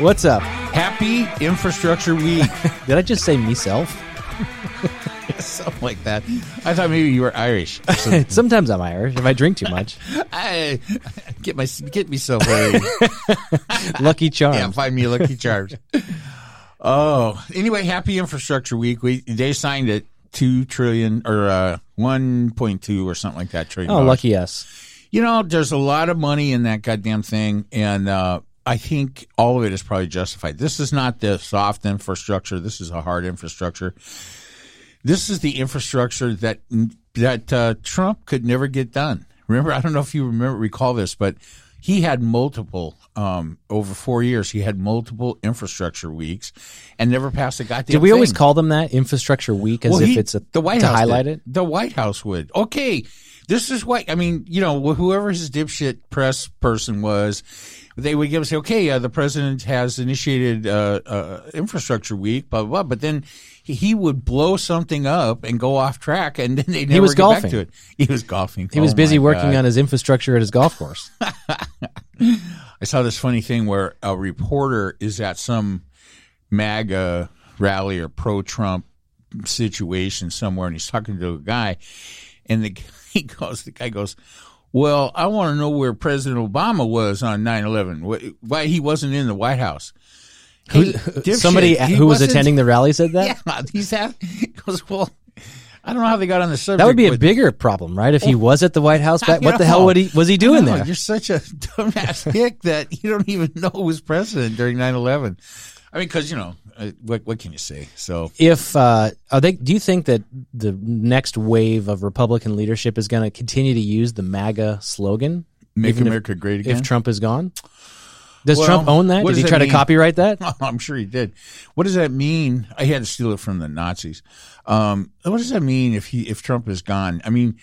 What's up? Happy Infrastructure Week. Did I just say myself? Something like that. I thought maybe you were Irish. Sometimes I'm Irish if I drink too much. I get my get myself a Lucky charm. yeah, find me lucky charms. Oh, anyway, happy Infrastructure Week. We they signed it two trillion or uh, one point two or something like that trillion. oh, dollars. lucky us. You know, there's a lot of money in that goddamn thing, and uh, I think all of it is probably justified. This is not the soft infrastructure. This is a hard infrastructure. This is the infrastructure that that uh, Trump could never get done. Remember, I don't know if you remember recall this, but he had multiple um, over four years. He had multiple infrastructure weeks and never passed a goddamn. Did we always call them that infrastructure week as Well, if he- it's a, the White to House highlight did. it? The White House would. Okay, this is what I mean. You know, whoever his dipshit press person was, they would give us say, okay, uh, the president has initiated uh, uh, infrastructure week, blah blah. blah. But then he, he would blow something up and go off track, and then they never was get back golfing. to it. He was golfing. He was Oh, busy working God. on his infrastructure at his golf course. I saw this funny thing where a reporter is at some MAGA rally or pro Trump situation somewhere and he's talking to a guy and the he goes the guy goes well I want to know where President Obama was on 9/11 why he wasn't in the White House Hey, dipshit, Somebody he who was attending the rally said that? yeah he's at, he goes well I don't know how they got on the subject That would be a bigger problem, right? If he oh, was at the White House, back, what the hell would he, was he doing know, there? You're such a dumbass hick that you don't even know who was president during 9/11. I mean, because you know what? What can you say? So If uh, are they? Do you think that the next wave of Republican leadership is going to continue to use the MAGA slogan? make Even if- America great again. if Trump is gone? Does Well, Trump own that? Did he does try that to copyright that? I'm sure he did. What does that mean? I had to steal it from the Nazis. Um, what does that mean if he if Trump is gone? I mean.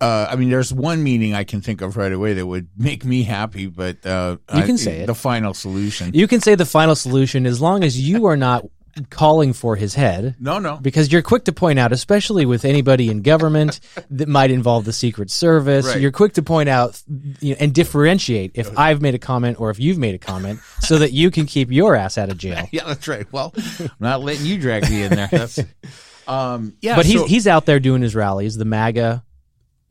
Uh, I mean, there's one meaning I can think of right away that would make me happy, but uh, You can I- say it. The final solution. You can say the final solution as long as you are not calling for his head. no, no. Because you're quick to point out, especially with anybody in government that might involve the Secret Service, Right. you're quick to point out you know, and differentiate if I've made a comment or if you've made a comment so that you can keep your ass out of jail. Yeah, that's right. Well, I'm not letting you drag me in there. That's, um, yeah, But he's he's out there doing his rallies, the MAGA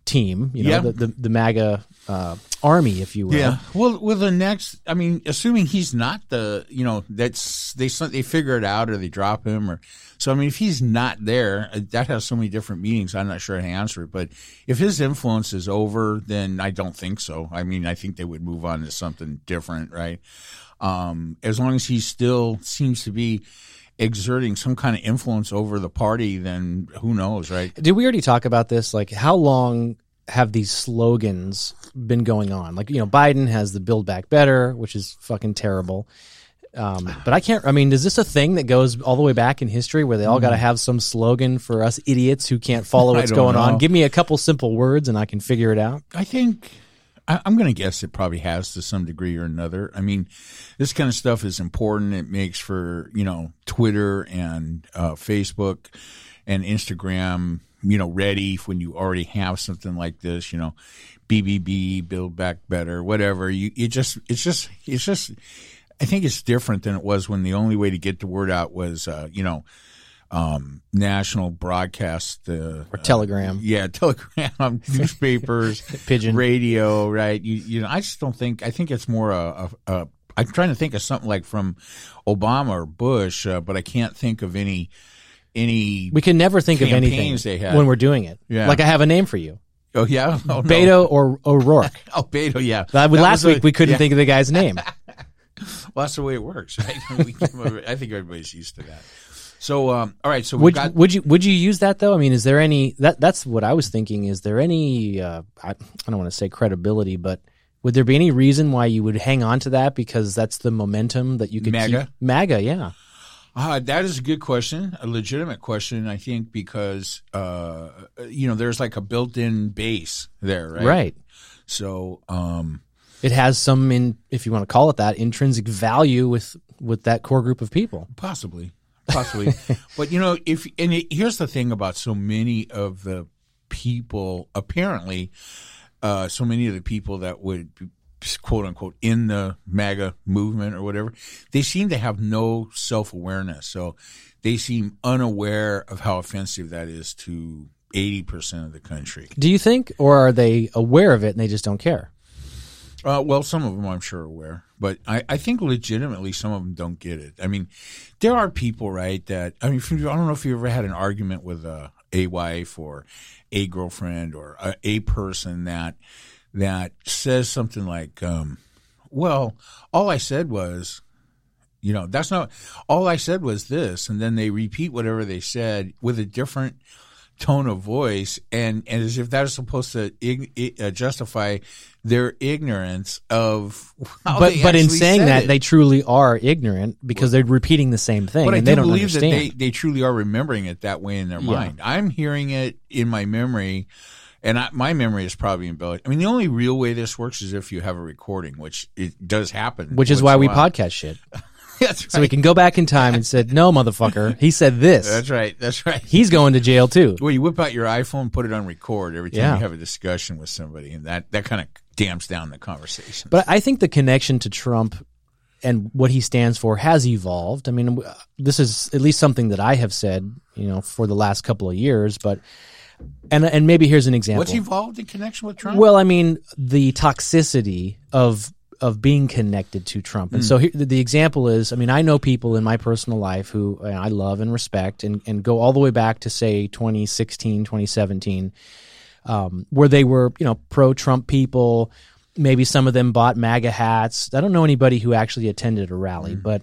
team, you know, Yeah. the, the the MAGA uh, army, if you will. Yeah. Well, well, the next, I mean, assuming he's not the, you know, that's they they figure it out or they drop him or so. I mean, if he's not there, uh, that has so many different meanings. I'm not sure how to answer it. But if his influence is over, then I don't think so. I mean, I think they would move on to something different, right? Um, as long as he still seems to be exerting some kind of influence over the party, then who knows, right? Did we already talk about this? Like, how long have these slogans been going on? Like, you know, Biden has the Build Back Better, which is fucking terrible. Um, but I can't. I mean, is this a thing that goes all the way back in history where they all got to have some slogan for us idiots who can't follow. What's going on? Give me a couple simple words and I can figure it out. I think I'm going to guess it probably has to some degree or another. I mean, this kind of stuff is important. It makes for you know Twitter and uh, Facebook and Instagram, you know, ready when you already have something like this. You know, BBB, Build Back Better, whatever. You it just it's just it's just. I think it's different than it was when the only way to get the word out was, uh, you know, um, national broadcast uh, Or Telegram. yeah, telegram, newspapers, Pigeon. radio, right? You, you know, I just don't think. I think it's more a. a, a I'm trying to think of something like from Obama or Bush, uh, but I can't think of any any. We can never think of anything they had. when we're doing it. Yeah. Like I have a name for you, oh yeah, oh, no. Beto or O'Rourke. Oh, Beto, yeah. Uh, That last was a- week we couldn't yeah. think of the guy's name. Well, that's the way it works, right? Over- I think everybody's used to that. So, um, all right. So would got. would you would you use that though? I mean, is there any that that's what I was thinking. Is there any uh, I, I don't want to say credibility, but would there be any reason why you would hang on to that because that's the momentum that you could MAGA? keep? MAGA, yeah. Uh, that is a good question, a legitimate question, I think, because, uh, you know, there's like a built in base there, right? Right. So, um, It has some in if you want to call it that intrinsic value with with that core group of people. Possibly, possibly. but you know, if and it, here's the thing about so many of the people, apparently, uh, so many of the people that would quote unquote in the MAGA movement or whatever, they seem to have no self awareness. So they seem unaware of how offensive that is to 80% of the country. Do you think, or are they aware of it and they just don't care? Uh, well, some of them I'm sure are aware, but I, I think legitimately some of them don't get it. I mean, there are people, right, that, I mean, I don't know if you ever had an argument with a, a wife or a girlfriend or a, a person that, that says something like, um, well, all I said was, you know, that's not, all I said was this. And then they repeat whatever they said with a different tone of voice and, and as if that is supposed to ig- uh, justify their ignorance of but but in saying that it. they truly are ignorant because they're repeating the same thing but and I they don't believe understand. that they, they truly are remembering it that way in their yeah. mind i'm hearing it in my memory and I, my memory is probably embellished. I mean, the only real way this works is if you have a recording, which it does happen. Which is why we podcast shit. That's right. So we can go back in time and said, "No, motherfucker, he said this." That's right. That's right. He's going to jail too. Well, you whip out your iPhone, put it on record every time yeah. you have a discussion with somebody, and that that kind of damps down the conversation. But I think the connection to Trump and what he stands for has evolved. I mean, this is at least something that I have said, you know, for the last couple of years, but and and maybe here's an example. What's evolved in connection with Trump? Well, I mean, the toxicity of of being connected to Trump. And mm. so here, the example is, I mean, I know people in my personal life who uh, I love and respect and, and go all the way back to say 2016, 2017, um, where they were, you know, pro Trump people. Maybe some of them bought MAGA hats. I don't know anybody who actually attended a rally, mm. but,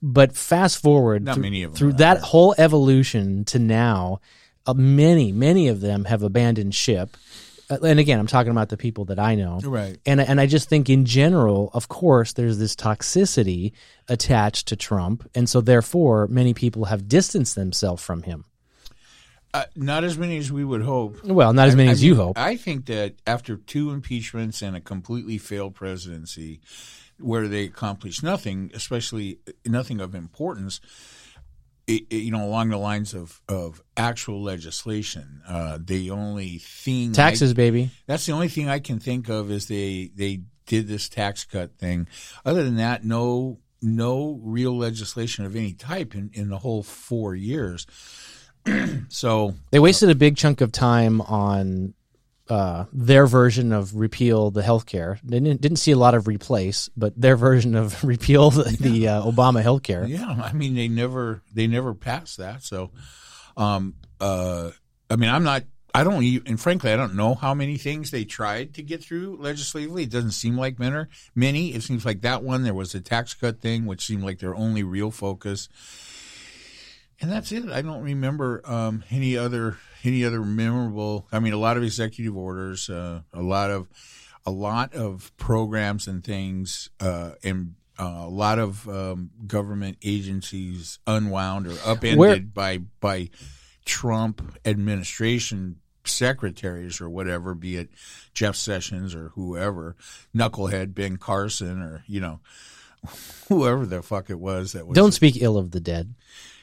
but fast forward Not through, through that whole evolution to now, uh, many, many of them have abandoned ship and again, I'm talking about the people that I know, right? And and I just think in general, of course, there's this toxicity attached to Trump, and so therefore, many people have distanced themselves from him. Uh, not as many as we would hope. Well, not as many I, as mean, you hope. I think that after two impeachments and a completely failed presidency, where they accomplished nothing, especially nothing of importance, it, it, you know, along the lines of, of actual legislation. Uh, the only thing taxes, I, baby. That's the only thing I can think of is they they did this tax cut thing. Other than that, no no real legislation of any type in, in the whole four years. so they wasted a big chunk of time on uh, their version of repeal the health care. They didn't, didn't, see a lot of replace, but their version of repeal the, the uh, Obama health care. Yeah, I mean they never they never passed that. So, um, uh, I mean I'm not. I don't even, and frankly, I don't know how many things they tried to get through legislatively. It doesn't seem like many. Many. It seems like that one. There was a tax cut thing, which seemed like their only real focus and that's it. I don't remember um, any other any other memorable. I mean, a lot of executive orders, uh, a lot of a lot of programs and things, uh, and uh, a lot of um, government agencies unwound or upended Where- by by Trump administration secretaries or whatever, be it Jeff Sessions or whoever, knucklehead Ben Carson or you know whoever the fuck it was that was. Don't speak ill of the dead.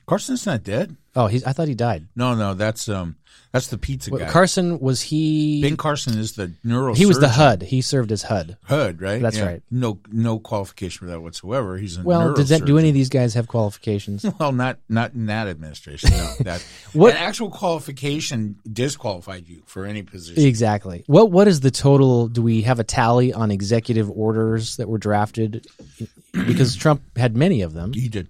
Carson's not dead. Oh, he's. I thought he died. No, no, that's um, that's the pizza guy. Carson was he? Ben Carson is the neurosurgeon. He was the HUD. He served as HUD. HUD, right? That's right. No, no qualification for that whatsoever. He's a well. Does that do any of these guys have qualifications? well, not not in that administration. No, that what actual qualification disqualified you for any position? Exactly. What What is the total? Do we have a tally on executive orders that were drafted? Because Trump had many of them. He did.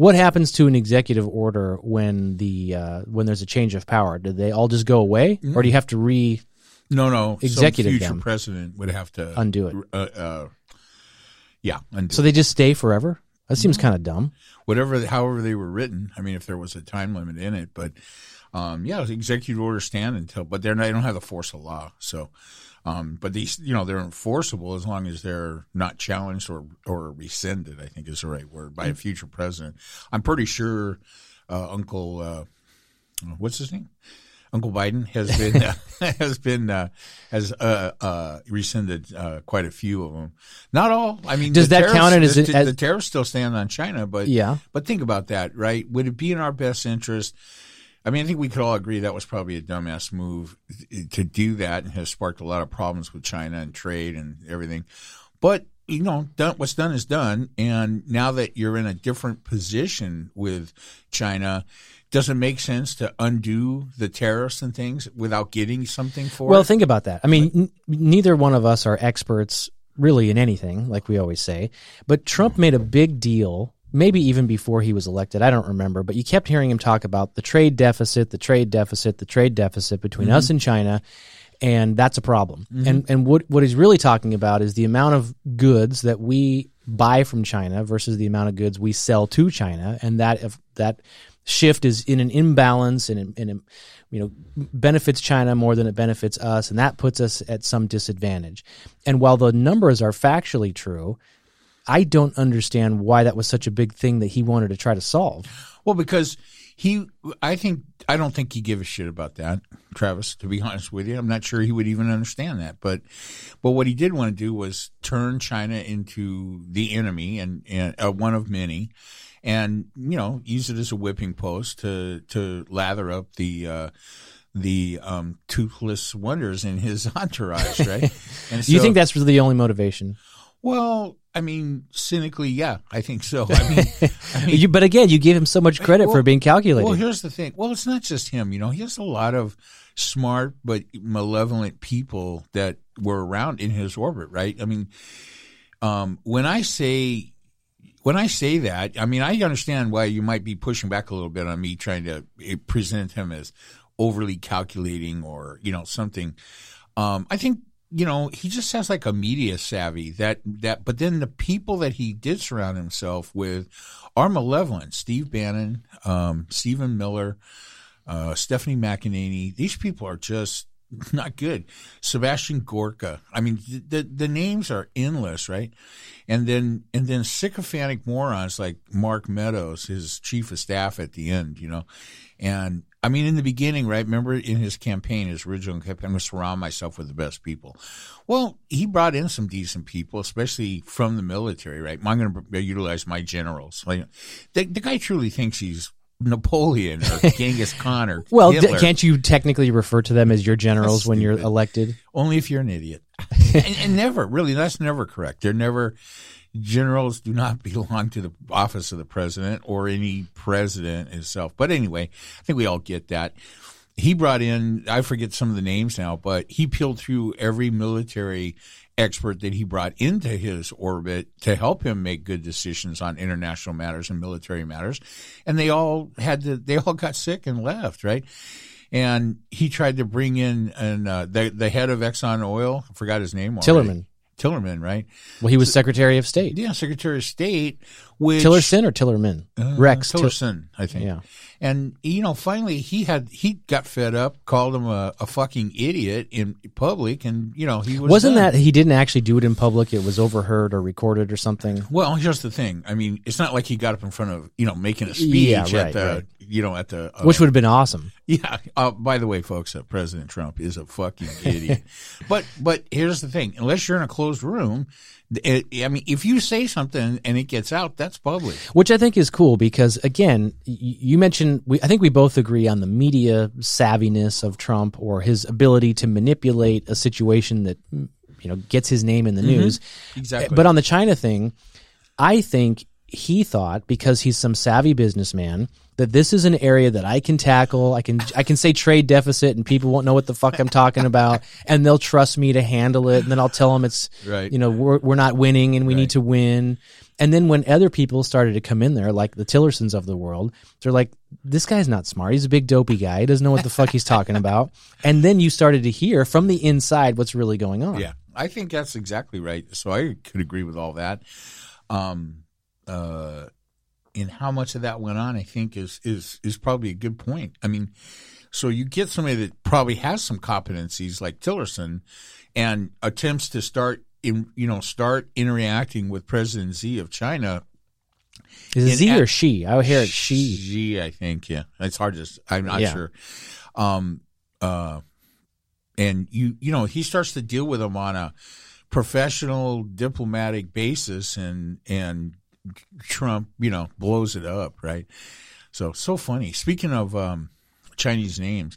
What happens to an executive order when the uh, when there's a change of power? Do they all just go away, mm-hmm. or do you have to re? No, no. Executive future them. president would have to undo it. Uh, uh, yeah, undo. So they just stay forever. That seems mm-hmm. kind of dumb. Whatever, however they were written. I mean, if there was a time limit in it, but um, yeah, executive orders stand until, but they're not, they don't have the force of law. So um, but these, you know, they're enforceable as long as they're not challenged or, or rescinded, I think is the right word, by a future president. I'm pretty sure uh, Uncle, uh, what's his name? Uncle Biden has been uh, has been uh, has uh, uh rescinded uh, quite a few of them. Not all. I mean, does that count as, the, as the tariffs still stand on China? But yeah. But think about that, right? Would it be in our best interest? I mean, I think we could all agree that was probably a dumbass move eh, to do that and has sparked a lot of problems with China and trade and everything. but you know, done, what's done is done. And now that you're in a different position with China, does it make sense to undo the tariffs and things without getting something for Well, it? Well, think about that. I mean, n- neither one of us are experts really in anything, like we always say. But Trump made a big deal, maybe even before he was elected. I don't remember, but you kept hearing him talk about the trade deficit, the trade deficit, the trade deficit between mm-hmm. us and China. And that's a problem. Mm-hmm. And and what what he's really talking about is the amount of goods that we buy from China versus the amount of goods we sell to China, and that if that shift is in an imbalance and, and, and you know benefits China more than it benefits us, and that puts us at some disadvantage. And while the numbers are factually true, I don't understand why that was such a big thing that he wanted to try to solve. Well, because he, I think, I don't think he give a shit about that, Travis. To be honest with you, I'm not sure he would even understand that. But, but what he did want to do was turn China into the enemy and, and uh, one of many, and you know, use it as a whipping post to to lather up the. Uh, the um, toothless wonders in his entourage, right? And Do you think that's really the only motivation? Well, I mean, cynically, yeah, I think so. I mean, I mean, You, but again, you give him so much credit for being calculated. Well, here's the thing. Well, it's not just him. You know, he has a lot of smart but malevolent people that were around in his orbit, right? I mean, um, when I say when I say that, I mean I understand why you might be pushing back a little bit on me trying to eh, present him as overly calculating or you know something. Um, I think you know he just has like a media savvy that that, but then the people that he did surround himself with are malevolent. Steve Bannon, um, Stephen Miller, uh, Stephanie McEnany. These people are just not good. Sebastian Gorka. I mean, the the names are endless, right? And then and then sycophantic morons like Mark Meadows, his chief of staff at the end, you know. And I mean, in the beginning, right? Remember in his campaign, his original campaign, I'm going to surround myself with the best people. Well, he brought in some decent people, especially from the military, right? I'm going to utilize my generals. Like, the, the guy truly thinks he's Napoleon or Genghis Khan or well, d- can't you technically refer to them as your generals when you're elected? Only if you're an idiot. and, and never, really, that's never correct. They're never, generals do not belong to the office of the president or any president himself. But anyway, I think we all get that. He brought in, I forget some of the names now, but he peeled through every military expert that he brought into his orbit to help him make good decisions on international matters and military matters. And they all had to, they all got sick and left, right? and he tried to bring in and uh, the the head of Exxon Oil, I forgot his name. already. Tillerman. Tillerman, right? Well, he was Secretary of State. Yeah, Secretary of State. Which Tillerson or Tillerman? uh, Rex Till- Tillerson, I think. Yeah. And you know, finally, he had he got fed up, called him a, a fucking idiot in public, and you know he was Wasn't done. that he didn't actually do it in public? It was overheard or recorded or something. Well, here's the thing. I mean, it's not like he got up in front of you know making a speech Yeah, at the right. You know at the uh, Which would have been awesome. Yeah. Uh, by the way, folks, uh, President Trump is a fucking idiot. but but here's the thing: unless you're in a closed room, it, I mean, if you say something and it gets out, that's public. Which I think is cool because again, you mentioned we I think we both agree on the media savviness of Trump or his ability to manipulate a situation that you know gets his name in the news. Exactly. But on the China thing, I think he thought because he's some savvy businessman that this is an area that I can tackle. I can I can say trade deficit and people won't know what the fuck I'm talking about and they'll trust me to handle it and then I'll tell them it's Right. you know we're we're not winning and we need to win. And then when other people started to come in there like the Tillersons of the world, they're like this guy's not smart. He's a big dopey guy. He doesn't know what the fuck he's talking about. And then you started to hear from the inside what's really going on. yeah, I think that's exactly right. So I could agree with all that. Um, uh, and how much of that went on, I think is is is probably a good point. I mean, so you get somebody that probably has some competencies like Tillerson, and attempts to start in you know start interacting with President Xi of China. Is Z a- or she? I would hear it she. Xi, I think. Yeah, it's hard to. I'm not Yeah. sure. Um, uh, and you you know he starts to deal with him on a professional diplomatic basis, and and Trump you know blows it up right. So so funny. Speaking of um, Chinese names,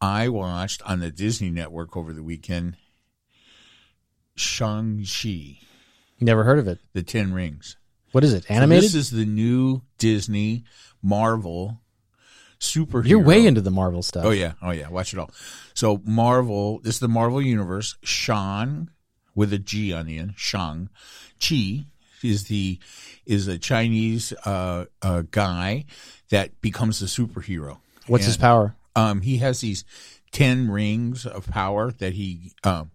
I watched on the Disney Network over the weekend Shang-Chi. Never heard of it. The Ten Rings. What is it? So Animated? this is the new Disney Marvel superhero. You're way into the Marvel stuff. Oh yeah, oh yeah. Watch it all. So Marvel, this is the Marvel universe. Shang, with a G on the end. Shang Chi is the is a Chinese uh, uh, guy that becomes a superhero. What's his power? Um, he has these ten rings of power that he um,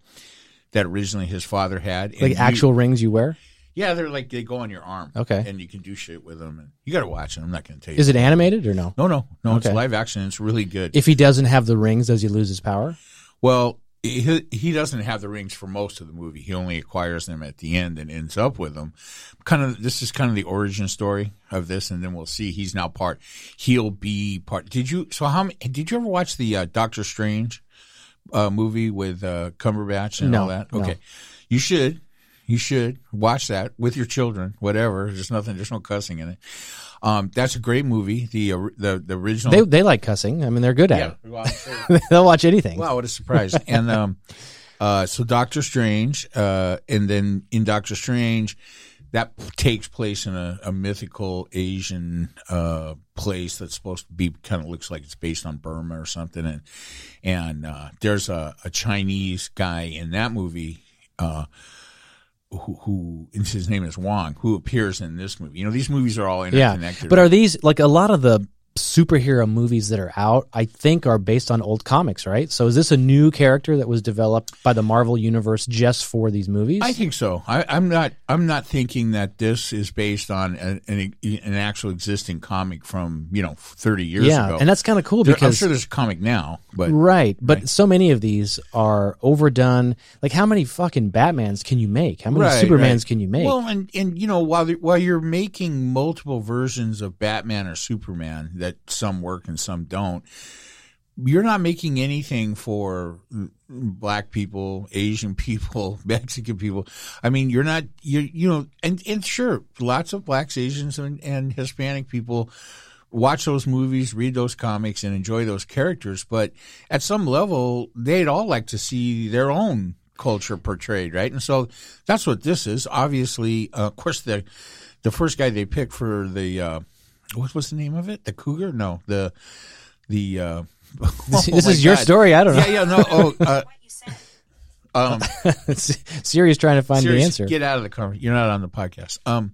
that originally his father had. And Like he- actual rings you wear? yeah, they're like they go on your arm. Okay. and you can do shit with them. And you got to watch it. I'm not going to tell you. Is it animated or no? No, no, no. It's Okay. live action. It's really good. If he doesn't have the rings, does he lose his power? Well, he, he doesn't have the rings for most of the movie. He only acquires them at the end and ends up with them. Kind of, this is kind of the origin story of this, and then we'll see. He's now part. He'll be part. Did you? So how? Did you ever watch the uh, Doctor Strange uh, movie with uh, Cumberbatch and No, all that? no. Okay, you should. You should watch that with your children. Whatever. There's nothing. There's no cussing in it. Um, that's a great movie. The uh, the the original. They they like cussing. I mean, they're good at yeah. It. They'll watch anything. Wow, what a surprise! and um, uh, so Doctor Strange, uh, and then in Doctor Strange, that takes place in a, a mythical Asian uh, place that's supposed to be kind of looks like it's based on Burma or something, and and uh, there's a, a Chinese guy in that movie. Uh, who, who and his name is Wong, who appears in this movie. You know, these movies are all interconnected. yeah. But are these like a lot of the superhero movies that are out? I think are based on old comics, right? So is this a new character that was developed by the Marvel universe just for these movies? I think so. I, I'm not. I'm not thinking that this is based on an, an, an actual existing comic from you know 30 years yeah, ago. and that's kind of cool There- I'm sure there's a comic now, but Right, but so many of these are overdone. Like, how many fucking Batmans can you make? How many Right, Supermans right. can you make? Well, and and you know while while you're making multiple versions of Batman or Superman that some work and some don't, you're not making anything for black people, Asian people, Mexican people. I mean, you're not you you know, and and sure, lots of blacks, Asians, and, and Hispanic people watch those movies, read those comics, and enjoy those characters. But at some level, they'd all like to see their own culture portrayed, right? And so that's what this is. Obviously, uh, of course, the the first guy they picked for the uh, what was the name of it? The cougar? No, the the. Uh, this oh this my is your story. I don't know. Yeah, yeah, no. Oh, uh, um, Siri's trying to find Serious, the answer. Get out of the car. You're not on the podcast. Um,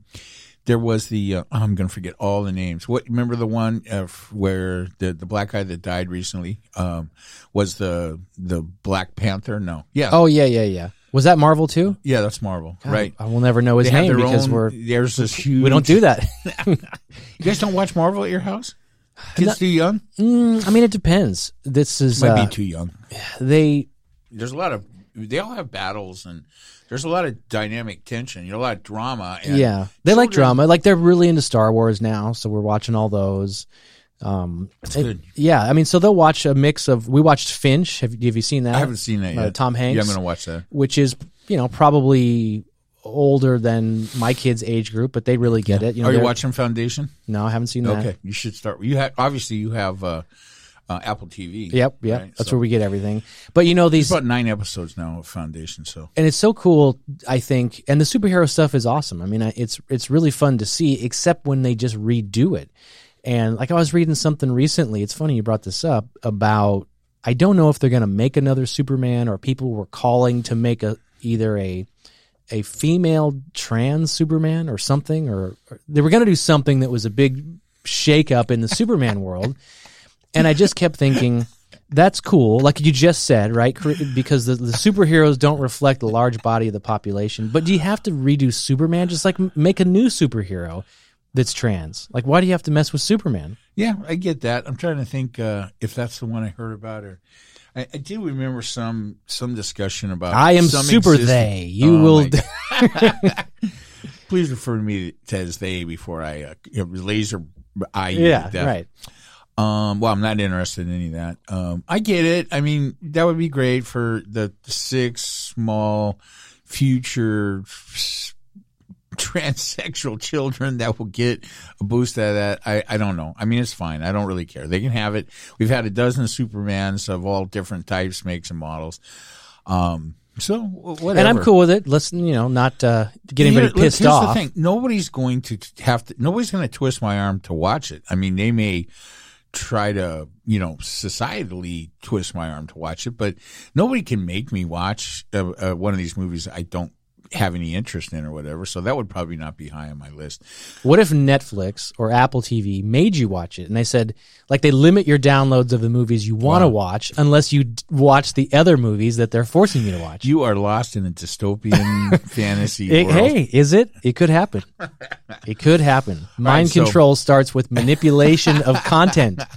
there was the uh, I'm going to forget all the names. What remember the one uh, where the the black guy that died recently um, was the the Black Panther? No, yeah, oh yeah, yeah, yeah. Was that Marvel too? yeah, that's Marvel, God, right? I will never know his They name because own. we're there's this huge. we don't do that. You guys don't watch Marvel at your house? Kids Not- too young? Mm, I mean, it depends. This is Might uh, be too young. they. There's a lot of. They all have battles and there's a lot of dynamic tension. You know, a lot of drama. And Yeah, they like drama. Like they're really into Star Wars now, so we're watching all those. Um, That's it- yeah, I mean, so they'll watch a mix of. We watched Finch. Have, have you seen that? I haven't seen that Uh, yet. Tom Hanks. Yeah, I'm going to watch that. which is you know probably older than my kids' age group, but they really get it. You know, Are you watching Foundation? No, I haven't seen that. Okay, you should start. You have obviously you have uh, uh, Apple TV. Yep, yep. right? That's So- where we get everything. But you know these, about nine episodes now of Foundation. So and it's so cool. I think, and the superhero stuff is awesome. I mean, it's it's really fun to see, except when they just redo it. And like I was reading something recently. It's funny you brought this up about. I don't know if they're going to make another Superman, or people were calling to make a either a a female trans Superman or something, or, or they were going to do something that was a big shakeup in the Superman world. And I just kept thinking, that's cool, like you just said, right? Because the, the superheroes don't reflect the large body of the population. But do you have to redo Superman? Just like make a new superhero that's trans. Like, why do you have to mess with Superman? yeah, I get that. I'm trying to think uh, if that's the one I heard about, or I, I do remember some some discussion about. I am super existing- they. You Oh, will. Please refer to me as they before I uh, laser eye yeah, death. right. Um, well, I'm not interested in any of that. Um, I get it. I mean, that would be great for the six small future transsexual children that will get a boost out of that. I, I don't know. I mean, it's fine. I don't really care. They can have it. We've had a dozen Supermans of all different types, makes, and models. Um, So whatever. and I'm cool with it. Let's you know not uh, get anybody look, pissed off. The thing. Nobody's going to have to. Nobody's going to twist my arm to watch it. I mean, they may try to, you know, societally twist my arm to watch it, but nobody can make me watch uh, uh, one of these movies I don't have any interest in or whatever. So that would probably not be high on my list. What if Netflix or Apple TV made you watch it and they said, like, they limit your downloads of the movies you want to watch unless you d- watch the other movies that they're forcing you to watch? You are lost in a dystopian fantasy It- world. hey, is it? It could happen. It could happen. Mind so- control starts with manipulation of content.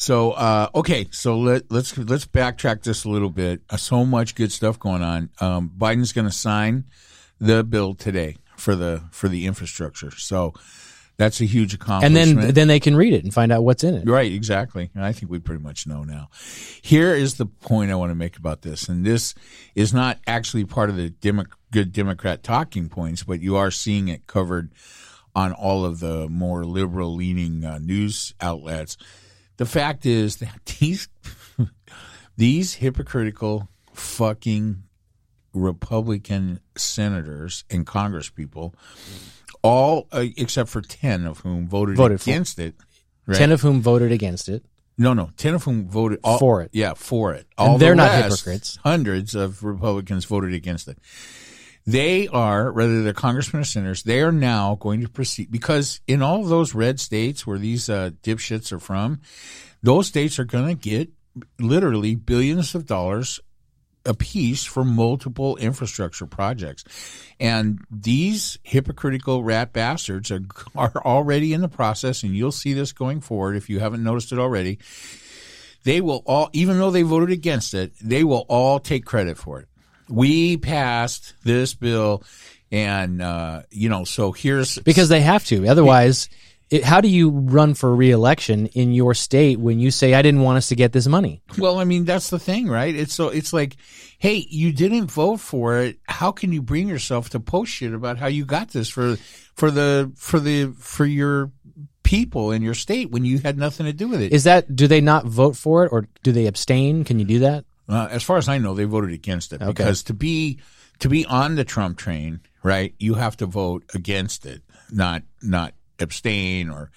So uh, okay, so let, let's let's backtrack just a little bit. Uh, so much good stuff going on. Um, Biden's going to sign the bill today for the for the infrastructure. So that's a huge accomplishment. And then then they can read it and find out what's in it. Right, exactly. And I think we pretty much know now. Here is the point I want to make about this, and this is not actually part of the Demo- good Democrat talking points, but you are seeing it covered on all of the more liberal leaning uh, news outlets. The fact is that these these hypocritical fucking Republican senators and congresspeople, all uh, except for ten of whom voted, Voted against it. Right? Ten of whom voted against it. No, no. Ten of whom voted all, For it. Yeah, for it. And All they're the not hypocrites. Hundreds of Republicans voted against it. They are, whether they're congressmen or senators, they are now going to proceed because in all of those red states where these uh, dipshits are from, those states are going to get literally billions of dollars a piece for multiple infrastructure projects. And these hypocritical rat bastards are, are already in the process, and you'll see this going forward if you haven't noticed it already. They will all, even though they voted against it, they will all take credit for it. We passed this bill, and, uh, you know, so here's because they have to. Otherwise, it, how do you run for reelection in your state when you say I didn't want us to get this money? Well, I mean, that's the thing, right? It's so it's like, hey, you didn't vote for it. How can you bring yourself to post shit about how you got this for for the for the for your people in your state when you had nothing to do with it? Is that do they not vote for it or do they abstain? Can you do that? Uh, as far as I know, they voted against it Okay. because to be to be on the Trump train, right? You have to vote against it, not not abstain or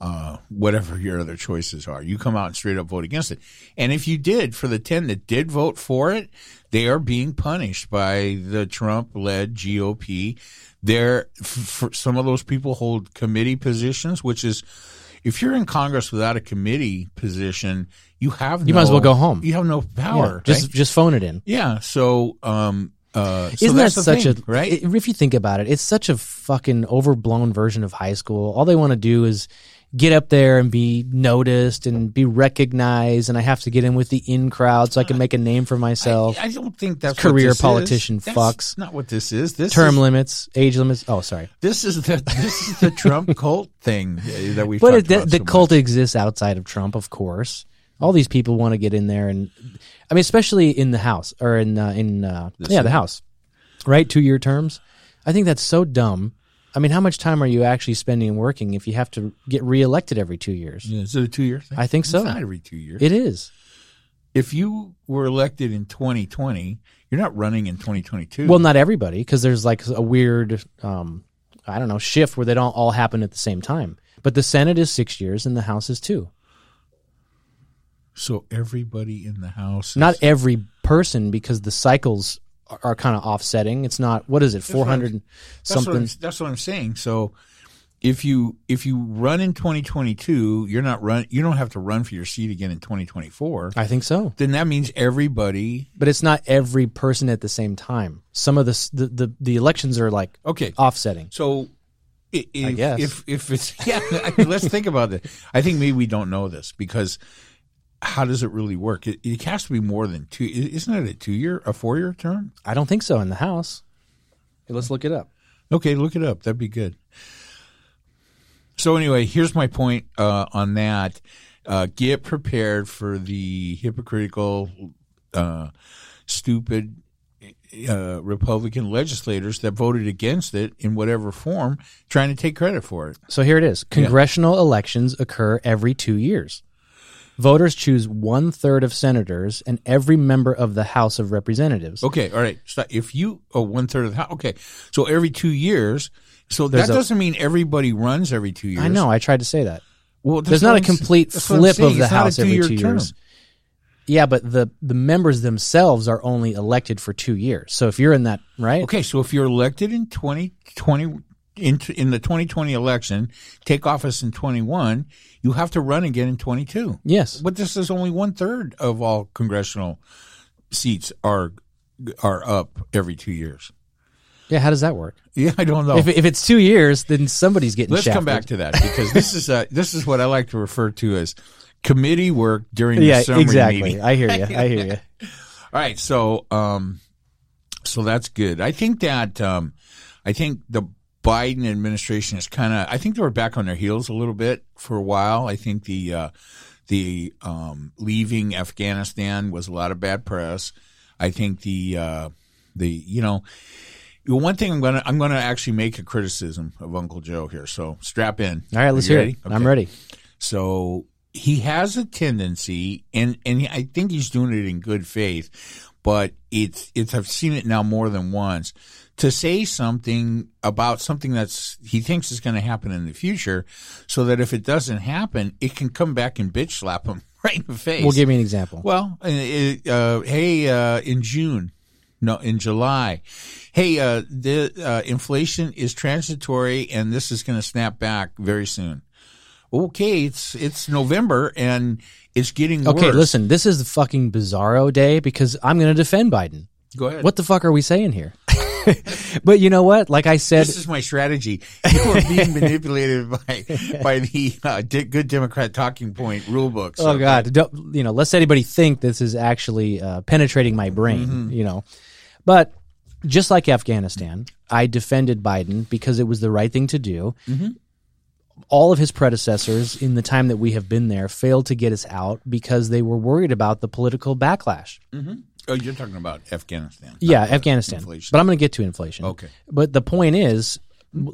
uh, whatever your other choices are. You come out and straight up vote against it. And if you did, for the ten that did vote for it, they are being punished by the Trump-led GOP. They're f- some of those people hold committee positions, which is if you're in Congress without a committee position, you have You no, might as well go home. You have no power. Yeah, just right? just phone it in. Yeah. So, um, uh, so Isn't that such thing, a right? If you think about it, it's such a fucking overblown version of high school. All they want to do is get up there and be noticed and be recognized, and I have to get in with the in crowd so I can make a name for myself. I don't think that's Career what this politician is. That's fucks. Not what this is. This Term is, limits, age limits. Oh, sorry. This is the this is the Trump cult thing that we. But it, the, about the so cult exists outside of Trump, of course. All these people want to get in there, and I mean, especially in the House or in uh, in uh, yeah, the House, right? Two year terms. I think that's so dumb. I mean, how much time are you actually spending working if you have to get reelected every two years? Yeah, is it a two year thing? I think so. It's not every two years. It is. if you were elected in 2020, you're not running in 2022. Well, not everybody, because there's like a weird, um, I don't know, shift where they don't all happen at the same time. But the Senate is six years and the House is two. so everybody in the house. Is, Not every person, because the cycles are, kind of offsetting. It's not what is it, four hundred That's what, something? that's what I'm saying. So if you if you run in 2022, you're not run. You don't have to run for your seat again in 2024. I think so, Then that means everybody. but it's not every person at the same time. Some of the the the, the elections are like Okay, offsetting. so i- if, guess. if if it's yeah, I mean, let's think about it. I think maybe we don't know this because how does it really work? It, it has to be more than two. Isn't it a two year, a four year term? I don't think so in the House. Okay, let's look it up. Okay, look it up. That'd be good. So anyway, here's my point uh, on that. Uh, get prepared for the hypocritical, uh, stupid uh, Republican legislators that voted against it in whatever form, trying to take credit for it. So here it is. Congressional elections occur every two years. Voters choose one third of senators and every member of the House of Representatives. Okay, all right. So if you oh one third of the house, okay, so every two years. So There's that a- doesn't mean everybody runs every two years. I know. I tried to say that. Well, There's not a complete that's what I'm flip of the It's not a House every term. years. Yeah, but the the members themselves are only elected for two years. So if you're in that right, Okay, so if you're elected in 2020 in, in the 2020 election, take office in 21, you have to run again in 22. yes, But this is only one third of all congressional seats are are up every two years. yeah. How does that work? Yeah, I don't know. If if it's two years, then somebody's getting. Let's come back to that because this is uh, this is what I like to refer to as committee work during Yeah, the summary exactly. meeting. I hear you. I hear you. All right, so um, so that's good. I think that um, I think the Biden administration is kind of. I think they were back on their heels a little bit for a while. I think the uh, the um, leaving Afghanistan was a lot of bad press. I think the uh, the you know. One thing I'm gonna I'm gonna actually make a criticism of Uncle Joe here, so strap in. All right, let's hear ready? it. I'm ready. So he has a tendency, and and I think he's doing it in good faith, but it's it's I've seen it now more than once to say something about something that's he thinks is going to happen in the future, so that if it doesn't happen, it can come back and bitch slap him right in the face. Well, give me an example. Well, uh, uh, hey, uh, in June, no, in July, hey, uh, the uh, inflation is transitory, and this is going to snap back very soon. Okay, it's it's November, and it's getting Okay, worse. listen. This is the fucking bizarro day because I'm going to defend Biden. Go ahead. What the fuck are we saying here? but you know what? Like I said, This is my strategy. You are being manipulated by by the uh, di- good Democrat talking point rule book. oh god, don't you know? Lest anybody think this is actually uh, penetrating my brain. Mm-hmm. You know, but just like Afghanistan, I defended Biden because it was the right thing to do. Mm-hmm. All of his predecessors in the time that we have been there failed to get us out because they were worried about the political backlash. Mm-hmm. Oh, you're talking about Afghanistan. Yeah, Afghanistan. inflation. But I'm going to get to inflation. Okay. But the point is,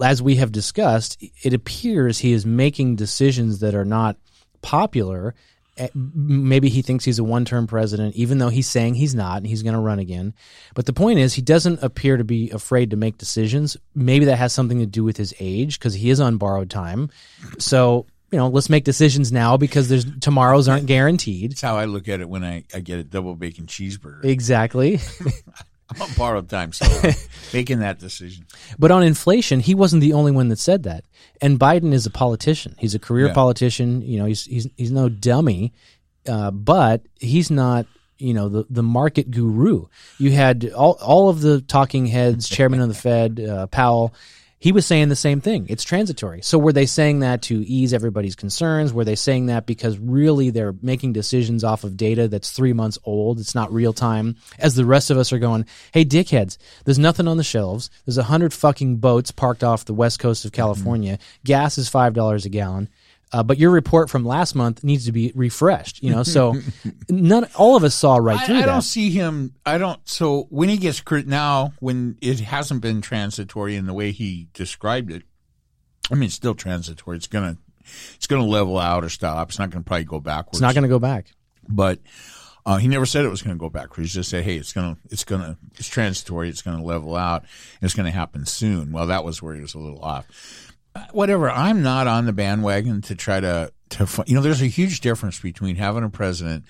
as we have discussed, it appears he is making decisions that are not popular. Eh, Maybe he thinks he's a one term president, even though he's saying he's not and he's going to run again. But the point is, he doesn't appear to be afraid to make decisions. Maybe that has something to do with his age because he is on borrowed time. So, you know, let's make decisions now because there's tomorrows aren't guaranteed. That's how I look at it when I, I get a double bacon cheeseburger. Exactly. I'm on borrowed time, so making that decision. But on inflation, he wasn't the only one that said that. And Biden is a politician. He's a career Yeah. politician. You know, he's he's he's no dummy, uh, but he's not. You know, the the market guru. You had all all of the talking heads, chairman of the Fed, uh, Powell. He was saying the same thing. It's transitory. So were they saying that to ease everybody's concerns? Were they saying that because really they're making decisions off of data that's three months old? It's not real time. As the rest of us are going, hey, dickheads, there's nothing on the shelves. There's a hundred fucking boats parked off the west coast of California. Gas is five dollars a gallon. Uh, but your report from last month needs to be refreshed, you know. So, none, all of us saw right through I, I that. don't see him. I don't. So when he gets crit now, when it hasn't been transitory in the way he described it, I mean, it's still transitory. It's gonna, it's gonna level out or stop. It's not gonna probably go backwards. it's not going to go back. but uh, he never said it was going to go backwards. He just said, "Hey, it's gonna, it's gonna, it's transitory. It's going to level out. It's going to happen soon." Well, that was where he was a little off. Whatever. I'm not on the bandwagon to try to to you know. There's a huge difference between having a president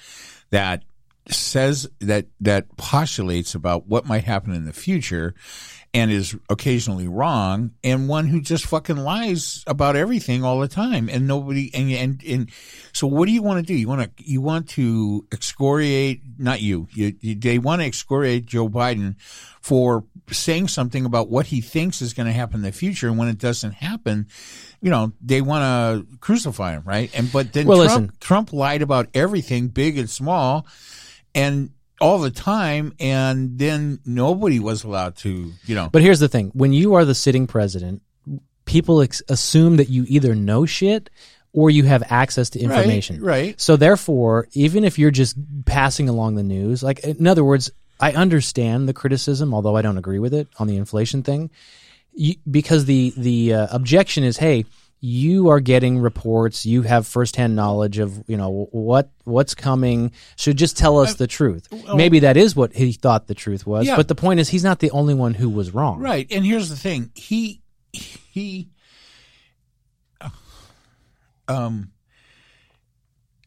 that says that that postulates about what might happen in the future and is occasionally wrong and one who just fucking lies about everything all the time and nobody and and, and so what do you want to do you want to you want to excoriate not you, you, you they want to excoriate Joe Biden for saying something about what he thinks is going to happen in the future and when it doesn't happen you know they want to crucify him right and but then Well, Trump. Trump lied about everything big and small and all the time and then nobody was allowed to you know But here's the thing: when you are the sitting president, people ex- assume that you either know shit or you have access to information. right. So therefore, even if you're just passing along the news, like in other words, I understand the criticism, although I don't agree with it on the inflation thing, you, because the the uh, objection is, hey, you are getting reports. You have firsthand knowledge of you know what what's coming. Should just tell us the truth. Maybe that is what he thought the truth was. Yeah. But the point is, he's not the only one who was wrong. Right. And here's the thing. He he um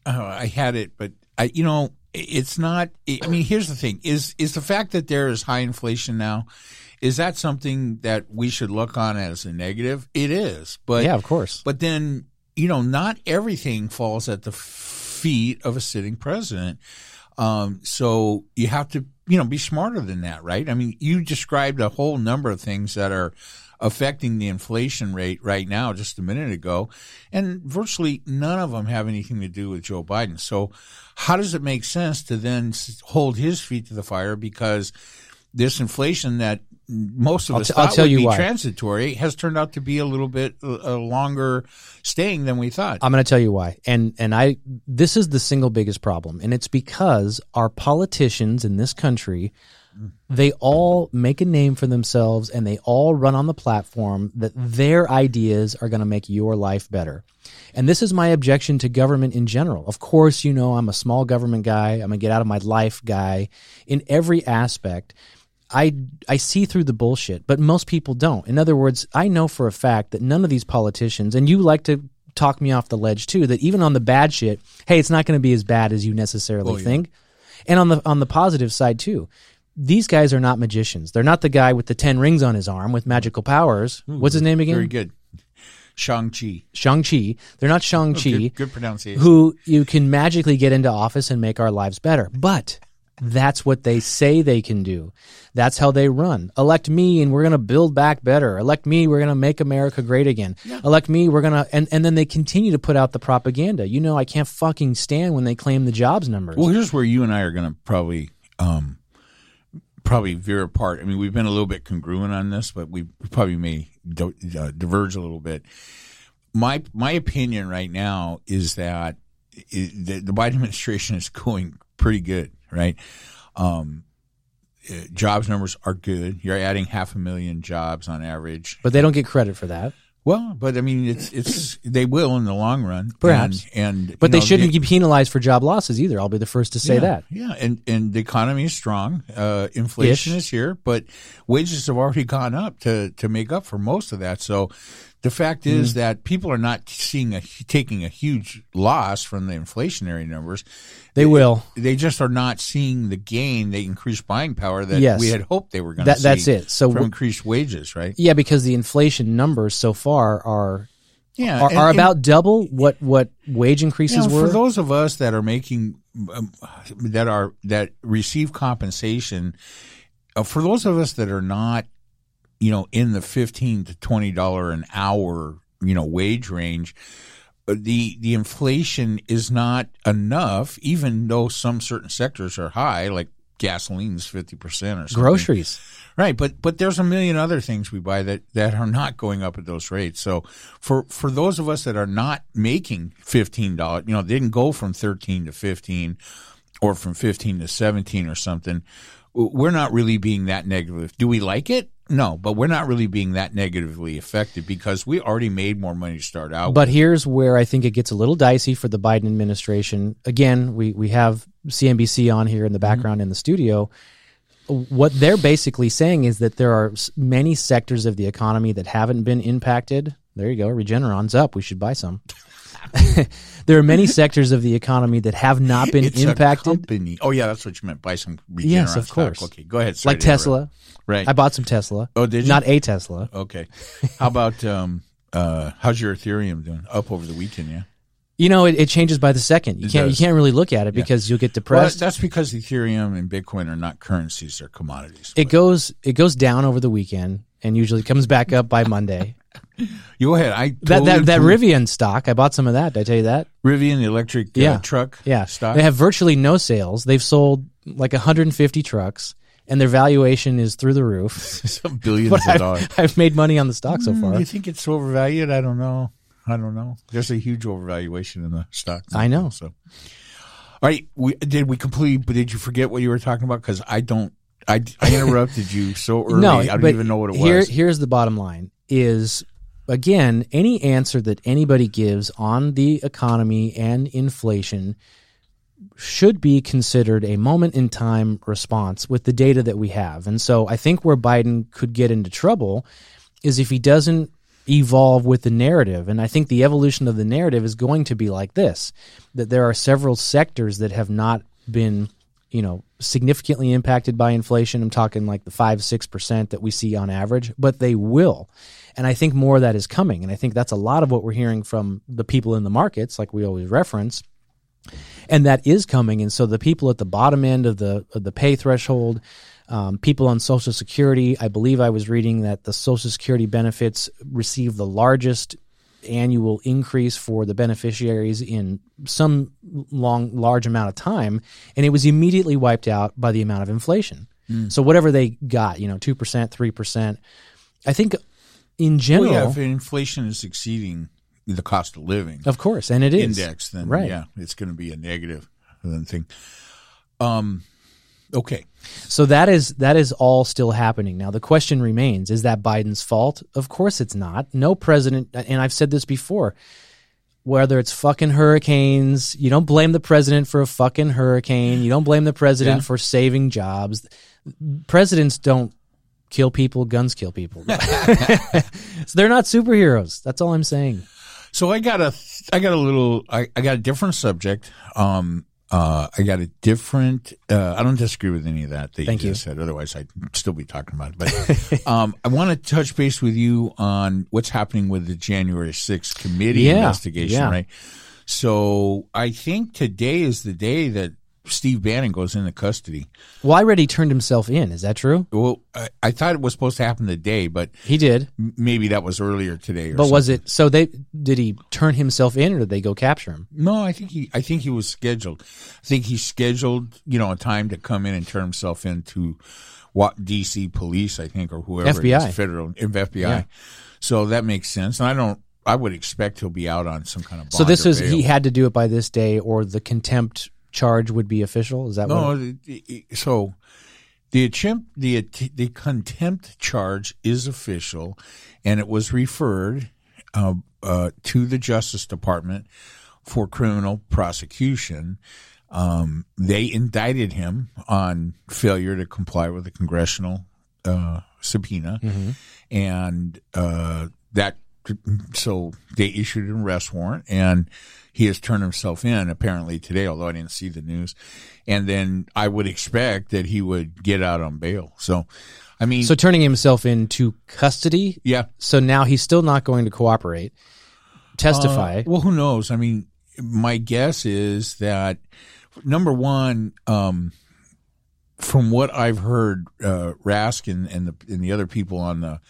oh, I had it, but I you know, it's not I mean, here's the thing. Is is the fact that there is high inflation now is that something that we should look on as a negative? It is. But Yeah, of course. but then, you know, not everything falls at the feet of a sitting president. Um, so you have to, you know, be smarter than that, right? I mean, you described a whole number of things that are affecting the inflation rate right now just a minute ago, and virtually none of them have anything to do with Joe Biden. So how does it make sense to then hold his feet to the fire because this inflation that most of I'll us t- I'll thought tell would you be why. transitory has turned out to be a little bit uh, longer staying than we thought. I'm going to tell you why. And and I this is the single biggest problem and it's because our politicians in this country they all make a name for themselves and they all run on the platform that their ideas are going to make your life better. And this is my objection to government in general. Of course, you know I'm a small government guy, I'm a get out of my life guy in every aspect. I I see through the bullshit, but most people don't. In other words, I know for a fact that none of these politicians, and you like to talk me off the ledge too, that even on the bad shit, hey, it's not going to be as bad as you necessarily Oh, yeah. think. And on the on the positive side too, these guys are not magicians. They're not the guy with the ten rings on his arm with magical powers. Hmm, What's his name again? Very good. Shang-Chi. Shang Chi. They're not Shang Chi Good, good pronunciation. who you can magically get into office and make our lives better. But that's what they say they can do. That's how they run. Elect me and we're going to build back better. Elect me, we're going to make America great again. Elect me, we're going to and and then they continue to put out the propaganda. You know, I can't fucking stand when they claim the jobs numbers. Well, here's where you and I are going to probably um, probably veer apart. I mean, we've been a little bit congruent on this, but we probably may do, uh, diverge a little bit. My my opinion right now is that the, the Biden administration is going pretty good, right? Um, uh, jobs numbers are good. You're adding half a million jobs on average. but they don't get credit for that. Well, but I mean, it's it's they will in the long run, Perhaps. and, and But they know, shouldn't the- be penalized for job losses either. I'll be the first to say yeah, that. Yeah, and and the economy is strong. Uh, inflation Ish. is here, but wages have already gone up to to make up for most of that. So the fact Mm-hmm. is that people are not seeing a taking a huge loss from the inflationary numbers. They will. They just are not seeing the gain, the increased buying power that Yes. we had hoped they were going That- to see. that's it. So increased wages, right? Yeah, because the inflation numbers so far are Yeah, are, and- are and- about double what what wage You increases know, were. for those of us that are making um, that are that receive compensation uh, for those of us that are not you know in the 15 to 20 dollar an hour you know wage range the the inflation is not enough even though some certain sectors are high like gasoline's 50% or something groceries. Right, but but there's a million other things we buy that that are not going up at those rates. So for for those of us that are not making fifteen dollars, you know, they didn't go from thirteen to fifteen, or from fifteen to seventeen or something. We're not really being that negative. Do we like it? No, but we're not really being that negatively affected because we already made more money to start out. But here's where I think it gets a little dicey for the Biden administration. Again, we we have CNBC on here in the Mm-hmm. background in the studio. What they're basically saying is that there are many sectors of the economy that haven't been impacted. There you go, Regeneron's up. We should buy some. there are many sectors of the economy that have not been it's impacted, company. Oh yeah, that's what you meant. Buy some Regeneron Yes, of stock. course. Okay, go ahead. Sorry like. Tesla. Right. I bought some Tesla. Oh, did you? Not a Tesla. Okay. How about um uh how's your Ethereum doing? Up over the weekend, yeah. You know, it, it changes by the second. You It can't does. you can't really look at it because you'll get Well, depressed. that's because Ethereum and Bitcoin are not currencies; they're commodities. it goes it goes down over the weekend and usually comes back up by Monday. You go ahead. I that totally that, that approve. Rivian stock, I bought some of that. Did I tell you that? Rivian, the electric uh, Yeah. truck, Yeah. stock. They have virtually no sales. They've sold like 150 trucks and their valuation is through the roof. some billions of I've, dollars. I've made money on the stock so Do far. you think it's overvalued? I don't know. I don't know. There's a huge overvaluation in the stock. I know. So, all right. We did we complete? But did you forget what you were talking about? Because I don't. I, I interrupted you so early. No, I don't even know what it Here, was. here's the bottom line: is again, any answer that anybody gives on the economy and inflation should be considered a moment in time response with the data that we have. And so I think where Biden could get into trouble is if he doesn't evolve with the narrative. And I think the evolution of the narrative is going to be like this that there are several sectors that have not been, you know, significantly impacted by inflation. I'm talking like the 5 6% that we see on average, but they will. And I think more of that is coming. And I think that's a lot of what we're hearing from the people in the markets, like we always reference. And that is coming. And so the people at the bottom end of the of the pay threshold, um, people on Social Security, I believe I was reading that the Social Security benefits receive the largest annual increase for the beneficiaries in some long large amount of time and it was immediately wiped out by the amount of inflation Mm. so whatever they got you know 2% 3% i think in general Well, yeah, if inflation is exceeding the cost of living of course and it is index, then Right. yeah, it's going to be a negative thing. Um, okay. So that is that is all still happening. Now the question remains, is that Biden's fault? Of course it's not. No president and I've said this before, whether it's fucking hurricanes, you don't blame the president for a fucking hurricane, you don't blame the president Yeah. for saving jobs. Presidents don't kill people, guns kill people. so they're not superheroes. That's all I'm saying. So I got a, I got a little, I, I got a different subject. Um, uh, I got a different. Uh, I don't disagree with any of that that Thank you you. just said. Otherwise, I'd still be talking about it. But um, I want to touch base with you on what's happening with the January 6th committee Yeah, investigation. yeah. Right. So I think today is the day that Steve Bannon goes into custody. Well, I read he turned himself in. Is that true? Well, I, I thought it was supposed to happen today, but He did. maybe that was earlier today. Or But was it so they did he turn himself in or did they go capture him? No, I think he. I think he was scheduled. I think he scheduled, you know, a time to come in and turn himself into what D.C. police, I think, or whoever it FBI. is, federal FBI. Yeah. So that makes sense. And I don't. I would expect he'll be out on some kind of. So this is bail. he had to do it by this day, or the contempt charge would be official. Is that No, what? it- it- so the attempt, the the contempt charge is official, and it was referred uh, uh, to the Justice Department for criminal prosecution. Um, they indicted him on failure to comply with a congressional uh, subpoena, and uh, that so they issued an arrest warrant, and he has turned himself in apparently today. Although I didn't see the news, and then I would expect that he would get out on bail. So, I mean, So turning himself into custody. yeah, So now he's still not going to cooperate, testify. Uh, well, who knows? I mean, my guess is that number one, um, from what I've heard, uh, Raskin, and the and the other people on the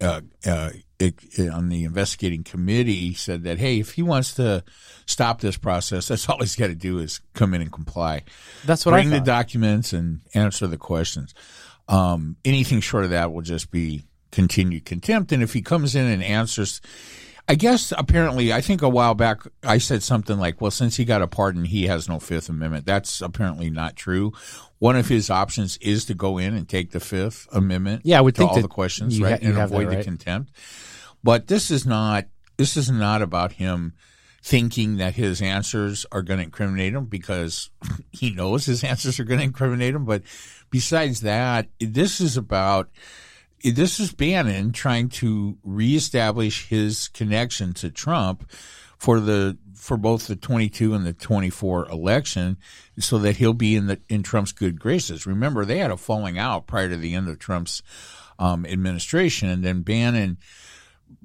uh, uh, it, on the investigating committee said that hey, if he wants to stop this process, that's all he's got to do is come in and comply, That's what bring I the documents, and answer the questions. Um, anything short of that will just be continued contempt. And if he comes in and answers, I guess apparently, I think a while back I said something like, "Well, since he got a pardon, he has no Fifth Amendment." That's apparently not true. One of his options is to go in and take the Fifth Amendment. Yeah, I would to think all the questions, you ha- right, and have that avoid the contempt. But this is not. This is not about him thinking that his answers are going to incriminate him because he knows his answers are going to incriminate him. But besides that, this is about this is Bannon trying to reestablish his connection to Trump for the for both the 22 and the 24 election so that he'll be in the in Trump's good graces. Remember they had a falling out prior to the end of Trump's um, administration and then Bannon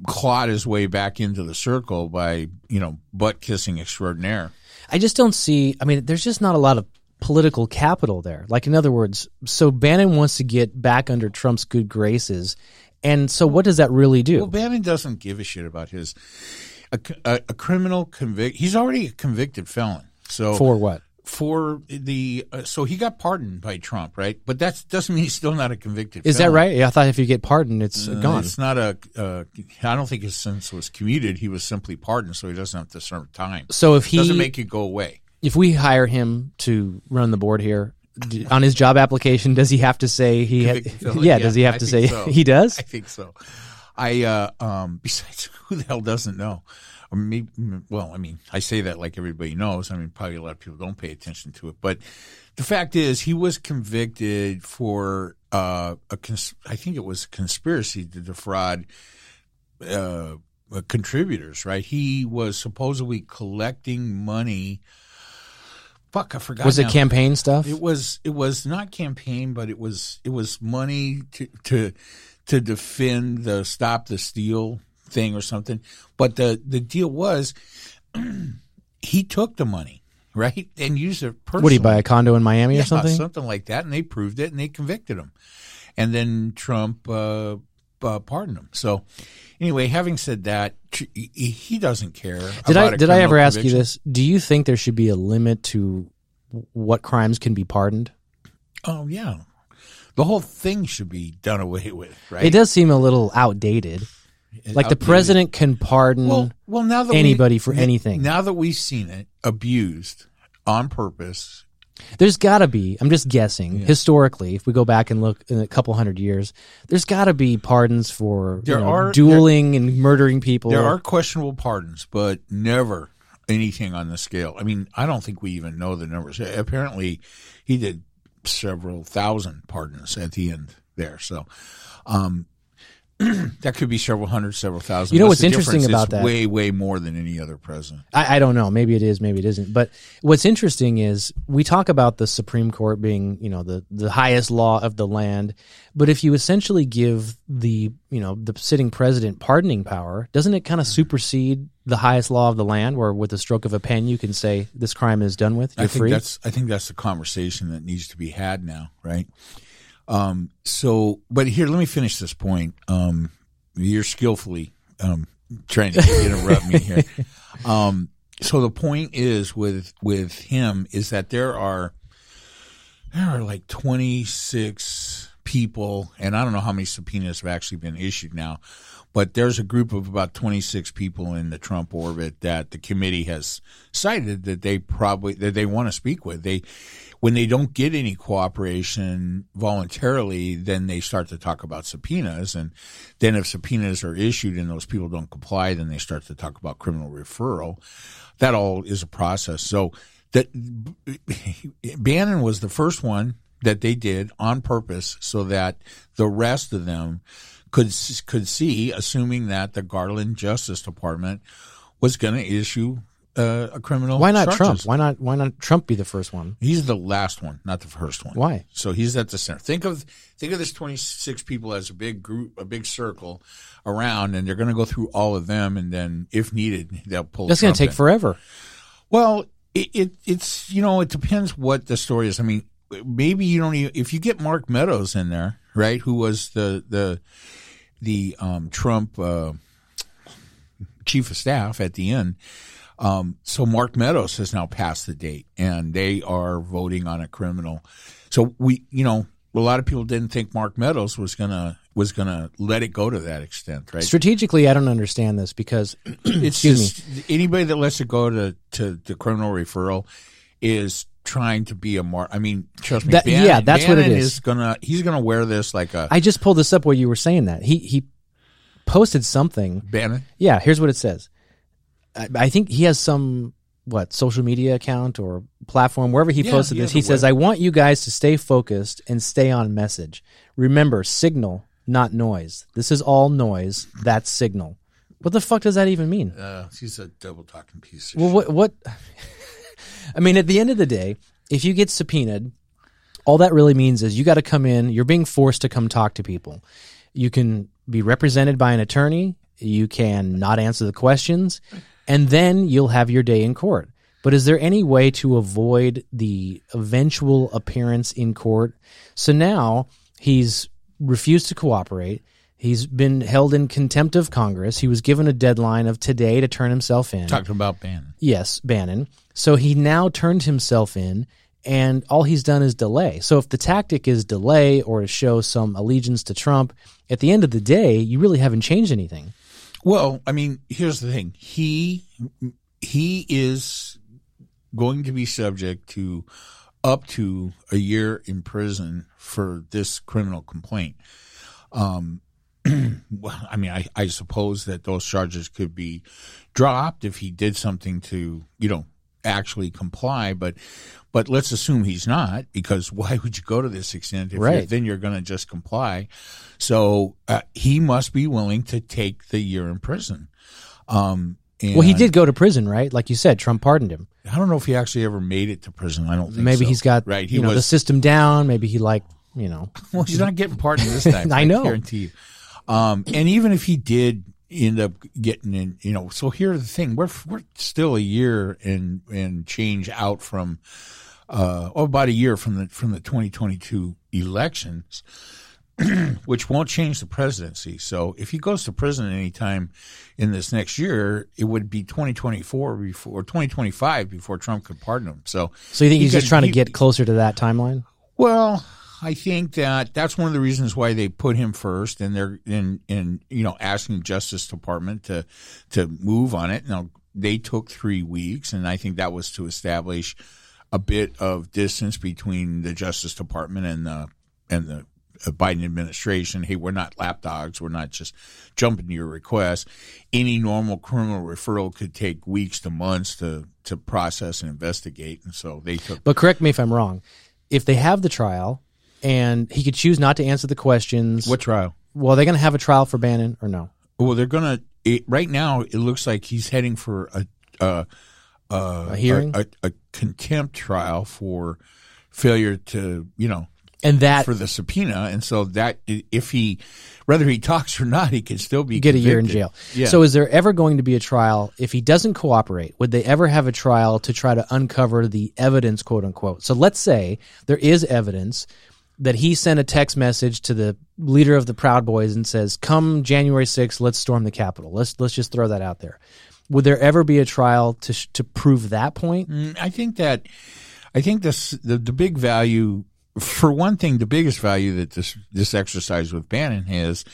clawed his way back into the circle by, you know, butt kissing extraordinaire. I just don't see. I mean, there's just not a lot of political capital there. Like, in other words, so Bannon wants to get back under Trump's good graces, and so what does that really do? Well, Bannon doesn't give a shit about his a, a, a criminal convict. He's already a convicted felon. So For what? for the uh, so he got pardoned by Trump, right? But that doesn't mean he's still not a convicted. Is that right? Yeah, I thought if you get pardoned, it's Uh, gone. It's not a. Uh, I don't think his sentence was commuted. He was simply pardoned, so he doesn't have to serve time. So if he doesn't make it go away. If we hire him to run the board here on his job application, does he have to say he? Ha- yeah, Yeah, does he have I to say so. he does? I think so. I uh, um, besides, who the hell doesn't know? Or maybe, well, I mean, I say that like everybody knows. I mean, probably a lot of people don't pay attention to it, but the fact is, he was convicted for uh, a cons- I think it was a conspiracy to defraud uh, uh, contributors. Right? He was supposedly collecting money. Fuck, I forgot. Was it now. campaign stuff? It was. It was not campaign, but it was. It was money to to to defend the stop the steal thing or something. But the the deal was, he took the money right and used it personally. Would he buy a condo in Miami Yeah, or something? something like that, and they proved it and they convicted him, and then Trump uh, uh, pardoned him. So. Anyway, having said that, he, doesn't care. Did I did I ever ask you this? Do you think there should be a limit to what crimes can be pardoned? Oh yeah, the whole thing should be done away with, right? It does seem a little outdated. Like the president can pardon Well, well, now that we- anybody for anything. Now that we've seen it abused on purpose, There's got to be. I'm just guessing. Historically, if we go back and look in a couple hundred years, there's got to be pardons for you know, are- dueling and murdering people. there are questionable pardons, but never anything on the scale. I mean, I don't think we even know the numbers. Apparently, he did several thousand pardons at the end there. So, um, that could be several hundred, several thousand. You know What's what's interesting difference? about It's that? Way, way more than any other president. I, I don't know. Maybe it is. Maybe it isn't. But what's interesting is we talk about the Supreme Court being, you know, the the highest law of the land. But if you essentially give the, you know, the sitting president pardoning power, doesn't it kind of supersede the highest law of the land, where with the stroke of a pen you can say this crime is done with, you're I think free? that's I think that's the conversation that needs to be had now, right? Um, so, but here, let me finish this point. Um, you're skillfully um, trying to interrupt me here. Um, so the point is with with him is that there are there are like 26 people, and I don't know how many subpoenas have actually been issued now, but there's a group of about 26 people in the Trump orbit that the committee has cited that they probably that they want to speak with. They when they don't get any cooperation voluntarily, then they start to talk about subpoenas, and then if subpoenas are issued and those people don't comply, then they start to talk about criminal referral. That all is a process. So that Bannon was the first one that they did on purpose so that the rest of them could could see, assuming that the Garland Justice Department was going to issue uh, a criminal. Why not charges. Trump? Why not? Why not Trump be the first one? He's the last one, not the first one. Why? So he's at the center. Think of think of this twenty six people as a big group, a big circle around, and they're going to go through all of them, and then if needed, they'll pull. That's going to take in. forever. Well, it, it it's you know it depends what the story is. I mean, maybe you don't even if you get Mark Meadows in there, right? Who was the the the um, Trump uh, chief of staff at the end. Um, so Mark Meadows has now passed the date, and they are voting on a criminal. So we, you know, a lot of people didn't think Mark Meadows was gonna was gonna let it go to that extent, right? Strategically, I don't understand this because it's just anybody that lets it go to to the criminal referral is trying to be a mar. I mean, trust me, That- Bannon, yeah, that's what it Bannon is. Gonna he's gonna wear this like a I just pulled this up while you were saying that he he posted something. Bannon. Yeah, here's what it says. I, I think he has some what social media account or platform wherever he Yeah, posted he this. He says, "I want you guys to stay focused and stay on message. Remember, signal, not noise. This is all noise. That's signal. What the fuck does that even mean? Uh, he's a double talking piece. Of Well, what what? I mean, at the end of the day, if you get subpoenaed, all that really means is you got to come in. You're being forced to come talk to people. You can be represented by an attorney. You can not answer the questions, and then you'll have your day in court. But is there any way to avoid the eventual appearance in court? So now he's refused to cooperate. He's been held in contempt of Congress. He was given a deadline of today to turn himself in. talking about Bannon. Yes, Bannon. So he now turned himself in, and all he's done is delay. So if the tactic is delay or to show some allegiance to Trump, at the end of the day, you really haven't changed anything. Well, I mean, here's the thing. He he is going to be subject to up to a year in prison for this criminal complaint. Um, well, I mean, I, I suppose that those charges could be dropped if he did something to, you know, actually comply. But, but let's assume he's not, because why would you go to this extent if Right. you're, then you're going to just comply? So uh, he must be willing to take the year in prison. Um, and Well, he did go to prison, right? Like you said, Trump pardoned him. I don't know if he actually ever made it to prison. I don't think Maybe so. he's got right. He you know was the system down. Maybe he like you know Well, he's not getting pardoned this time. I know. guarantee you. Um, and even if he did end up getting in, you know, so here's the thing: we're we're still a year and and change out from, uh, oh, about a year from the from the 2022 elections, which won't change the presidency. So if he goes to prison anytime in this next year, it would be 2024 before or 2025 before Trump could pardon him. So So you think He he's just trying to get closer to that timeline? well, I think that that's one of the reasons why they put him first, and they're in in you know asking Justice Department to to move on it. Now they took three weeks, and I think that was to establish a bit of distance between the Justice Department and the and the uh, Biden administration. Hey, we're not lapdogs. We're not just jumping to your request. Any normal criminal referral could take weeks to months to to process and investigate, and so they took But correct me if I'm wrong. If they have the trial and he could choose not to answer the questions, what trial? well, are they going to have a trial for Bannon or no? Well, they're gonna. Right now, it looks like he's heading for a a, a, A hearing? a, a contempt trial for failure to, you know, And that for the subpoena, and so that if he, whether he talks or not, he can still be get a year in jail. Yeah. So is there ever going to be a trial if he doesn't cooperate? Would they ever have a trial to try to uncover the evidence, quote unquote? So let's say there is evidence that he sent a text message to the leader of the Proud Boys and says, "Come January 6th, let's storm the Capitol." Let's let's just throw that out there. Would there ever be a trial to sh- to prove that point? Mm, I think that I think this the, the big value for one thing, the biggest value that this this exercise with Bannon has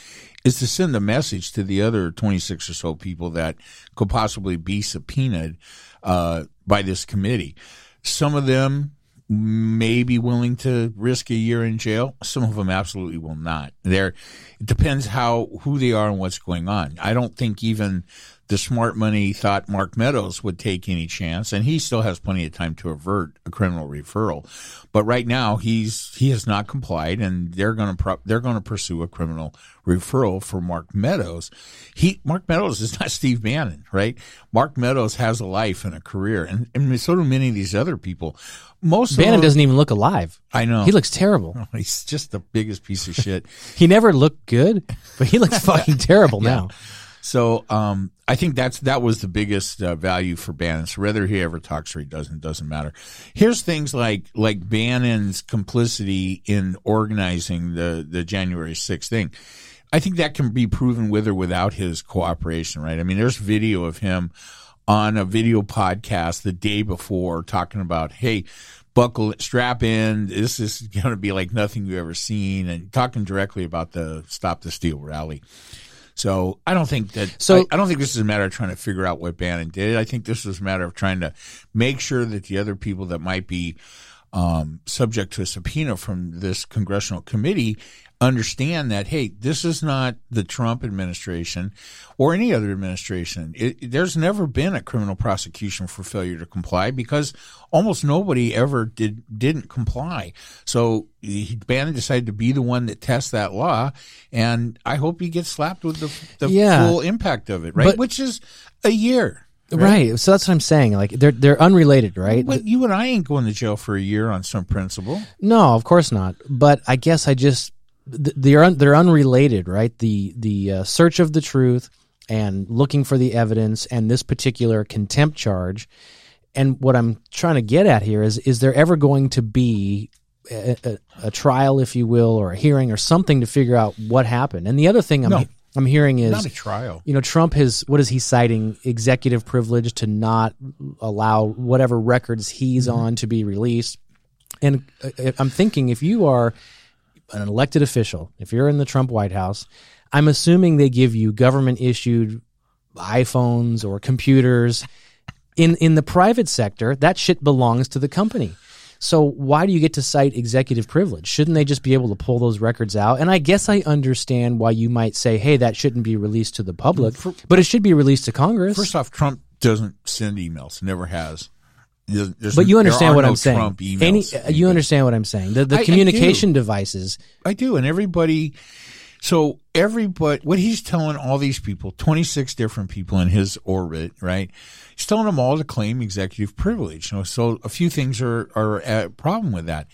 is to send a message to the other 26 or so people that could possibly be subpoenaed uh, by this committee. Some of them may be willing to risk a year in jail. Some of them absolutely will not. There, it depends how who they are and what's going on. I don't think even the smart money thought Mark Meadows would take any chance, and he still has plenty of time to avert a criminal referral. But right now, he's he has not complied, and they're going to pro- they're going to pursue a criminal referral for Mark Meadows. He Mark Meadows is not Steve Bannon, right? Mark Meadows has a life and a career, and, and so do many of these other people. Most Bannon doesn't even look alive. I know He looks terrible. He's just the biggest piece of shit. He never looked good, but he looks fucking terrible now. So um, I think that's that was the biggest uh, value for Bannon. So whether he ever talks or he doesn't doesn't matter. Here's things like like Bannon's complicity in organizing the the January 6th thing. I think that can be proven with or without his cooperation, right? I mean, there's video of him on a video podcast the day before talking about, hey, buckle, strap in. This is going to be like nothing you've ever seen, and talking directly about the Stop the Steal rally. So I don't think that. So- I, I don't think this is a matter of trying to figure out what Bannon did. I think this is a matter of trying to make sure that the other people that might be um, subject to a subpoena from this congressional committee understand that hey, this is not the Trump administration or any other administration. It, there's never been a criminal prosecution for failure to comply because almost nobody ever did didn't comply. So he, Bannon decided to be the one that tests that law, and I hope he gets slapped with the, the Yeah. full impact of it, right? But- Which is a year. Right. So that's what I'm saying. Like they're they're unrelated, right? But you and I ain't going to jail for a year on some principle. No, of course not. But I guess I just they're un- they're unrelated, right? The the uh, search of the truth and looking for the evidence and this particular contempt charge. And what I'm trying to get at here is is there ever going to be a, a, a trial, if you will, or a hearing or something to figure out what happened? And the other thing I'm No. I'm hearing is Not a trial. you know, Trump has what is he citing? Executive privilege to not allow whatever records he's Mm-hmm. on to be released. And uh, I'm thinking if you are an elected official, if you're in the Trump White House, I'm assuming they give you government issued iPhones or computers. In in the private sector, that shit belongs to the company. So why do you get to cite executive privilege? Shouldn't they just be able to pull those records out? And I guess I understand why you might say, "Hey, that shouldn't be released to the public," but it should be released to Congress. First off, Trump doesn't send emails. Never has. There's- but you understand what no I'm saying. Trump emails. Any, you understand what I'm saying? The, the I- I communication devices. I do, and everybody. So everybody, what he's telling all these people, twenty six different people in his orbit, right? He's telling them all to claim executive privilege. You know, so a few things are are a problem with that.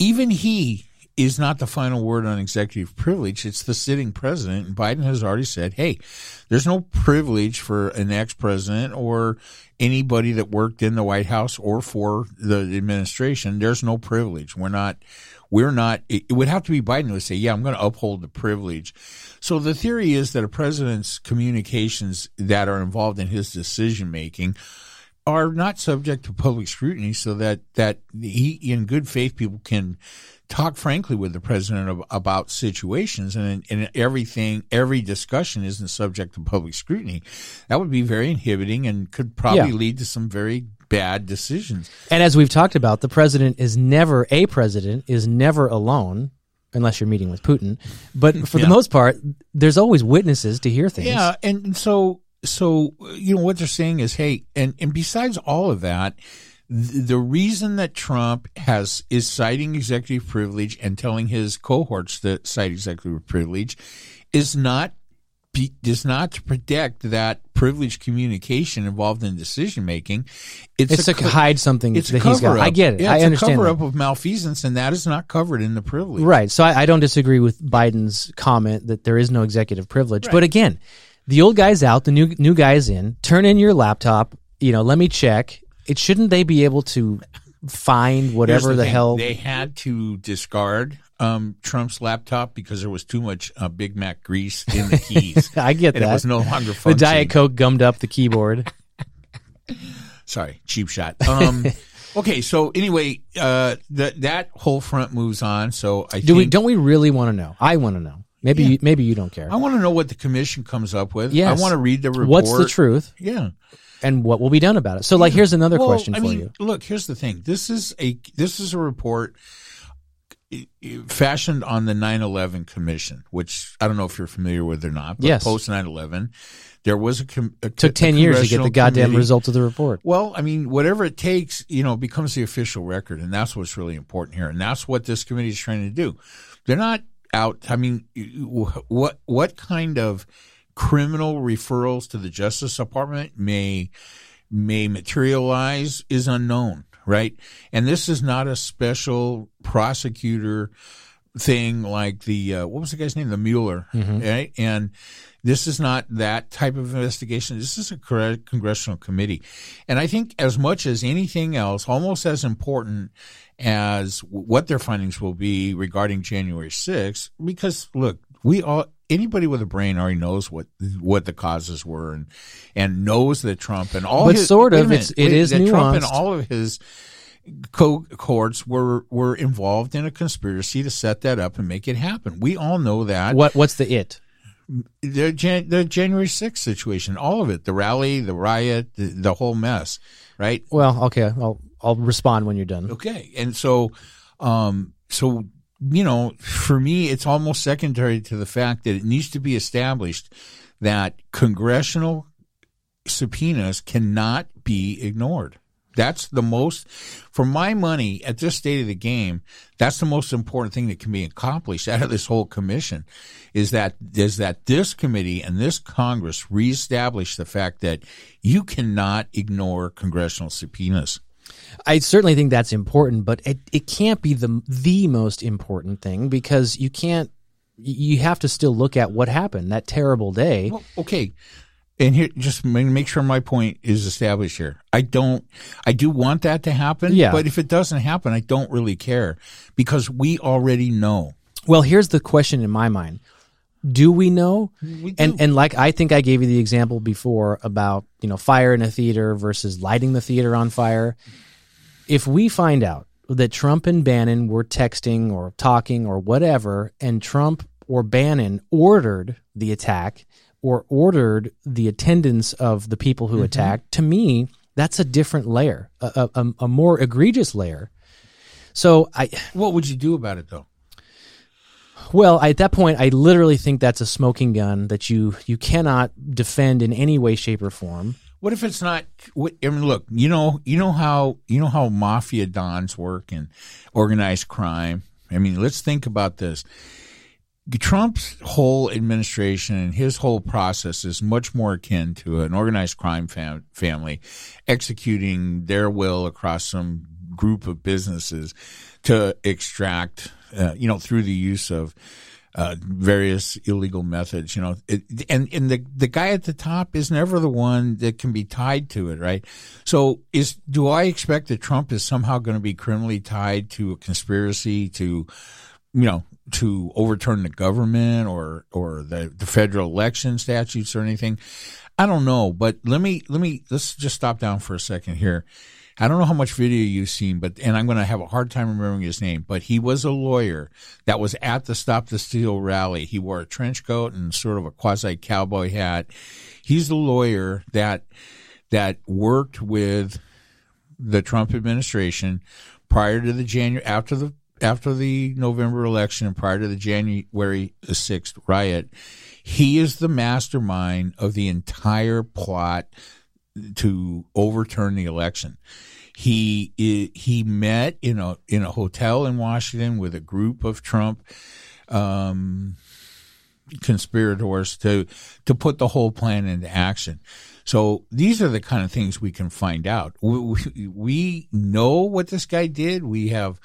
Even he is not the final word on executive privilege. It's the sitting president, and Biden has already said, "Hey, there's no privilege for an ex president or anybody that worked in the White House or for the administration. There's no privilege. We're not." we're not it would have to be biden who would say yeah i'm going to uphold the privilege so the theory is that a president's communications that are involved in his decision making are not subject to public scrutiny so that that he in good faith people can talk frankly with the president about situations and, and everything every discussion isn't subject to public scrutiny that would be very inhibiting and could probably Yeah. lead to some very bad decisions And as we've talked about, the president is never a president is never alone unless you're meeting with Putin. But for the Yeah. most part, there's always witnesses to hear things. Yeah, and so so you know what they're saying is, hey, and and besides all of that, th- the reason that Trump has is citing executive privilege and telling his cohorts to cite executive privilege is not be, is not to protect that privileged communication involved in decision making. It's, to hide something it's a that he's got. cover up. I get it. Yeah, I it's understand. a cover that. up of malfeasance, and that is not covered in the privilege. Right. So I, I don't disagree with Biden's comment that there is no executive privilege. But again, the old guy's out, the new new guy's in. Turn in your laptop. You know, let me check. It shouldn't they be able to find whatever the, thing. hell? they had to discard um, Trump's laptop because there was too much uh, Big Mac grease in the keys. I get that. it was no longer the. Diet Coke gummed up the keyboard. Sorry, cheap shot. Um, okay, so anyway, uh, that that whole front moves on. So I Do think we? Don't we really want to know? I want to know. Maybe you, maybe you don't care. I want to know what the commission comes up with. Yes. I want to read the report. What's the truth Yeah. And what will be done about it? So, like, here's another Well, question I for mean, you. Look, here's the thing. This is a this is a report fashioned on the 9/11 Commission, which I don't know if you're familiar with or not. But Yes. Post 9/11, there was a, com- a Took a ten years to get the goddamn committee- results of the report. Well, I mean, whatever it takes, you know, becomes the official record, and that's what's really important here, and that's what this committee is trying to do. They're not out. I mean, what what kind of criminal referrals to the Justice Department may may materialize is unknown, right? And this is not a special prosecutor thing like the uh, what was the guy's name, the Mueller, right? And this is not that type of investigation. This is a congressional committee, and I think as much as anything else, almost as important as what their findings will be regarding January 6th, because look, we all anybody with a brain already knows what what the causes were and and knows that Trump and all But his, sort of, minute, it's- it wait, is that Trump and all of his cohorts were were involved in a conspiracy to set that up and make it happen. We all know that What What's the it? the, Jan- the January 6th situation, all of it, the rally, the riot, the, the whole mess, right? Well, okay, I'll I'll respond when you're done. Okay. And so, um, so, you know, for me, it's almost secondary to the fact that it needs to be established that congressional subpoenas cannot be ignored. That's the most, for my money at this state of the game, that's the most important thing that can be accomplished out of this whole commission is that, is that this committee and this Congress reestablish the fact that you cannot ignore congressional subpoenas. I certainly think that's important, but it, it can't be the the most important thing because you can't. You have to still look at what happened that terrible day. Well, okay. And here, just make sure my point is established here. I don't, I do want that to happen. Yeah. But if it doesn't happen, I don't really care because we already know. Well, here's the question in my mind: Do we know? We And and like I think I gave you the example before about you know fire in a theater versus lighting the theater on fire. If we find out that Trump and Bannon were texting or talking or whatever, and Trump or Bannon ordered the attack or ordered the attendance of the people who mm-hmm. attacked, to me that's a different layer, a, a, a- a more egregious layer. So I, What would you do about it though? well, at that point, I literally think that's a smoking gun that you you cannot defend in any way, shape, or form. What if it's not? what- I mean, look, you know, you know how you know how mafia dons work and organized crime. I mean, let's think about this. Trump's whole administration and his whole process is much more akin to an organized crime fam- family executing their will across some group of businesses to extract, uh, you know, through the use of uh, various illegal methods, you know, it, and and the the guy at the top is never the one that can be tied to it, right? So, is do I expect that Trump is somehow going to be criminally tied to a conspiracy to, you know, to overturn the government or or the the federal election statutes or anything? I don't know, but let me let me let's just stop down for a second here. I don't know how much video you've seen, but and I'm going to have a hard time remembering his name. But he was a lawyer that was at the Stop the Steal rally. He wore a trench coat and sort of a quasi cowboy hat. He's the lawyer that that worked with the Trump administration prior to the January after the after the November election and prior to the January the sixth riot. He is the mastermind of the entire plot to overturn the election. He he met in a in a hotel in Washington with a group of Trump um, conspirators to to put the whole plan into action. So these are the kind of things we can find out. We, we, know what this guy did. We have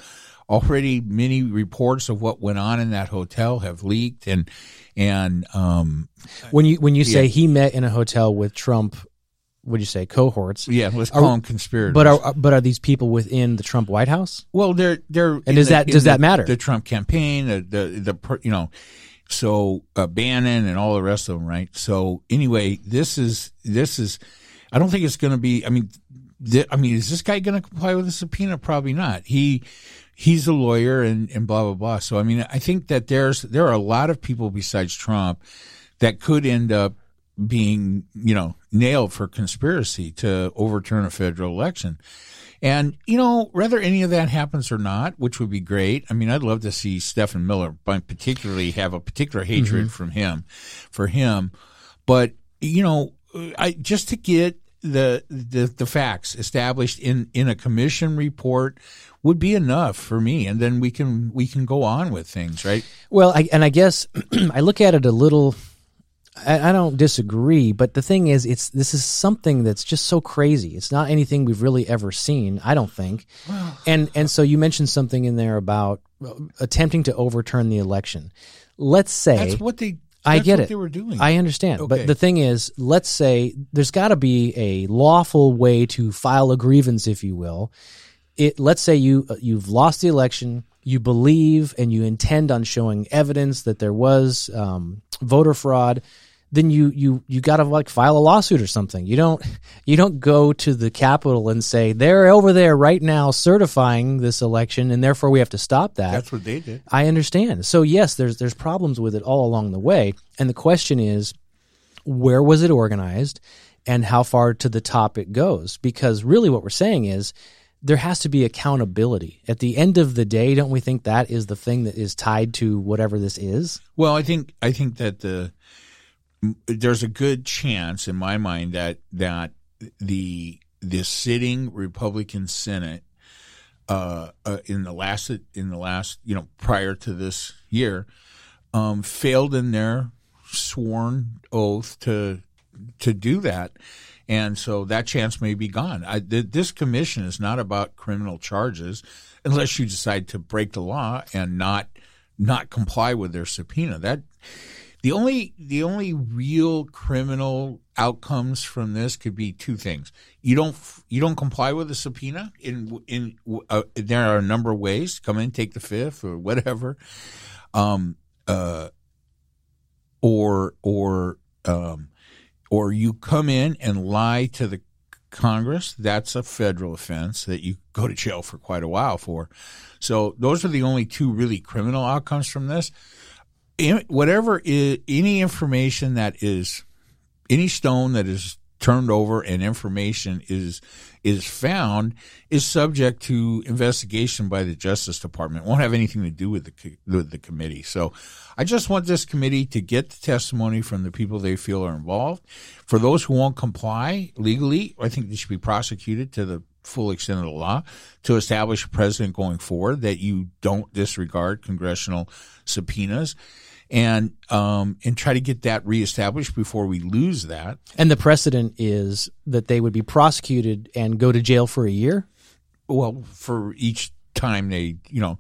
already many reports of what went on in that hotel have leaked, and and um, When you when you say he met in a hotel with Trump, would you say cohorts? yeah, let's Are- call them conspirators. But are but are these people within the Trump White House? Well, they're they're And does the- that- does the- that matter? The Trump campaign, the the the you know, so uh, Bannon and all the rest of them, right? So anyway, this is this is. I don't think it's going to be. I mean, th- I mean, is this guy going to comply with a subpoena? Probably not. He he's a lawyer and and blah blah blah. So I mean, I think that there's there are a lot of people besides Trump that could end up being, you know, nailed for conspiracy to overturn a federal election. And, you know, whether any of that happens or not, which would be great. I mean, I'd love to see Stephen Miller, but particularly have a particular hatred mm-hmm. from him, for him. But, you know, I just to get the, the, the facts established in, in a commission report would be enough for me. And then we can, we can go on with things, right? Well, I, and I guess I look at it a little. I, I don't disagree, but the thing is, it's this is something that's just so crazy. It's not anything we've really ever seen. I don't think. and and so you mentioned something in there about uh, attempting to overturn the election. Let's say That's what they, I get what it. they were doing. I understand. Okay. But the thing is, let's say there's got to be a lawful way to file a grievance, if you will. It, let's say you uh, you've lost the election, you believe and you intend on showing evidence that there was um, voter fraud. Then you you you got to like file a lawsuit or something. You don't you don't go to the Capitol and say they're over there right now certifying this election, and therefore we have to stop that. That's what they did. I understand. So yes, there's there's problems with it all along the way, and the question is, where was it organized, and how far to the top it goes? Because really, what we're saying is there has to be accountability. At the end of the day, don't we think that is the thing that is tied to whatever this is? Well, I think I think that the there's a good chance in my mind that that the the sitting Republican Senate uh, uh, in the last in the last you know prior to this year um, failed in their sworn oath to to do that. And so that chance may be gone. I, th- this commission is not about criminal charges, unless you decide to break the law and not not comply with their subpoena. That the only the only real criminal outcomes from this could be two things. You don't you don't comply with the subpoena in in uh, there are a number of ways. Come in, take the fifth, or whatever. Um, uh, or or um, or you come in and lie to the Congress. That's a federal offense that you go to jail for quite a while for. So those are the only two really criminal outcomes from this. Whatever is any information that is any stone that is turned over and information is is found is subject to investigation by the Justice Department. It won't have anything to do with the with the committee. So, I just want this committee to get the testimony from the people they feel are involved. For those who won't comply legally, I think they should be prosecuted to the full extent of the law to establish a precedent going forward that you don't disregard congressional subpoenas and um, and try to get that reestablished before we lose that. And the precedent is that they would be prosecuted and go to jail for a year. Well, for each time they, you know,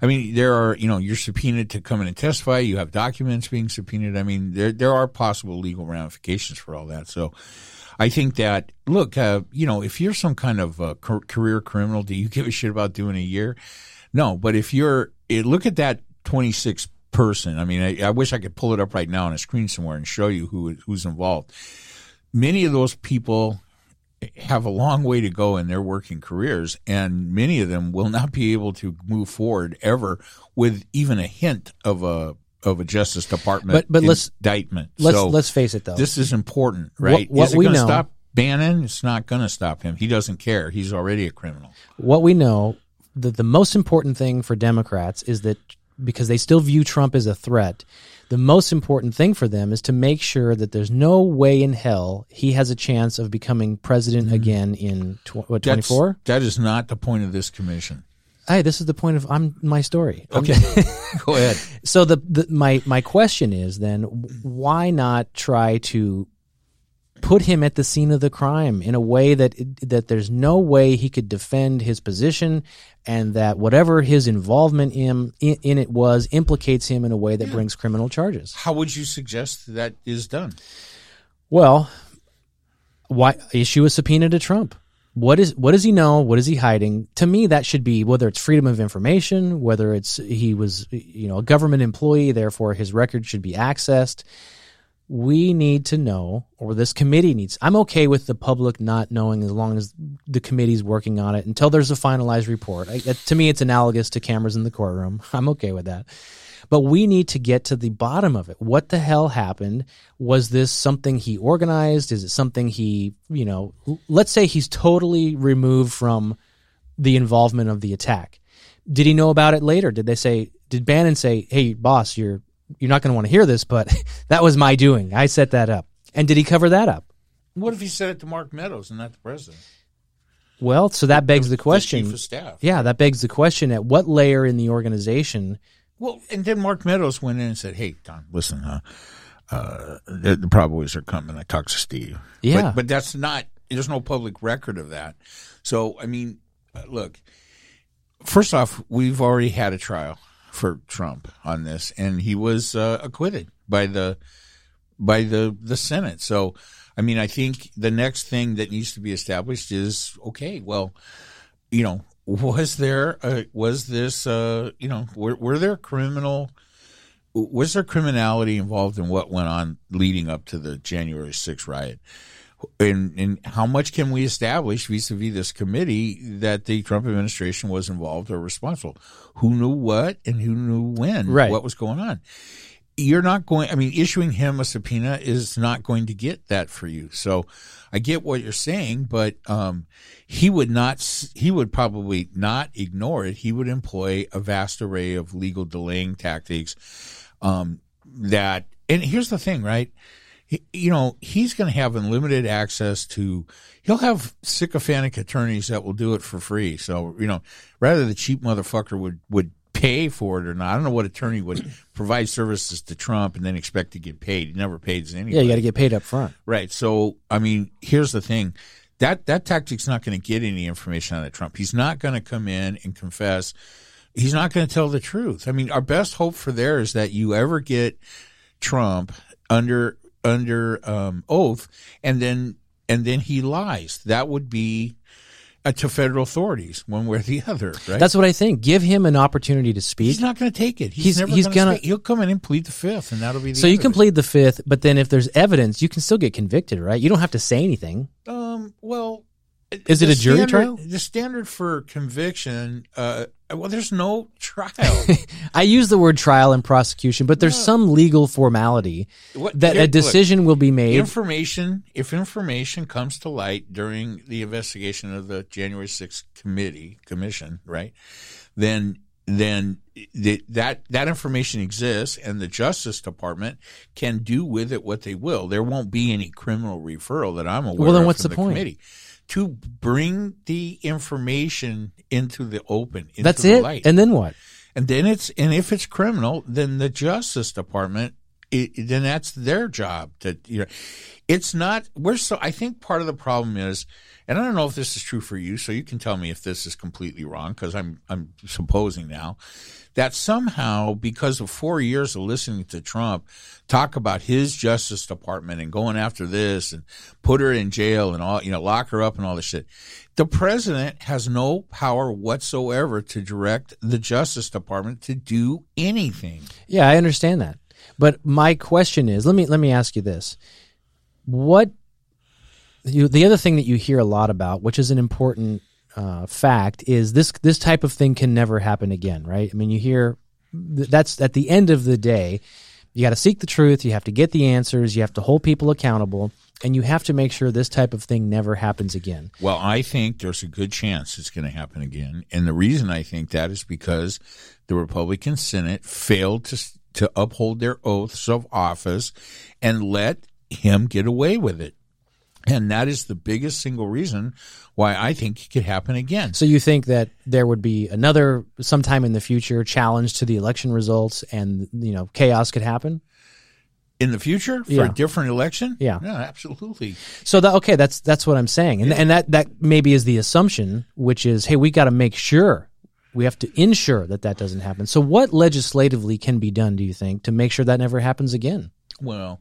I mean, there are, you know, you're subpoenaed to come in and testify. You have documents being subpoenaed. I mean, there there are possible legal ramifications for all that. So. I think that look, uh, you know, if you're some kind of uh, career criminal, do you give a shit about doing a year? No, but if you're, look at that 26 person. I mean, I, I, wish I could pull it up right now on a screen somewhere and show you who who's involved. Many of those people have a long way to go in their working careers, and many of them will not be able to move forward ever with even a hint of a of a Justice Department but, but let's, indictment. Let's so let's face it though. This is important, right? What, what is it going to stop Bannon? It's not going to stop him. He doesn't care. He's already a criminal. What we know that the most important thing for Democrats is that because they still view Trump as a threat. The most important thing for them is to make sure that there's no way in hell he has a chance of becoming president mm-hmm. again in tw- what 24. That is not the point of this commission. Hey, this is the point of I'm my story. Okay, go ahead. So the, the my my question is then why not try to put him at the scene of the crime in a way that that there's no way he could defend his position and that whatever his involvement in in, in it was implicates him in a way that yeah. brings criminal charges. How would you suggest that is done? Well, why issue a subpoena to Trump? What is what does he know? What is he hiding? To me, that should be whether it's freedom of information, whether it's he was you know a government employee, therefore his record should be accessed we need to know, or this committee needs. I'm okay with the public not knowing as long as the committee's working on it until there's a finalized report. I, to me, it's analogous to cameras in the courtroom. I'm okay with that. But we need to get to the bottom of it. What the hell happened? Was this something he organized? Is it something he, you know, let's say he's totally removed from the involvement of the attack. Did he know about it later? Did they say, did Bannon say, hey, boss, you're you're not going to want to hear this, but that was my doing. I set that up. And did he cover that up? What if he said it to Mark Meadows and not the president? Well, so that begs the, the question. The staff. Yeah, that begs the question: At what layer in the organization? Well, and then Mark Meadows went in and said, "Hey, Don, listen, uh, uh, the, the Proud Boys are coming. I talked to Steve. Yeah, but, but, that's not. There's no public record of that. So, I mean, uh, look. First off, we've already had a trial for Trump on this, and he was uh, acquitted by the by the the Senate. So, I mean, I think the next thing that needs to be established is okay. Well, you know, was there a, was this uh, you know were, were there criminal was there criminality involved in what went on leading up to the January 6th riot? And, and how much can we establish vis-a-vis this committee that the Trump administration was involved or responsible? Who knew what and who knew when? Right. What was going on? You're not going. I mean, issuing him a subpoena is not going to get that for you. So, I get what you're saying, but um, he would not. He would probably not ignore it. He would employ a vast array of legal delaying tactics. Um, that and here's the thing, right? You know, he's going to have unlimited access to, he'll have sycophantic attorneys that will do it for free. So, you know, rather the cheap motherfucker would, would pay for it or not. I don't know what attorney would provide services to Trump and then expect to get paid. He never pays anybody. Yeah, you got to get paid up front. Right. So, I mean, here's the thing. That, that tactic's not going to get any information out of Trump. He's not going to come in and confess. He's not going to tell the truth. I mean, our best hope for there is that you ever get Trump under under um, oath, and then and then he lies. That would be uh, to federal authorities, one way or the other. Right? That's what I think. Give him an opportunity to speak. He's not going to take it. He's, he's never he's gonna. He'll come in and plead the fifth, and that'll be. the. so you can plead the fifth, but then if there's evidence, you can still get convicted, right? You don't have to say anything. Um. Well. Is it a jury standard, trial? The standard for conviction, uh, Well, there's no trial. I use the word trial and prosecution, but there's some legal formality What- that here- a look, decision will be made. information if information comes to light during the investigation of the January 6th committee commission, right? Then then the, that that information exists and the Justice Department can do with it what they will. There won't be any criminal referral that I'm aware Well, then of what's from the point? committee. To bring the information into the open, into That's the it. light. And then what? And then it's and if it's criminal, then the Justice Department, it, then that's their job to you know. It's not. We're so. I think part of the problem is, and I don't know if this is true for you. So you can tell me if this is completely wrong because I'm I'm supposing now that somehow because of four years of listening to Trump talk about his Justice Department and going after this and put her in jail and all you know lock her up and all this shit. The president has no power whatsoever to direct the Justice Department to do anything. Yeah, I understand that. But my question is, let me let me ask you this. What you the other thing that you hear a lot about, which is an important uh, fact, is this this type of thing can never happen again, right? I mean, you hear that's at the end of the day, you got to seek the truth, you have to get the answers, you have to hold people accountable, and you have to make sure this type of thing never happens again. Well, I think there's a good chance it's going to happen again, and the reason I think that is because the Republican Senate failed to to uphold their oaths of office and let him get away with it. And that is the biggest single reason why I think it could happen again. So you think that there would be another sometime in the future challenge to the election results, and you know chaos could happen? In the future, for Yeah. a different election? Yeah. Yeah. absolutely. So that okay, that's that's what I'm saying, and and that that maybe is the assumption, which is, hey, we got to make sure we have to ensure that that doesn't happen. So what legislatively can be done, do you think, to make sure that never happens again? Well,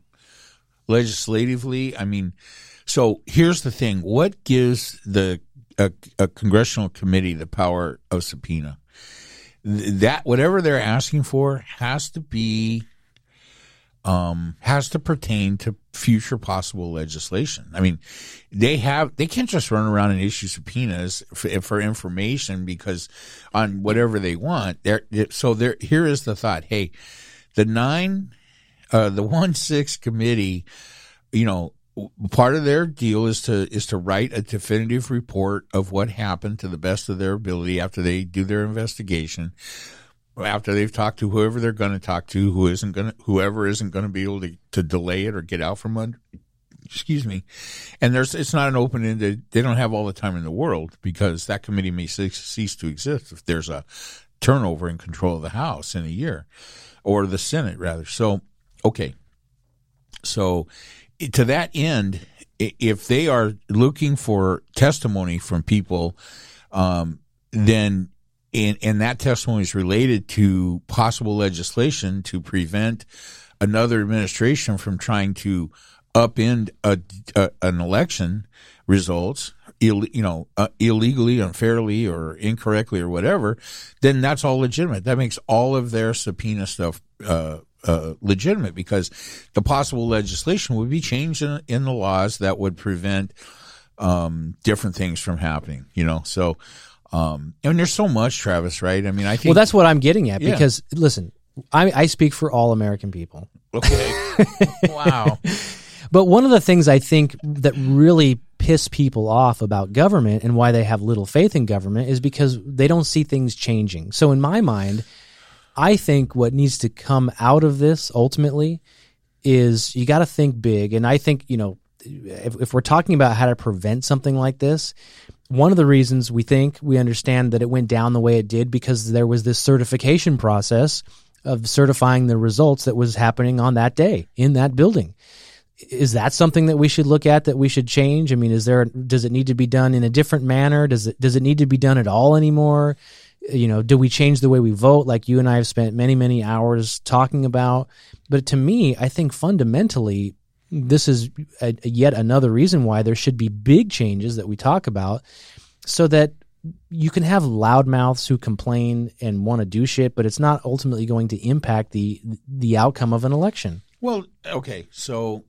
legislatively, I mean, so here's the thing: what gives the a, a congressional committee the power of subpoena? That whatever they're asking for has to be, um, has to pertain to future possible legislation. I mean, they have they can't just run around and issue subpoenas for, for information because on whatever they want. They're, so there. Here is the thought: Hey, the nine uh, the one six committee, you know, part of their deal is to is to write a definitive report of what happened to the best of their ability after they do their investigation. After they've talked to whoever they're going to talk to, who isn't going to, whoever isn't going to be able to, to delay it or get out from under, excuse me. And there's, it's not an open ended, they don't have all the time in the world because that committee may cease, to exist if there's a turnover in control of the House in a year or the Senate rather. So, okay. So, to that end, if they are looking for testimony from people, um, then and, and that testimony is related to possible legislation to prevent another administration from trying to upend a, a, an election results, you know, uh, illegally, unfairly, or incorrectly, or whatever, then that's all legitimate. That makes all of their subpoena stuff uh, uh, legitimate because the possible legislation would be changed in, in the laws that would prevent um, different things from happening. You know, so um, and there's so much, Travis. Right? I mean, I think Well, that's what I'm getting at Yeah. because listen, I, I speak for all American people. okay. wow. But one of the things I think that really piss people off about government and why they have little faith in government is because they don't see things changing. So in my mind, I think what needs to come out of this ultimately is you got to think big. And I think, you know, if, if we're talking about how to prevent something like this, one of the reasons we think we understand that it went down the way it did because there was this certification process of certifying the results that was happening on that day in that building is that something that we should look at that we should change? I mean, is there does it need to be done in a different manner? Does it does it need to be done at all anymore? You know, do we change the way we vote like you and I have spent many many hours talking about? But to me, I think fundamentally this is a, yet another reason why there should be big changes that we talk about so that you can have loudmouths who complain and want to do shit, but it's not ultimately going to impact the the outcome of an election. Well, okay, so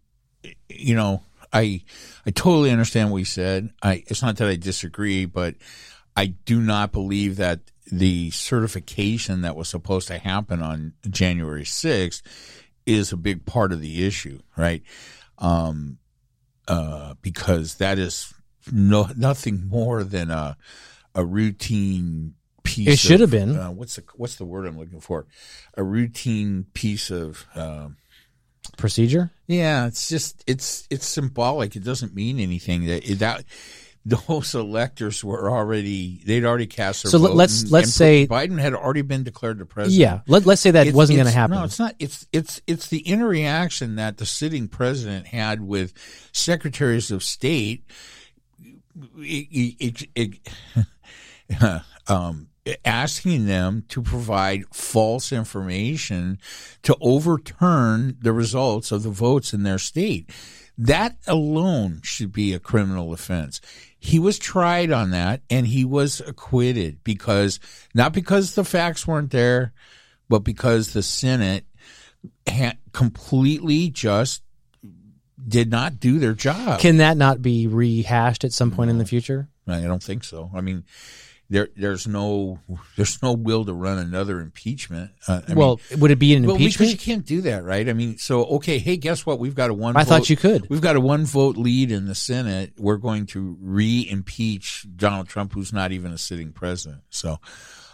you know, I I totally understand what you said. I it's not that I disagree, but I do not believe that the certification that was supposed to happen on January 6th is a big part of the issue, right? Um, uh, because that is no nothing more than a a routine piece. It should of, have been. Uh, what's the what's the word I'm looking for? A routine piece of. Uh, Procedure? yeah, it's just it's it's symbolic. It doesn't mean anything. That that those electors were already they'd already cast their votes. So vote. let's- and- let's and say- Biden had already been declared the president. Yeah. Let, let's say that It's- wasn't going to happen. No, it's not. It's it's it's the interaction that the sitting president had with secretaries of state. It, it, it, um, asking them to provide false information to overturn the results of the votes in their state. That alone should be a criminal offense. He was tried on that and he was acquitted because not because the facts weren't there, but because the Senate had completely just did not do their job. Can that not be rehashed at some point in the future? I don't think so. I mean, there there's no there's no will to run another impeachment. Uh, well, would it be an mean, well, because you can't do that, right? I mean, so okay, hey, guess what? We've got a one. I vote, thought you could. We've got a one vote lead in the Senate. We're going to re-impeach Donald Trump, who's not even a sitting president. So.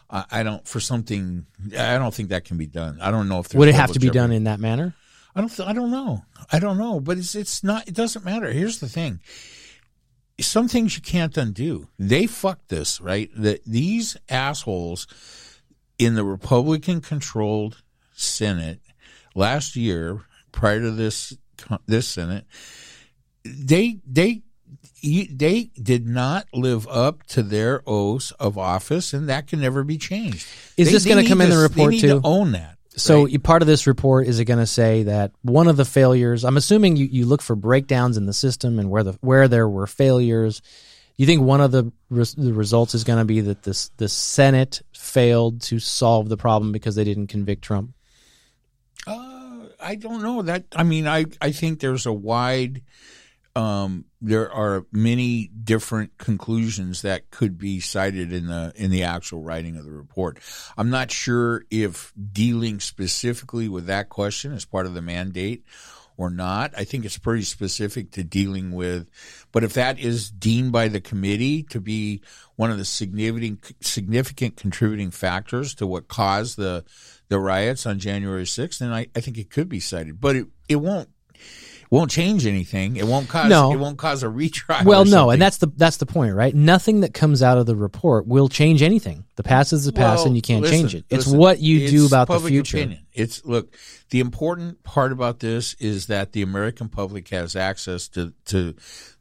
I I don't for something. I don't think that can be done. I don't know if there's Would it have to be jeopardy. done in that manner? I don't. Th- I don't know. I don't know. But it's it's not. It doesn't matter. Here's the thing. Some things you can't undo. They fucked this right. That these assholes in the Republican-controlled Senate last year, prior to this this Senate, they they they did not live up to their oaths of office, and that can never be changed. Is They- this gonna come in the report they need too? To own that. So right? part of this report is it going to say that one of the failures? I'm assuming you, you look for breakdowns in the system and where the where there were failures. You think one of the res, the results is going to be that this the Senate failed to solve the problem because they didn't convict Trump? Uh, I don't know that. I mean, I I think there's a wide. Um, there are many different conclusions that could be cited in the in the actual writing of the report. I'm not sure if dealing specifically with that question is part of the mandate or not. I think it's pretty specific to dealing with, but if that is deemed by the committee to be one of the significant significant contributing factors to what caused the the riots on January 6th, then I, I think it could be cited, but it, it won't won't change anything. It won't cause No. it won't cause a retrial. Well, no, and that's the that's the point, right? Nothing that comes out of the report will change anything. The past is the past, Well, and you can't listen, change it. It's listen, what you do it's about the future. Opinion. It's look. The important part about this is that the American public has access to to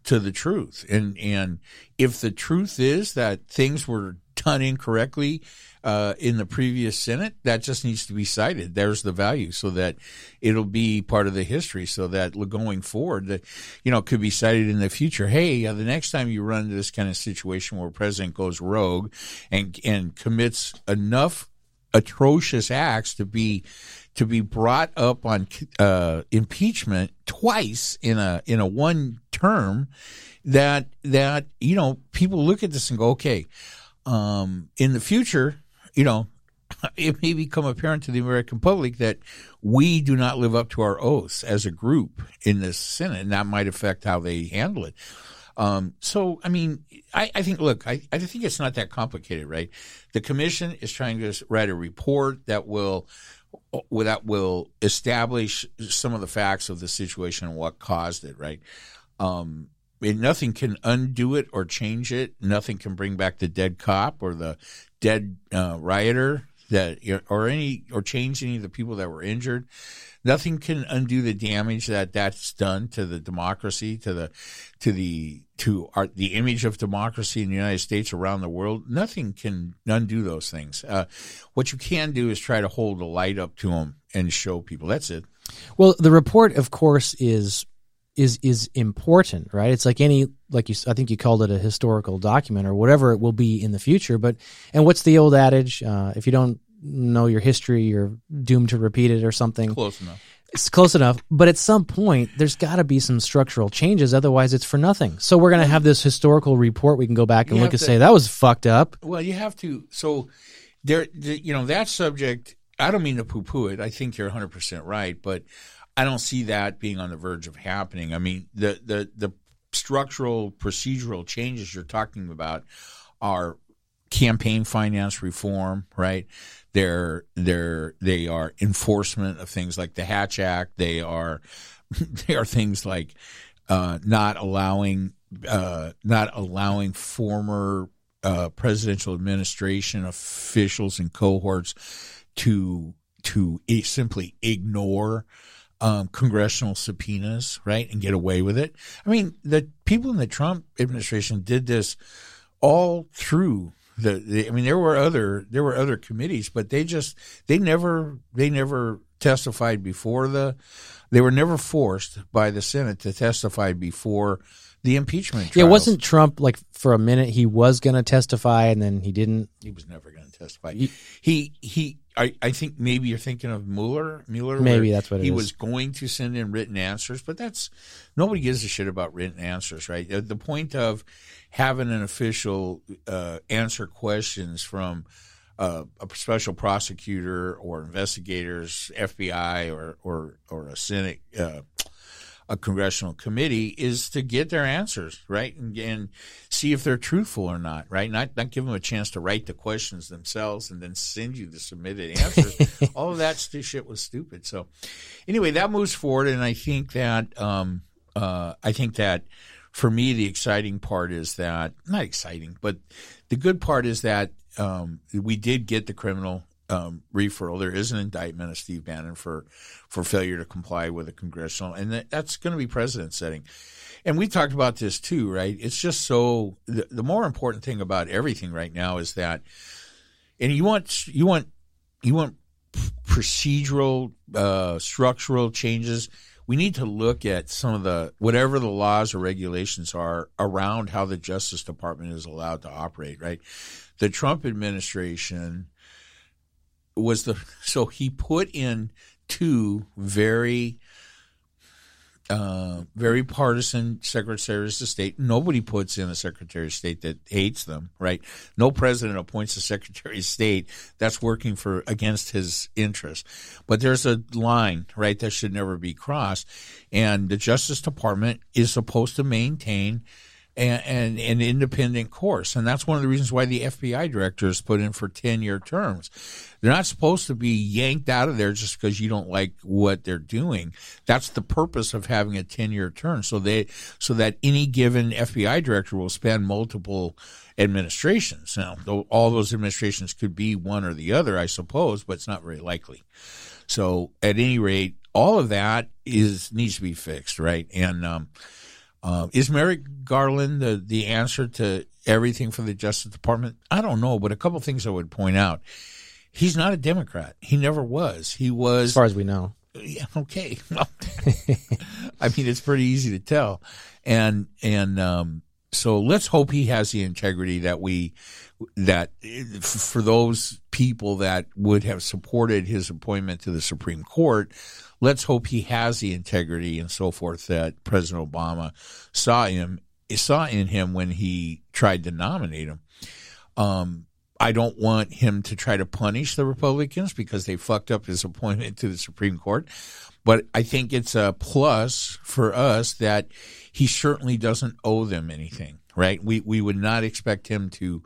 to the truth, and and if the truth is that things were done incorrectly uh, in the previous Senate, that just needs to be cited. There's the value, so that it'll be part of the history, so that going forward, that you know, could be cited in the future. Hey, uh, the next time you run into this kind of situation where a president goes rogue and and commits enough atrocious acts to be to be brought up on uh, impeachment twice in a in a one term that that you know people look at this and go okay um, in the future you know it may become apparent to the American public that we do not live up to our oaths as a group in this Senate, and that might affect how they handle it. Um, so, I mean, I, I think, look, I, I think it's not that complicated, right? The commission is trying to write a report that will that will establish some of the facts of the situation and what caused it, right? Um, and nothing can undo it or change it. Nothing can bring back the dead cop or the dead uh, rioter that or any or change any of the people that were injured. Nothing can undo the damage that that's done to the democracy, to the to the to our, the image of democracy in the United States around the world. Nothing can undo those things. Uh, what you can do is try to hold a light up to them and show people. That's it. Well, the report, of course, is is is important, right? It's like any like you I think you called it a historical document or whatever it will be in the future. But and what's the old adage? Uh, if you don't know your history, you're doomed to repeat it or something. Close enough. It's close enough, but at some point, there's got to be some structural changes. Otherwise, it's for nothing. So we're going to have this historical report. We can go back and You look and to- say that was fucked up. Well, you have to. So there, the, you know, that subject. I don't mean to poo-poo it. I think you're 100 percent right, but I don't see that being on the verge of happening. I mean, the the the structural procedural changes you're talking about are campaign finance reform, right? They're they're they are enforcement of things like the Hatch Act. They are they are things like uh, not allowing uh, not allowing former uh, presidential administration officials and cohorts to to simply ignore um, congressional subpoenas, right, and get away with it. I mean, the people in the Trump administration did this all through the, the I mean, there were other there were other committees, but they just they never they never testified before the they were never forced by the Senate to testify before the impeachment. Yeah, wasn't Trump like for a minute he was going to testify and then he didn't? he was never going to testify. He he. I, I think maybe you're thinking of Mueller. Mueller. Maybe that's what he is. was going to send in written answers, but that's nobody gives a shit about written answers, right? The- The point of having an official uh, answer questions from uh, a special prosecutor or investigators, FBI or or or a Senate. Uh, a congressional committee is to get their answers right and, and see if they're truthful or not right? Not not give them a chance to write the questions themselves and then send you the submitted answers. All of that shit was stupid. So anyway that moves forward and i think that um uh i think that for me the exciting part is that not exciting but the good part is that um we did get the criminal um, referral. There is an indictment of Steve Bannon for for failure to comply with a congressional, and that, that's going to be precedent setting. And we talked about this too, right? It's just so the, the more important thing about everything right now is that, and you want you want you want procedural, uh, structural changes. We need to look at some of the whatever the laws or regulations are around how the Justice Department is allowed to operate. Right, the Trump administration was the so he put in two very uh, very partisan secretaries of state. Nobody puts in a secretary of state that hates them, right? No president appoints a secretary of state that's working for against his interests. But there's a line, right, that should never be crossed. And the Justice Department is supposed to maintain an, an, an independent course. And that's one of the reasons why the FBI director is put in for 10 year terms. They're not supposed to be yanked out of there just because you don't like what they're doing. That's the purpose of having a 10 year term. So they, so that any given FBI director will span multiple administrations. Now, all those administrations could be one or the other, I suppose, but it's not very likely. So at any rate, all of that is needs to be fixed, right? And um, uh, is Merrick Garland the the answer to everything for the Justice Department? I don't know, but a couple things I would point out. He's not a Democrat. He never was. He was As far as we know. yeah, okay. Well, I mean, it's pretty easy to tell, and and um, so let's hope he has the integrity that we that for those people that would have supported his appointment to the Supreme Court. Let's hope he has the integrity and so forth that President Obama saw him saw in him when he tried to nominate him. Um, I don't want him to try to punish the Republicans because they fucked up his appointment to the Supreme Court. But I think it's a plus for us that he certainly doesn't owe them anything, right? We we would not expect him to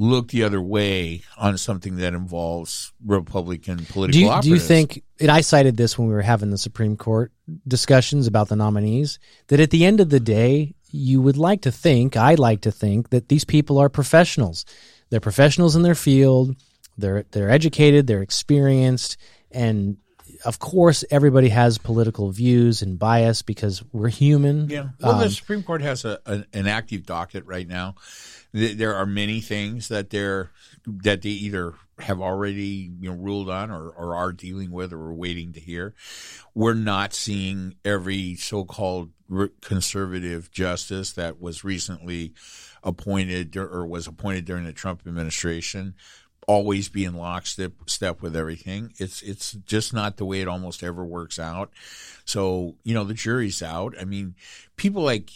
look the other way on something that involves Republican political Do you, do you think, and I cited this when we were having the Supreme Court discussions about the nominees, that at the end of the day, you would like to think, I like to think, that these people are professionals. They're professionals in their field. They're they're educated. They're experienced, and of course, everybody has political views and bias because we're human. Yeah. Well, Um, the Supreme Court has a, a an active docket right now. Th- There are many things that they're that they either have already you know ruled on or, or are dealing with or are waiting to hear. We're not seeing every so-called conservative justice that was recently appointed or was appointed during the Trump administration always be in lockstep step with everything. It's it's just not the way it almost ever works out. So you know the jury's out. I mean, people like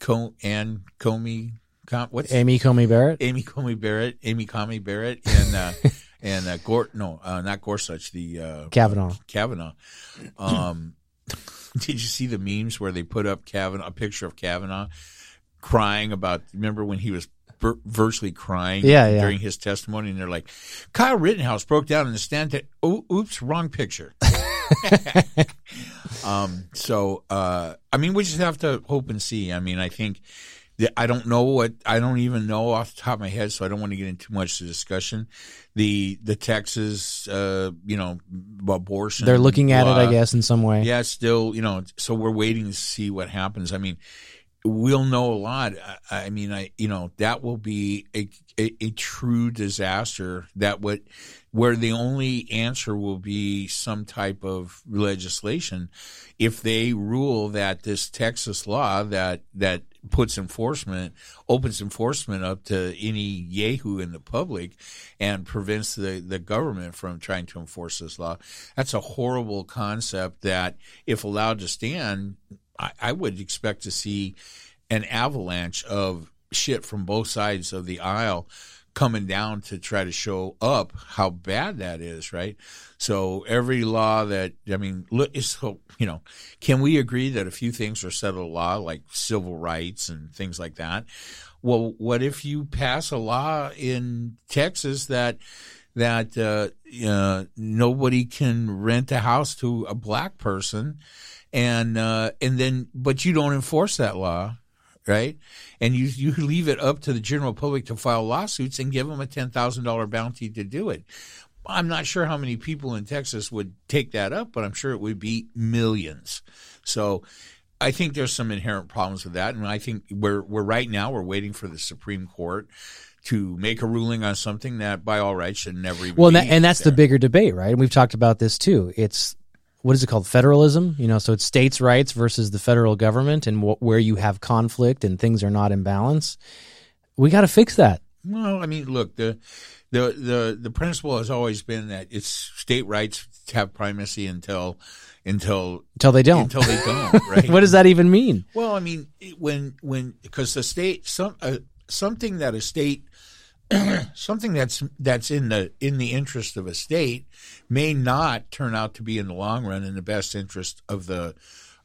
Co- and Comey, Com- what's Amy Comey Barrett. Amy Comey Barrett, Amy Comey Barrett, and uh, and uh, Gor no, uh, not Gorsuch, the uh, Kavanaugh. Kavanaugh. Um, did you see the memes where they put up Kavanaugh, a picture of Kavanaugh crying about? Remember when he was vir- virtually crying Yeah, yeah. during his testimony, and they're like, Kyle Rittenhouse broke down in the stand. That oh, oops, wrong picture. um, so uh, I mean, we just have to hope and see. I mean, I think. I don't know what I don't even know off the top of my head, so I don't want to get into much of the discussion. The the Texas, uh, you know, abortion. They're looking at it, I guess, in some way. Yeah, still, you know, so we're waiting to see what happens. I mean, we'll know a lot. I, I mean, I, you know, that will be a, a, a true disaster that would, where the only answer will be some type of legislation. If they rule that this Texas law that, that puts enforcement, opens enforcement up to any yahoo in the public and prevents the, the government from trying to enforce this law. That's a horrible concept that, if allowed to stand, I, I would expect to see an avalanche of shit from both sides of the aisle coming down to try to show up how bad that is, right? So every law that I mean, look, so you know, can we agree that a few things are settled law, like civil rights and things like that? Well, what if you pass a law in Texas that that uh, uh, nobody can rent a house to a black person, and uh, and then but you don't enforce that law, right? And you you leave it up to the general public to file lawsuits and give them a ten thousand dollar bounty to do it. I'm not sure how many people in Texas would take that up, but I'm sure it would be millions. So I think there's some inherent problems with that, and I think we're we're right now we're waiting for the Supreme Court to make a ruling on something that by all rights should never even. Well, and, that, and that's the bigger debate, right? And we've talked about this too. It's what is it called? Federalism. You know, so it's states' rights versus the federal government, and wh- where you have conflict and things are not in balance. We got to fix that. Well, I mean, look the the the the principle has always been that it's state rights have primacy until until Until they don't. until they don't. Right? what does that even mean? Well, I mean, when when because the state some uh, something that a state something that's that's in the in the interest of a state may not turn out to be in the long run in the best interest of the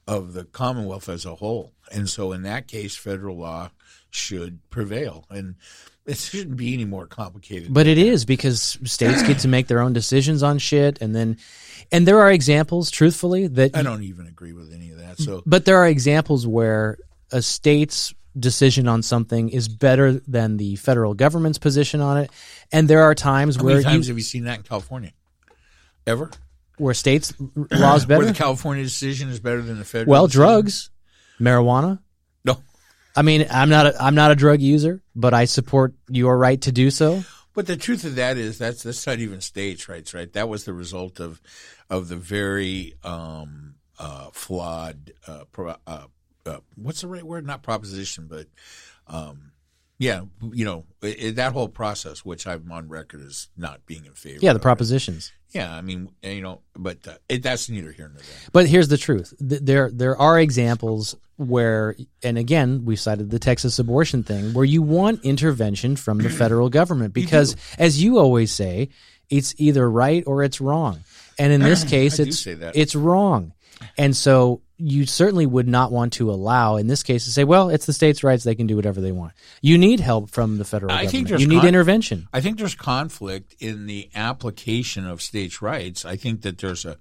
of the Commonwealth as a whole. And so, in that case, federal law should prevail, and it shouldn't be any more complicated. But it is because states get to make their own decisions on shit, and then, and there are examples, truthfully, that I don't even agree with any of that. So, But there are examples where a state's decision on something is better than the federal government's position on it, and there are times how where many times you, have you seen that in California? Ever? where states laws Where better. the California decision is better than the federal? Well, decision? drugs, marijuana. No. I mean, I'm not a, I'm not a drug user, but I support your right to do so. But the truth of that is that's that's not even states' rights, right? That was the result of of the very um, uh, flawed. Uh, pro, uh, uh, what's the right word? Not proposition, but um, yeah, you know i i- that whole process, which I'm on record as not being in favor. Yeah, the propositions. Yeah, I mean, you know, but uh, it, that's neither here nor there. But here's the truth: there there are examples where, and again, we cited the Texas abortion thing, where you want intervention from the federal government because, as you always say, it's either right or it's wrong, and in this case, it's it's wrong, and so you certainly would not want to allow, in this case, to say, well, it's the states' rights; they can do whatever they want. You need help from the federal I government. think you need con- intervention. I think there's conflict in the application of states' rights. I think that there's a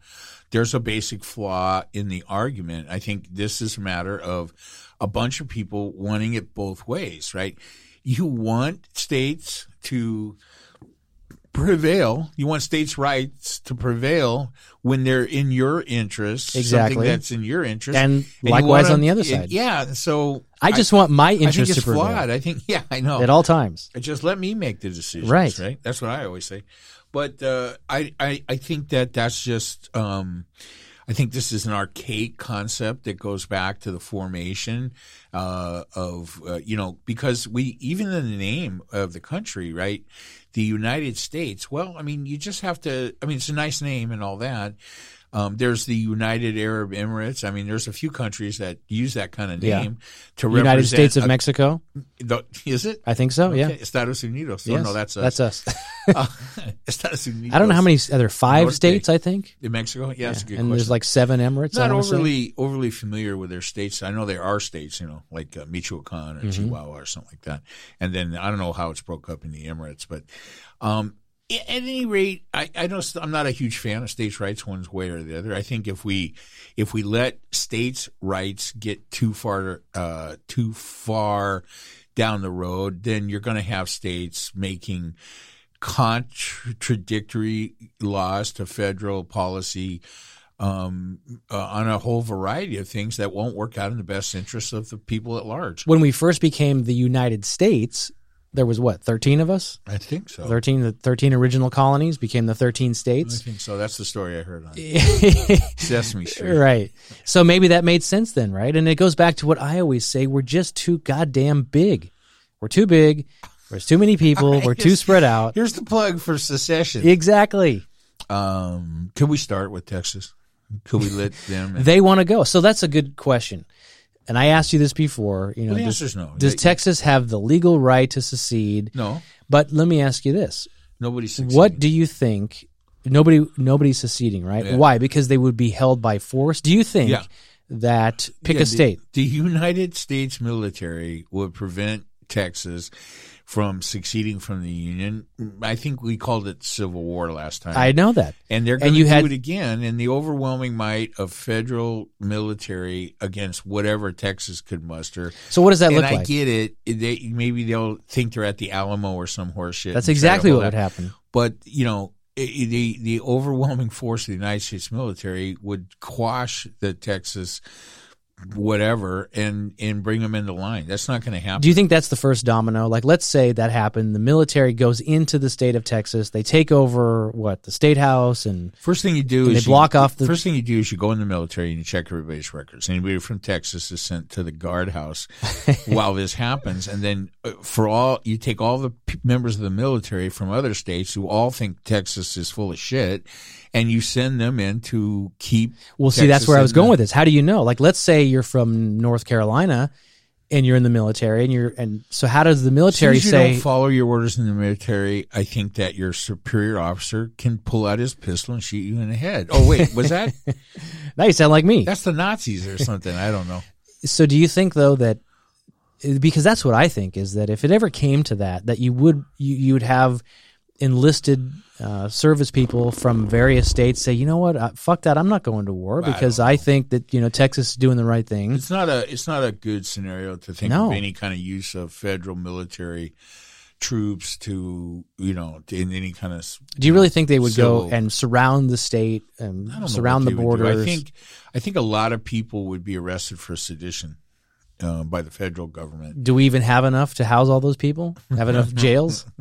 there's a basic flaw in the argument. I think this is a matter of a bunch of people wanting it both ways, right? You want states to prevail. You want states' rights to prevail when they're in your interest. Exactly. Something that's in your interest. And you likewise on the other side. Yeah. So I just want my I interest to prevail flawed. I think, yeah, I know. at all times. Just let me make the decisions. Right. Right. That's what I always say. But uh, I, I I think that that's just um, I think this is an archaic concept that goes back to the formation uh, of uh, you know because we even in the name of the country, right? The United States. Well, I mean, you just have to. I mean, it's a nice name and all that. Um, there's the United Arab Emirates. I mean, there's a few countries that use that kind of Yeah. name to United States of a- Mexico. the- is it? I think so. Yeah. Okay, Estados Unidos. Oh, no, that's us. that's us. Uh, Estados Unidos. I don't know how many. Are there five Norte. states? I think. in Mexico. Yeah, that's a good and question. there's like seven Emirates. I not wanna say. overly overly familiar with their states. I know there are states, you know, like uh, Michoacan or Mm-hmm. Chihuahua or something like that. And then I don't know how it's broke up in the Emirates, but um, at any rate, I, I know I'm not a huge fan of states' rights one way or the other. I think if we if we let states' rights get too far uh, too far down the road, then you're going to have states making contradictory laws to federal policy um, uh, on a whole variety of things that won't work out in the best interest of the people at large. When we first became the United States, there was what thirteen of us. I think so. 13, the 13 original colonies became the 13 states I think so. That's the story I heard on Sesame Street. right. So maybe that made sense then, right? And it goes back to what I always say we're just too goddamn big. We're too big. There's too many people. We're too spread out. Here's the plug for secession. Exactly. Um, can we start with Texas? Could we let them? They want to go. So that's a good question. And I asked you this before. You know, Well, the does, answer's no. does They- Texas have the legal right to secede? no, But let me ask you this: nobody's succeeding. What do you think? Nobody, nobody's seceding, right? Yeah. Why? Because they would be held by force. Do you think Yeah. that pick Yeah, a the- state? The, United States military would prevent Texas from succeeding from the Union. I think we called it Civil War last time. I know that. and they're going to do had- it again. And the overwhelming might of federal military against whatever Texas could muster. So what does that and look I like? I get it. They, maybe they'll think they're at the Alamo or some horseshit. That's and try to exactly what would happen. But you know, the the overwhelming force of the United States military would quash the Texas whatever and and bring them into line. That's not going to happen. Do you think that's the first domino? Like, let's say that happened. The military goes into the state of Texas. They take over what the state house, and First thing you do is they block you, off the- First thing you do is you go in the military and you check everybody's records. Anybody from Texas is sent to the guardhouse while this happens, and then uh, for all you take all the p- members of the military from other states who all think Texas is full of shit, and you send them in to keep. well, see, that's where I was going the- with this. How do you know? Like, let's say you're from North Carolina, and you're in the military, and you're, and so how does the military say? don't follow your orders in the military, I think that your superior officer can pull out his pistol and shoot you in the head. Oh wait, was that? now you sound like me. That's the Nazis or something. I don't know. So do you think though that because that's what I think is that if it ever came to that that you would you, you would have enlisted uh, service people from various states say you know what uh, fuck that I'm not going to war I because I, think that you know Texas is doing the right thing. It's not a it's not a good scenario to think No. of any kind of use of federal military troops to you know in any kind of. Do you really think they would go and surround the state and know surround the they would do. borders? I think I think a lot of people would be arrested for sedition uh, by the federal government. do we even have enough to house all those people? Have enough jails?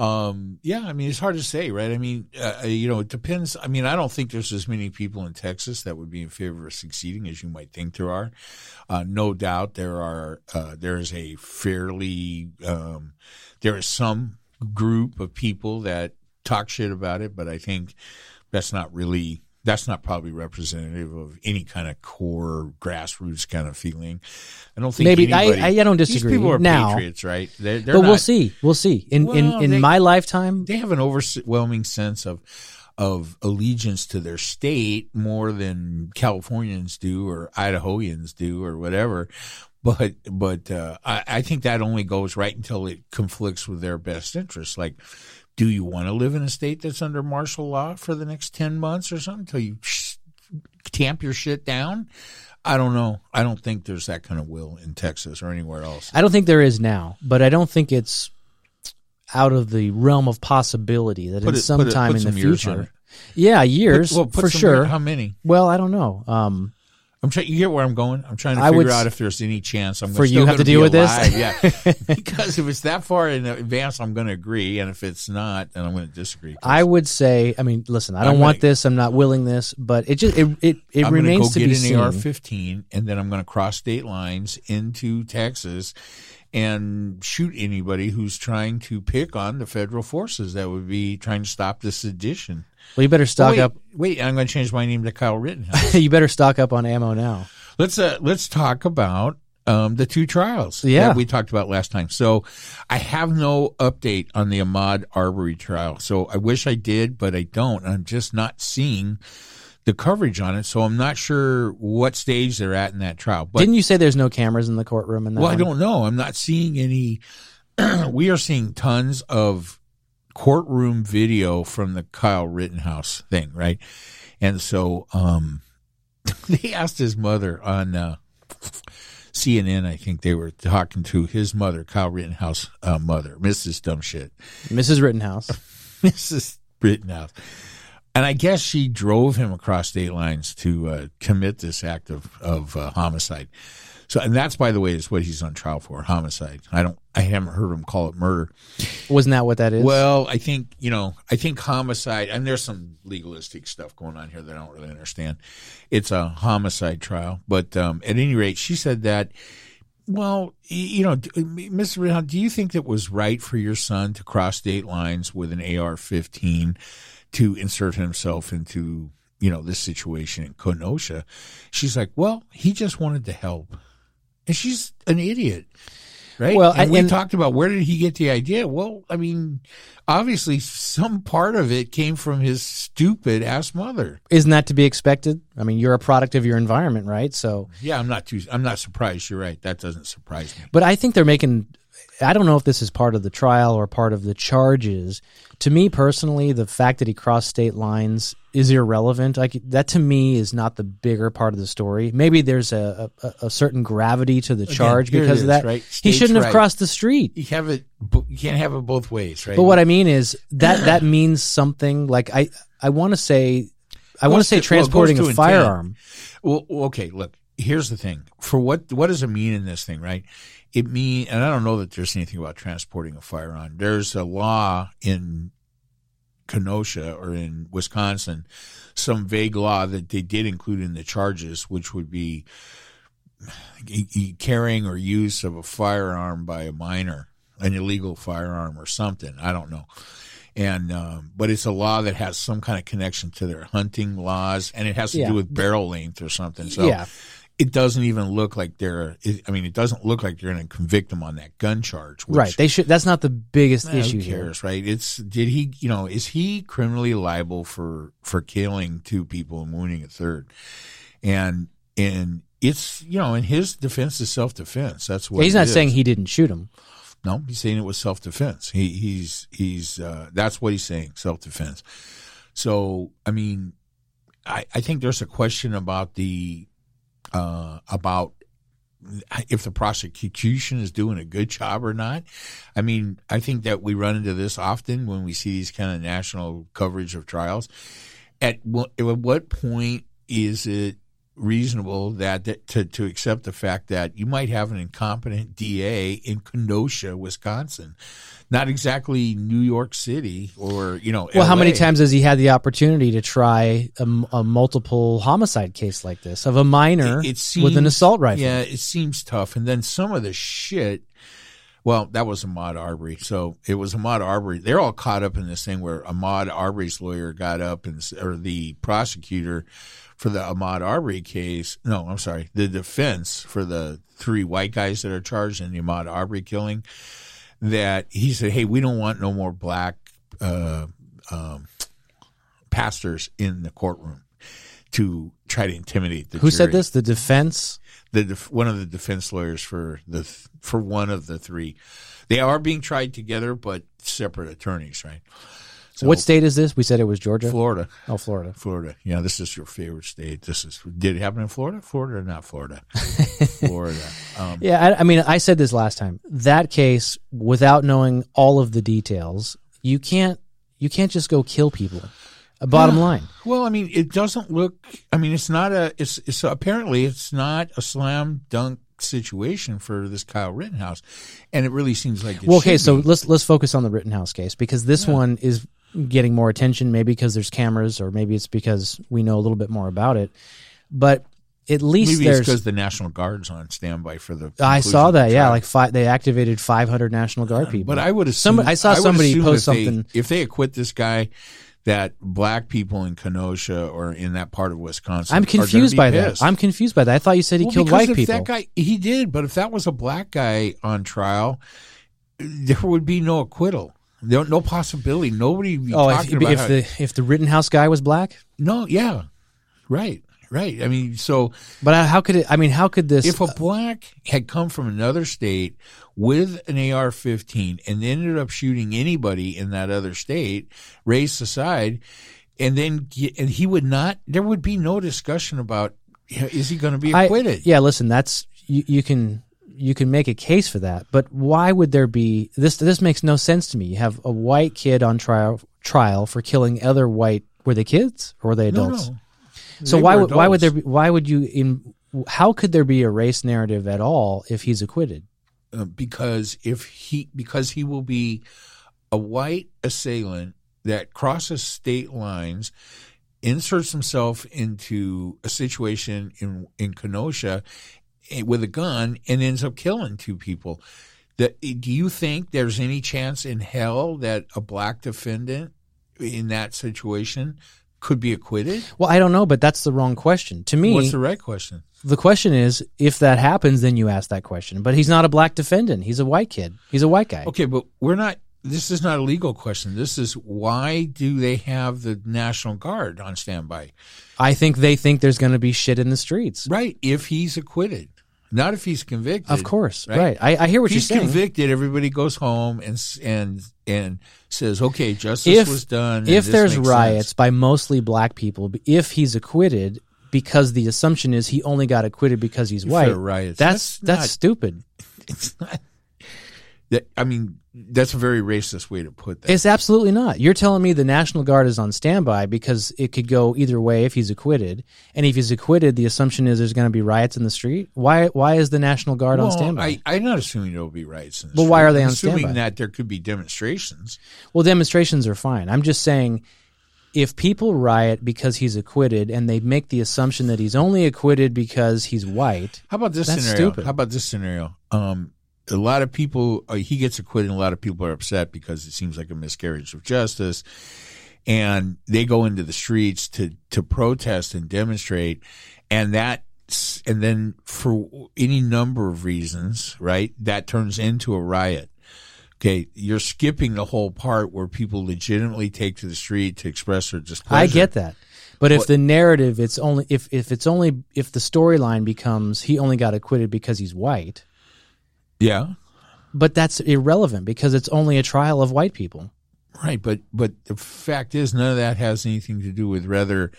Um, yeah, I mean, it's hard to say, right? I mean, uh, you know, it depends. I mean, I don't think there's as many people in Texas that would be in favor of succeeding as you might think there are. Uh, no doubt there are, uh, there is a fairly, um, there is some group of people that talk shit about it, but I think that's not really, that's not probably representative of any kind of core grassroots kind of feeling. I don't think Maybe. I- anybody, I- I don't disagree. These people are Now- patriots, right? They're, they're but we'll see. We'll see. In in in they- my lifetime, they have an overwhelming sense of of allegiance to their state more than Californians do or Idahoans do or whatever. But but uh, I, I think that only goes right until it conflicts with their best interests. Like, do you want to live in a state that's under martial law for the next ten months or something until you tamp your shit down? I don't know. I don't think there's that kind of will in Texas or anywhere else. I don't think there is now, but I don't think it's out of the realm of possibility that Put in it- some it- time in the future. Yeah, years Put- well, put for sure. How many? Well, I don't know. Um, I'm trying. You get where I'm going. I'm trying to I figure would out if there's any chance I'm For still you have to deal with this? alive. Yeah, because if it's that far in advance, I'm going to agree, and if it's not, then I'm going to disagree. I would say, I mean, listen, I don't I'm want gonna- this. I'm not willing this, but it just it it, it I'm going to remains go to get be an seen. AR-15, and then I'm going to cross state lines into Texas and shoot anybody who's trying to pick on the federal forces that would be trying to stop the sedition. Well, you better stock wait, up. wait, I'm going to change my name to Kyle Rittenhouse. you better stock up on ammo now. let's uh, let's talk about um, the two trials Yeah. that we talked about last time. So I have no update on the Ahmaud Arbery trial. So I wish I did, but I don't. I'm just not seeing the coverage on it. So I'm not sure what stage they're at in that trial. But Didn't you say there's no cameras in the courtroom? In that well, I don't know. I'm not seeing any. we are seeing tons of courtroom video from the Kyle Rittenhouse thing, right? And so um, they asked his mother on uh, CNN. I think they were talking to his mother, Kyle Rittenhouse uh, mother, Mrs. Dumb Shit, Mrs. Rittenhouse. Mrs. Rittenhouse. And I guess she drove him across state lines to uh, commit this act of of uh, homicide. So, and that's by the way, is what he's on trial for homicide. I don't, I haven't heard him call it murder. Wasn't that what that is? Well, I think you know, I think homicide, and there's some legalistic stuff going on here that I don't really understand. It's a homicide trial, but um, at any rate, she said that. Well, you know, Mr. Rittenhouse, do you think that was right for your son to cross state lines with an AR-15 to insert himself into you know this situation in Kenosha? She's like, well, he just wanted to help, and she's an idiot. Right. Well, and I- we and- talked about where did he get the idea? Well, I mean, obviously some part of it came from his stupid ass mother. Isn't that to be expected? I mean, you're a product of your environment, right? So, Yeah, I'm not too. I'm not surprised. You're right. That doesn't surprise me. but I think they're making. I don't know if this is part of the trial or part of the charges. To me personally, the fact that he crossed state lines is irrelevant. Like that to me is not the bigger part of the story. Maybe there's a a, a certain gravity to the charge here because is, of that. right? He shouldn't have right. crossed the street. You have it. You can't have it both ways, right? But what I mean is that that means something. Like I I want to say I want to say to- well, transporting a firearm. Well, okay, look, here's the thing. For what what does it mean in this thing, right? It mean and I don't know that there's anything about transporting a firearm. There's a law in Kenosha or in Wisconsin, some vague law that they did include in the charges, which would be carrying or use of a firearm by a minor, an illegal firearm or something. I don't know. And um, but it's a law that has some kind of connection to their hunting laws, and it has to Yeah. do with barrel length or something. So Yeah. It doesn't even look like they're. It, I mean, it doesn't look like you're going to convict them on that gun charge. Which, Right. They should. That's not the biggest Eh, issue who here. right? It's did he, you know, is he criminally liable for for killing two people and wounding a third? And and it's you know, in his defense is self defense. That's what He's not is. saying he didn't shoot him. No, he's saying it was self defense. He he's he's uh, that's what he's saying, self defense. So I mean, I I think there's a question about the uh, about if the prosecution is doing a good job or not. I mean, I think that we run into this often when we see these kind of national coverage of trials. At what, at what point is it reasonable that, that to to accept the fact that you might have an incompetent DA in Kenosha, Wisconsin, not exactly New York City or you know. Well, how many times has he had the opportunity to try a, a multiple homicide case like this of a minor It- it seems, with an assault rifle? Yeah, it seems tough. And then some of the shit. Well, that was Ahmaud Arbery. So it was Ahmaud Arbery. They're all caught up in this thing where Ahmaud Arbery's lawyer got up and, or the prosecutor for the Ahmaud Arbery case. No, I'm sorry. The defense for the three white guys that are charged in the Ahmaud Arbery killing that he said, Hey, we don't want no more black, uh, um, pastors in the courtroom to try to intimidate the Who said this? The defense. the def- one of the defense lawyers for the th- for one of the three. They are being tried together, but separate attorneys, right? So, what state is this? We said it was Georgia. Florida, Oh, Florida. Florida. Yeah, this is your favorite state. This is did it happen in Florida? Florida or not Florida? Florida. Um, Yeah, I, I mean, I said this last time. That case, without knowing all of the details, you can't you can't just go kill people. A bottom line. Well, I mean, it doesn't look. I mean, it's not a. It's, it's apparently it's not a slam dunk situation for this Kyle Rittenhouse, and it really seems like. It Well, okay, so be. let's let's focus on the Rittenhouse case because this one is getting more attention. Maybe because there's cameras, or maybe it's because we know a little bit more about it. But at least maybe there's. because the National Guard's on standby for the. I saw that. Yeah, like five, they activated 500 National Guard people. But I would assume. Somebody- I saw would somebody post if they- something- if they acquit this guy, that black people in Kenosha or in that part of Wisconsin, I'm confused by pissed. that. I'm confused by that. I thought you said he Well, killed white if people. That guy, he did, but if that was a black guy on trial, there would be no acquittal. There, no possibility. Nobody oh, if, if how- the if the Rittenhouse guy was black, no, yeah, right, right. I mean, so but how could it? I mean, how could this? if a black had come from another state with an AR-15 and ended up shooting anybody in that other state, race aside, and then and he would not, there would be no discussion about is he going to be I- acquitted? yeah, listen, that's you, you can you can make a case for that, but why would there be this? This makes no sense to me. You have a white kid on trial trial for killing other white. Were they kids or were they adults? no. So They why would why would there be why would you in how could there be a race narrative at all if he's acquitted? Uh, because if he because he will be a white assailant that crosses state lines inserts himself into a situation in in Kenosha Eh, with a gun and ends up killing two people that eh, do you think there's any chance in hell that a black defendant in that situation could be acquitted Well, I don't know, but that's the wrong question. To me, what's the right question the question is if that happens, then you ask that question. But he's not a black defendant. He's a white kid. He's a white guy. Okay, but we're not. This is not a legal question. This is why do they have the National Guard on standby? I think they think there's going to be shit in the streets. Right, if he's acquitted, not if he's convicted. Of course, right? right? I, I hear what If you're saying. He's convicted, everybody goes home and and and says, "Okay, justice if was done." if there's riots sense." by mostly black people, if he's acquitted because the assumption is he only got acquitted because he's If white, riots, that's that's that's not- stupid. it's not. That I mean, that's a very racist way to put that. It's absolutely not. You're telling me the National Guard is on standby because it could go either way if he's acquitted. And if he's acquitted, the assumption is there's going to be riots in the street. Why? Why is the National Guard on standby? I, I'm not assuming there will be riots. In the But why are they I'm on assuming standby? that there could be demonstrations. well, demonstrations are fine. I'm just saying, if people riot because he's acquitted and they make the assumption that he's only acquitted because he's white, How about this That's scenario? stupid. How about this scenario? Um, a lot of people, uh, he gets acquitted, and a lot of people are upset because it seems like a miscarriage of justice, and they go into the streets to to protest and demonstrate, and that, and then for any number of reasons, right, that turns into a riot. Okay, you're skipping the whole part where people legitimately take to the street to express their displeasure. I get that. But if What- the narrative, it's only if if it's only if the storyline becomes he only got acquitted because he's white, Yeah, but that's irrelevant because it's only a trial of white people. Right, but but the fact is, none of that has anything to do with whether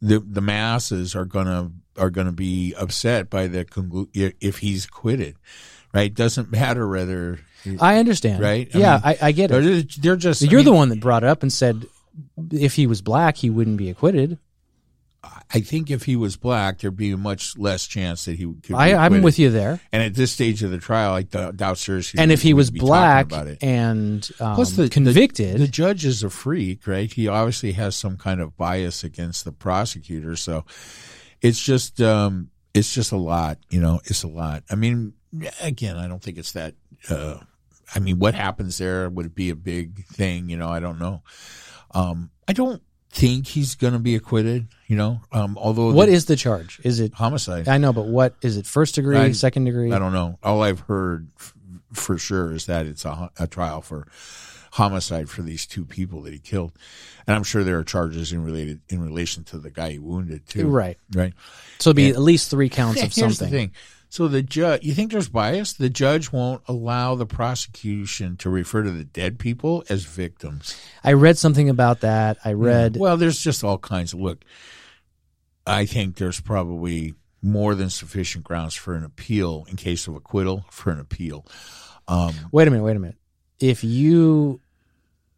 the the masses are gonna are gonna be upset by the conclu- if he's acquitted. Right, doesn't matter whether. I understand. Right? I yeah, mean, I, I get it. They're, they're just. You're mean, the one that brought it up and said if he was black, he wouldn't be acquitted. I think if he was black, there'd be a much less chance that he could. Be I, I'm with you there. And at this stage of the trial, I doubt, doubt seriously. And if he was black about it. and um, Plus, the convicted, The, the judge is a freak, right? He obviously has some kind of bias against the prosecutor, so it's just um, it's just a lot. You know, it's a lot. I mean, again, I don't think it's that. Uh, I mean, what happens there would it be a big thing? You know, I don't know. Um, I don't think he's going to be acquitted. You know, um, although what the is the charge? Is it? homicide? I know, but what is it? First degree, I- second degree? I don't know. All I've heard f- for sure is that it's a, a trial for homicide for these two people that he killed, and I'm sure there are charges in related in relation to the guy he wounded too. Right. Right. So it'd be Yeah. at least three counts of something. So the judge, you think there's bias? The judge won't allow the prosecution to refer to the dead people as victims. I read something about that. I read. Well, there's just all kinds of look. I think there's probably more than sufficient grounds for an appeal in case of acquittal for an appeal. Um, Wait a minute. Wait a minute. If you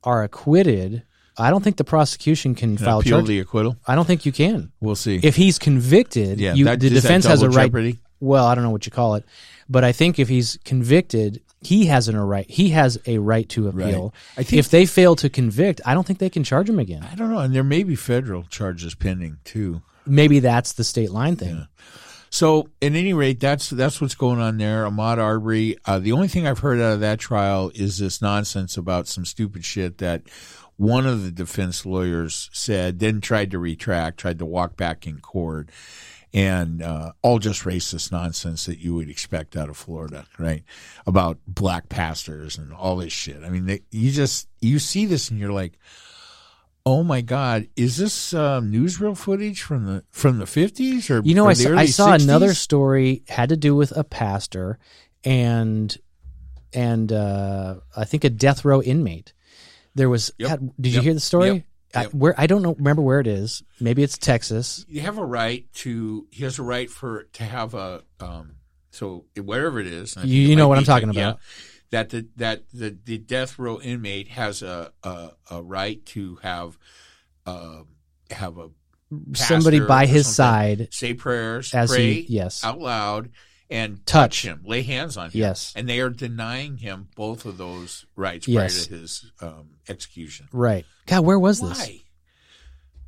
are acquitted I don't think the prosecution can file Appeal the acquittal. I don't think you can. We'll see. If he's convicted, Yeah, you, that- the defense has a right. jeopardy? Well, I don't know what you call it, but I think if he's convicted, he has an, a right. He has a right to appeal. I think- if they fail to convict, I don't think they can charge him again. I don't know, and there may be federal charges pending too. Maybe that's the state line thing. So, at any rate, that's that's what's going on there. Ahmaud Arbery. Uh, the only thing I've heard out of that trial is this nonsense about some stupid shit that one of the defense lawyers said, then tried to retract, tried to walk back in court, and uh, all just racist nonsense that you would expect out of Florida, right? About black pastors and all this shit. I mean, they, you just you see this and you're like. Oh my God! Is this uh, newsreel footage from the from the fifties or You know, or I saw, I saw 60s? another story had to do with a pastor and and uh, I think a death row inmate. There was. Yep. had- did you hear the story? Yep. I, where I don't know. Remember where it is? Maybe it's Texas. you have a right to he has a right for to have a um so wherever it is You- you know what I'm talking Tex- yeah, about. that the that the, the death row inmate has a a, a right to have uh have a Somebody by his side say prayers as pray he. Yes. out loud and Touch. him lay hands on him Yes. and they are denying him both of those rights Yes. prior to his um, execution Right. God, where was this?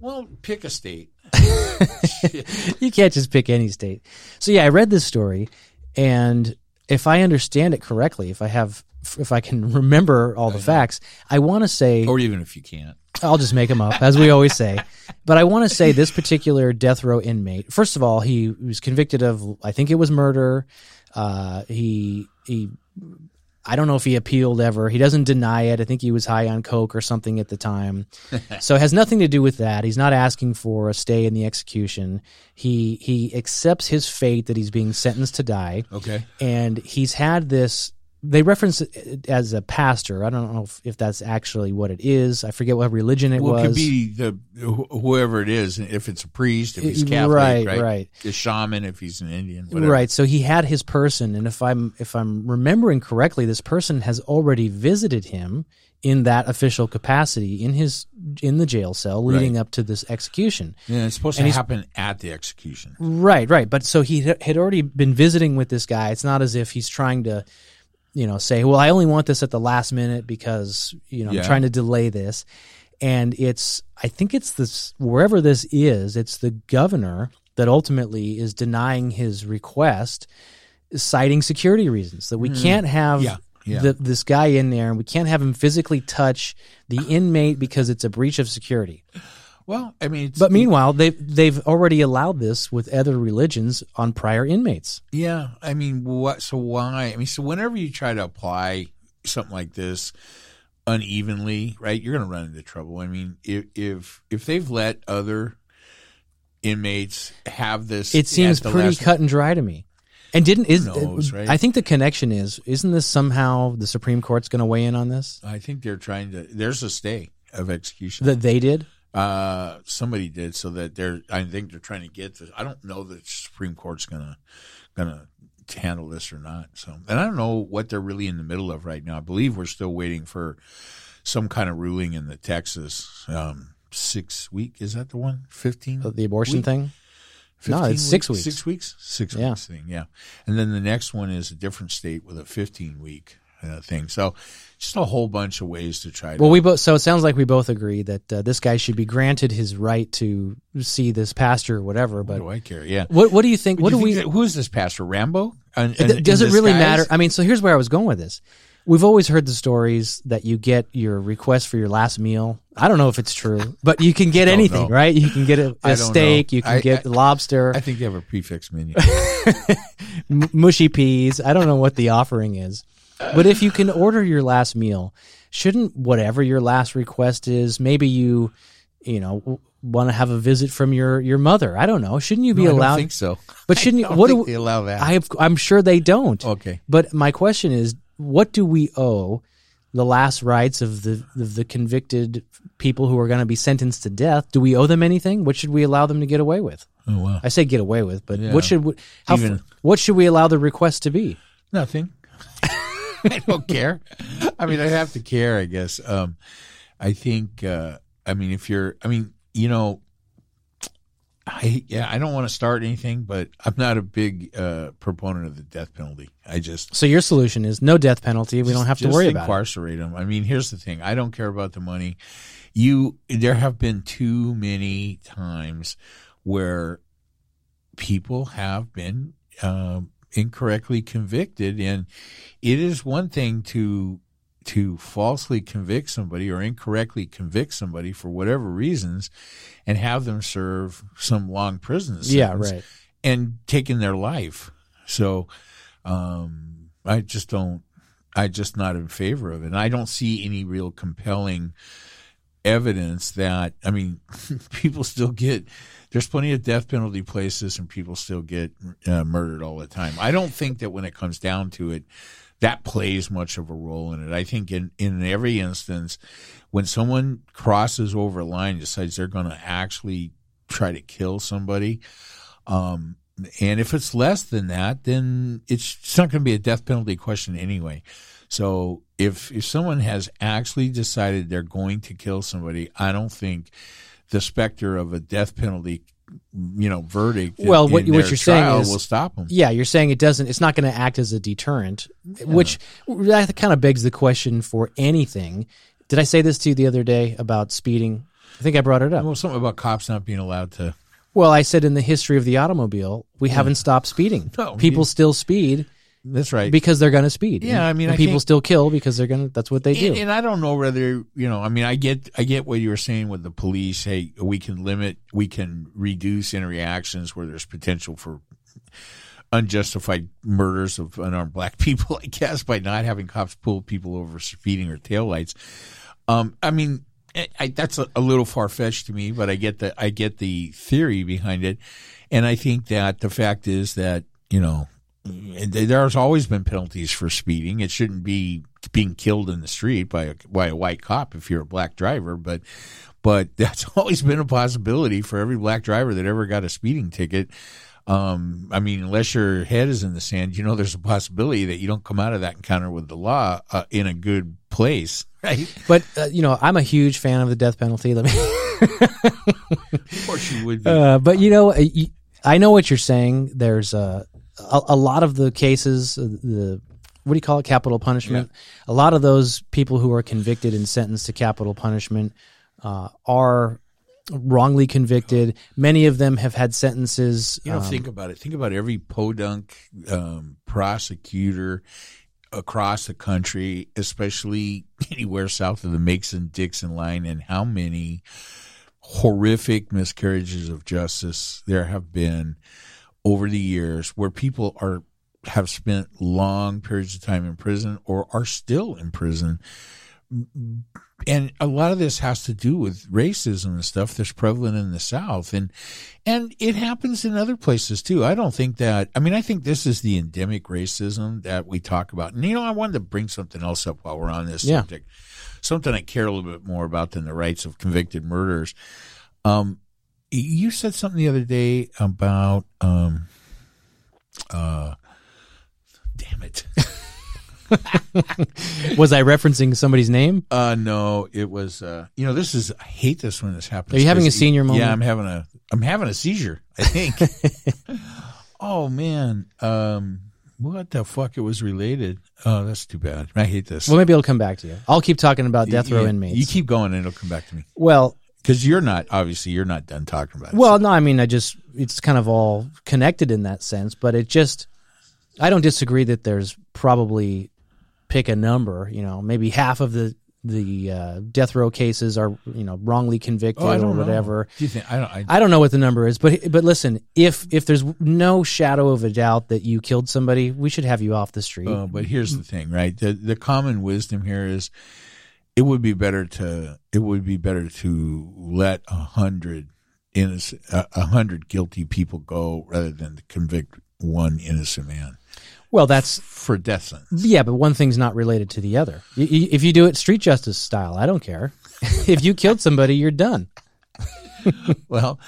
well pick a state you can't just pick any state. So yeah, I read this story, and if I understand it correctly, if I have, if I can remember all the facts, I want to say or even if you can't I'll just make him up, as we always say. But I want to say this particular death row inmate. First of all, he was convicted of, I think it was murder. Uh, he he, I don't know if he appealed ever. He doesn't deny it. I think he was high on coke or something at the time. so it has nothing to do with that. He's not asking for a stay in the execution. He he accepts his fate that he's being sentenced to die okay and he's had this they reference it as a pastor i don't know if, if that's actually what it is i forget what religion it Well, was it could be the wh- whoever it is. If it's a priest, if he's Catholic, right, right, right. The shaman, if he's an Indian, whatever. right so he had his person and if i'm if i'm remembering correctly this person has already visited him in that official capacity in his in the jail cell leading Right. up to this execution Yeah, it's supposed And to happen at the execution. Right, right. But so he had already been visiting with this guy. It's not as if he's trying to, you know, say, "Well, I only want this at the last minute because you know Yeah. I'm trying to delay this." And it's, I think it's this wherever this is, it's the governor that ultimately is denying his request, citing security reasons that we hmm. can't have. Yeah, yeah. The, this guy in there, and we can't have him physically touch the inmate because it's a breach of security. Well, I mean, it's, But meanwhile, they they've already allowed this with other religions on prior inmates. yeah, I mean, what? So why? I mean, so whenever you try to apply something like this unevenly, right, you're going to run into trouble. I mean, if if if they've let other inmates have this, It seems pretty last- cut and dry to me. And didn't is uh, knows, right? I think the connection is isn't this somehow the Supreme Court's going to weigh in on this I think they're trying to. There's a stay of execution. that they did? Uh, somebody did so that they're. I think they're trying to get this. I don't know that Supreme Court's gonna gonna handle this or not. So, and I don't know what they're really in the middle of right now. I believe we're still waiting for some kind of ruling in the Texas um, six week. Is that the one? Fifteen. The abortion Week? thing? No, 15 it's six weeks. Six weeks. Six Yeah. weeks thing. Yeah. And then the next one is a different state with a fifteen week uh, thing. So, just a whole bunch of ways to try to. Well, we both. So it sounds like we both agree that uh, this guy should be granted his right to see this pastor or whatever. But what But do I care? Yeah. what what do you think? What Do do you we? that- who is this pastor Rambo? And, and- does it really disguise? matter? I mean, so here's where I was going with this. We've always heard the stories that you get your request for your last meal. I don't know if it's true, but you can get anything, know. right? You can get a, don't steak, know. you can I- get I- lobster, I think they have a prefix menu. m- mushy peas. I don't know what the offering is, but if you can order your last meal, shouldn't whatever your last request is, maybe you, you know, want to have a visit from your your mother. I don't know. Shouldn't you be No, I don't allowed? think so. But shouldn't you? I don't What think do they allow that. I have, I'm sure they don't. okay. But my question is, what do we owe the last rights of the of the convicted people who are going to be sentenced to death? Do we owe them anything? What should we allow them to get away with? Oh wow. I say get away with, but Yeah. what should we, how, Even- what should we allow the request to be? Nothing. I don't care. I mean, I have to care, I guess. Um, I think uh, I mean, if you're, I mean, you know, I yeah, I don't want to start anything, but I'm not a big uh, proponent of the death penalty. I just So your solution is no death penalty. We don't have to worry about it. incarcerate them. I mean, here's the thing: I don't care about the money. You, there have been too many times where people have been um, incorrectly convicted, and it is one thing to to falsely convict somebody or incorrectly convict somebody for whatever reasons, and have them serve some long prison sentence Yeah, right. and taking their life. So um, I just don't. I just not in favor of it. And I don't see any real compelling evidence that. I mean, people still get. There's plenty of death penalty places, and people still get uh, murdered all the time. I don't think that when it comes down to it, that plays much of a role in it. I think in in every instance, when someone crosses over a line, decides they're going to actually try to kill somebody, um, and if it's less than that, then it's, it's not going to be a death penalty question anyway. So if if someone has actually decided they're going to kill somebody, I don't think the specter of a death penalty, you know, verdict. Well, in what- what you're saying is- will stop them. Yeah, you're saying it doesn't. It's not going to act as a deterrent, which that kind of begs the question for anything. Did I say this to you the other day about speeding? I think I brought it up. Well, something about cops not being allowed to. Well, I said in the history of the automobile, we haven't stopped speeding. No, people you- still speed That's right. because they're going to speed. Yeah, I mean, And I people think- still kill because they're going to. That's what they do. And, and I don't know whether you know. I mean, I get I get what you were saying with the police. Hey, we can limit, we can reduce interactions where there's potential for unjustified murders of unarmed black people. I guess by not having cops pull people over speeding or taillights. Um, I mean, I, I, that's a, a little far fetched to me, but I get the I get the theory behind it, and I think that the fact is that you know there's always been penalties for speeding. It shouldn't be being killed in the street by a, by a white cop if you're a black driver, but but that's always been a possibility for every black driver that ever got a speeding ticket. Um, I mean, unless your head is in the sand, you know, there's a possibility that you don't come out of that encounter with the law uh, in a good place, right? but uh, you know, I'm a huge fan of the death penalty. Let me. Of course, you would be. Uh, but you know, I- I know what you're saying. There's a a, a lot of the cases, uh, the what do you call it, capital punishment. A lot of those people who are convicted and sentenced to capital punishment uh, are wrongly convicted. Many of them have had sentences. You know, um, think about it. Think about every podunk um, prosecutor across the country, especially anywhere south of the Mason Dixon line, and how many horrific miscarriages of justice there have been over the years where people are have spent long periods of time in prison or are still in prison and a lot of this has to do with racism and stuff that's prevalent in the South, and and it happens in other places too. I don't think that. I mean, I think this is the endemic racism that we talk about. And you know, I wanted to bring something else up while we're on this Yeah. subject, something I care a little bit more about than the rights of convicted murderers. Um, you said something the other day about um, uh, damn it. was I referencing somebody's name? Uh no, it was uh you know this is I hate this when this happens. Are you having a senior moment? Yeah, I'm having a I'm having a seizure, I think. oh man. Um what the fuck it was related. Oh, that's too bad. I hate this. Well, maybe it'll come back to you. I'll keep talking about death row You- inmates. You keep going and it'll come back to me. well, Cuz you're not obviously you're not done talking about it. Well, no, I mean, I just it's kind of all connected in that sense, but it just I don't disagree that there's probably pick a number, you know, maybe half of the the uh, death row cases are you know wrongly convicted oh, or don't know. whatever. Do you think I don't I, I don't know what the number is, but but listen, if if there's no shadow of a doubt that you killed somebody, we should have you off the street. Uh, but here's the thing, right? The the common wisdom here is it would be better to it would be better to let a hundred innocent a hundred guilty people go rather than to convict one innocent man well, that's for death sentence. yeah, but one thing's not related to the other. If you do it street justice style, I don't care. if you killed somebody, you're done. well,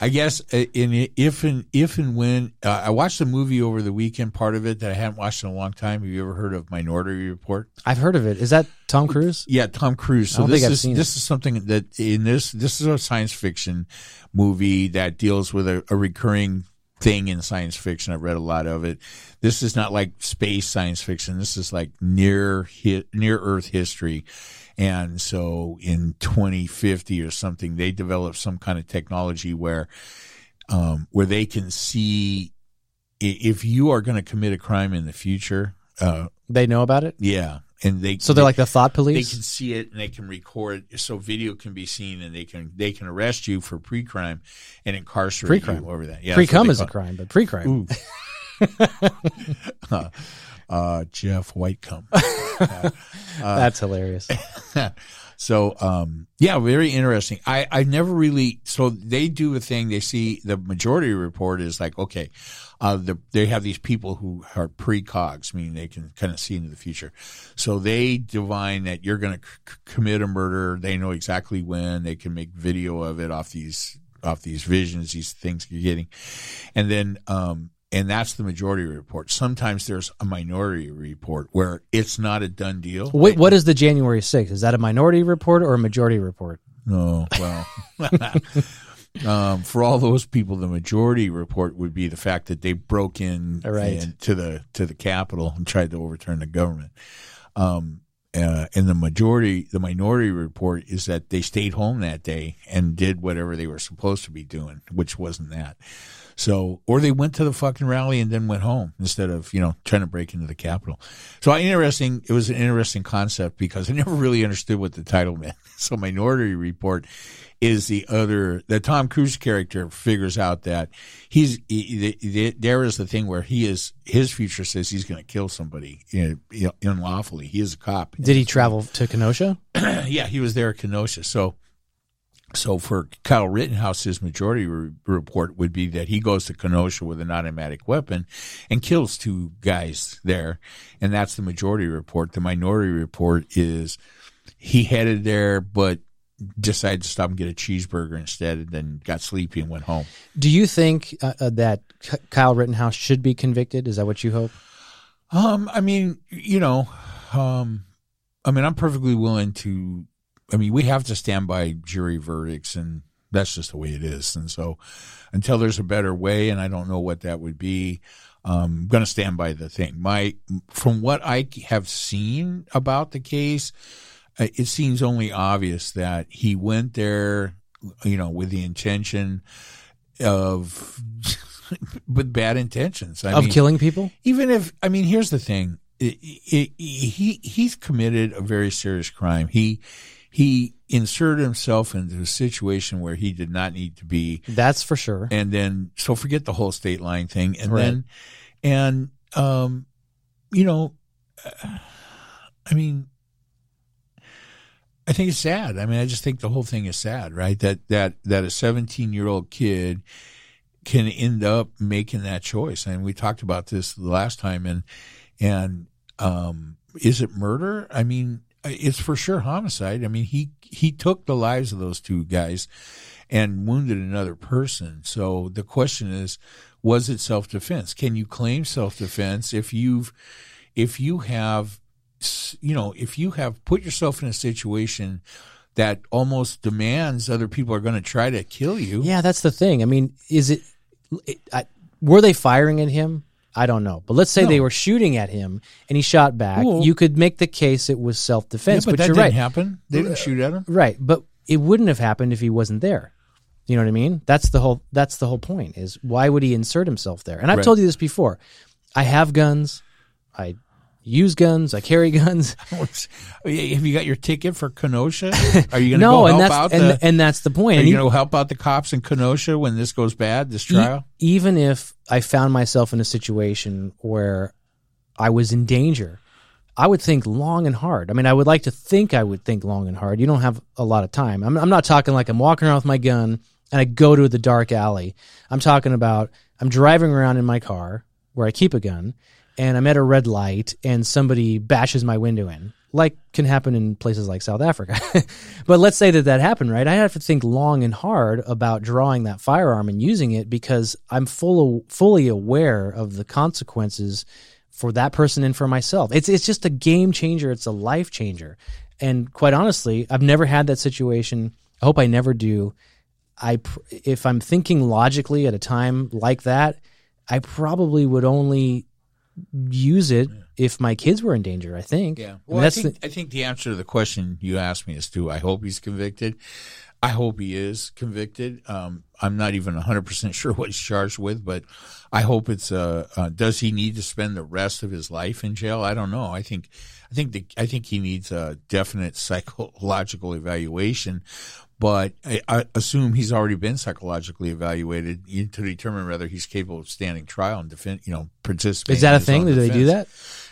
I guess uh, in if and if and when uh, I watched a movie over the weekend, part of it that I hadn't watched in a long time. Have you ever heard of Minority Report? I've heard of it. Is that Tom Cruise? Yeah, Tom Cruise. So this is this is something that in this this is a science fiction movie that deals with a, a recurring thing in science fiction. I've read a lot of it. This is not like space science fiction. This is like near hi- near Earth history. And so in 2050 or something, they develop some kind of technology where um, where they can see if you are going to commit a crime in the future. Uh, They know about it, yeah, and they so they're like the thought police. they can see it and they can record so video can be seen and they can they can arrest you for pre-crime and incarcerate Pre-crime. you over that. Yeah, Pre that's what cum is a crime, but pre crime. Ooh. it. uh, Jeff Whitecomb. That's hilarious. so um, yeah, very interesting. I I never really so they do a thing. They see the majority report is like okay, uh, the, they have these people who are precogs, meaning they can kind of see into the future. So they divine that you're going to c- commit a murder. They know exactly when. They can make video of it off these off these visions, these things you're getting, and then um, and that's the majority report. Sometimes there's a minority report where it's not a done deal. Wait, what is the January 6th? Is that a minority report or a majority report? No, well, um, for all those people, the majority report would be the fact that they broke in Right. to the to the Capitol and tried to overturn the government. Um, uh, and the majority, the minority report is that they stayed home that day and did whatever they were supposed to be doing, which wasn't that. So, or they went to the fucking rally and then went home instead of, you know, trying to break into the Capitol. So interesting. It was an interesting concept because I never really understood what the title meant. So Minority Report is the other, the Tom Cruise character figures out that he's, he, the, there is the thing where he is, his future says he's going to kill somebody you know, unlawfully. He is a cop. Did he travel to Kenosha? yeah, he was there at Kenosha. So, so for Kyle Rittenhouse, his majority re- report would be that he goes to Kenosha with an automatic weapon and kills two guys there, and that's the majority report. The minority report is he headed there, but decided to stop and get a cheeseburger instead, and then got sleepy and went home. Do you think uh, uh, that Kyle Rittenhouse should be convicted? Is that what you hope? Um, I mean, you know, um, I mean, I'm perfectly willing to. I mean, we have to stand by jury verdicts, and that's just the way it is. And so, until there's a better way, and I don't know what that would be, um, I'm going to stand by the thing. My, from what I have seen about the case, uh, it seems only obvious that he went there, you know, with the intention of, with bad intentions. I of mean, killing people? even if I mean, here's the thing: I- I- I- he he's committed a very serious crime. He he inserted himself into a situation where he did not need to be, That's for sure. and then so forget the whole state line thing, and Right. then and um, you know, I mean. I think it's sad. I mean, I just think the whole thing is sad, right? That that that a 17 year old kid can end up making that choice. And we talked about this the last time. And and um, is it murder? I mean, Uh, it's for sure homicide. I mean, he he took the lives of those two guys and wounded another person. So the question is, was it self defense? Can you claim self defense if you've if you have you know if you have put yourself in a situation that almost demands other people are going to try to kill you? Yeah, that's the thing. I mean, is it, it I, were they firing at him? I don't know. But let's say No. they were shooting at him and he shot back. Well- you could make the case it was self Yeah, defense. but, but that you're didn't right. happen. They didn't shoot at him. Right, but it wouldn't have happened if he wasn't there. You know what I mean? That's the whole that's the whole point is why would he insert himself there? And I've Right. told you this before. I have guns. I use guns. I carry guns. Have you got your ticket for Kenosha? Are you going to no, go and help that's out and, the? and that's the point. Are you e- going to help out the cops in Kenosha when this goes bad? This e- trial? even if I found myself in a situation where I was in danger, I would think long and hard. I mean, I would like to think I would think long and hard. You don't have a lot of time. I'm, I'm not talking like I'm walking around with my gun and I go to the dark alley. I'm talking about I'm driving around in my car where I keep a gun and I'm at a red light and somebody bashes my window in. like can happen in places like South Africa. but let's say that that happened, right? I have to think long and hard about drawing that firearm and using it because I'm full fully aware of the consequences for that person and for myself. It's it's just a game changer. It's a life changer. And quite honestly, I've never had that situation. I hope I never do. I if I'm thinking logically at a time like that, I probably would only use it if my kids were in danger. I think. Yeah. I mean, Well, I think, the, I think the answer to the question you asked me is do I hope he's convicted. I hope he is convicted. Um, I'm not even 100% sure what he's charged with, but I hope it's, uh, uh, does he need to spend the rest of his life in jail? I don't know. I think, I think the, I think he needs a definite psychological evaluation, but I, I assume he's already been psychologically evaluated to determine whether he's capable of standing trial and defend, you know, participating. is that a thing? Do they do that?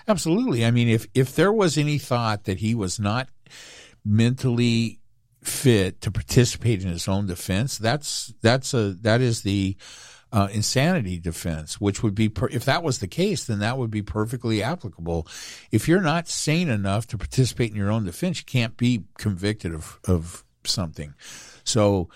Absolutely. I mean, if if there was any thought that he was not mentally fit to participate in his own defense, that's that's a that is the uh, insanity defense, which would be per- if that was the case, then that would be perfectly applicable. If you're not sane enough to participate in your own defense, you can't be convicted of of something. So.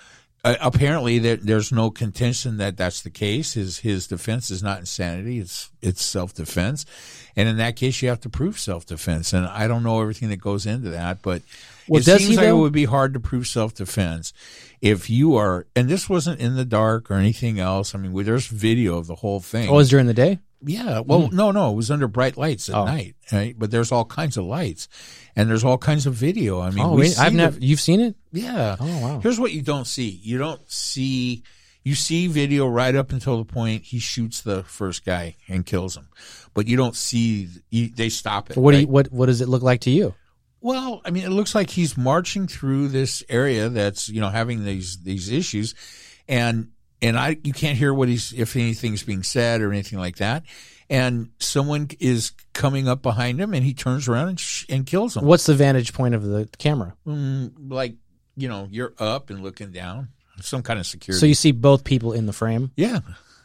Uh, apparently, there, there's no contention that that's the case. His his defense is not insanity; it's it's self defense, and in that case, you have to prove self defense. And I don't know everything that goes into that, but Well, it does seems he, like it would be hard to prove self defense if you are. And this wasn't in the dark or anything else. I mean, well, there's video of the whole thing. Oh, it was during the day? Yeah. Well, mm-hmm. no, no, it was under bright lights at Oh. night, right? But there's all kinds of lights, and there's all kinds of video. I mean, oh, wait, I've never. You've seen it? yeah. Oh, wow. Here's what you don't see. You don't see. You see video right up until the point he shoots the first guy and kills him, but you don't see. You, they stop it. What do you, what what does it look like to you? Well, I mean, it looks like he's marching through this area that's you know having these these issues, and and I you can't hear what he's if anything's being said or anything like that, and someone is coming up behind him and he turns around and sh- and kills him. What's the vantage point of the camera? Mm, like you know you're up and looking down, some kind of security. So you see both people in the frame. Yeah,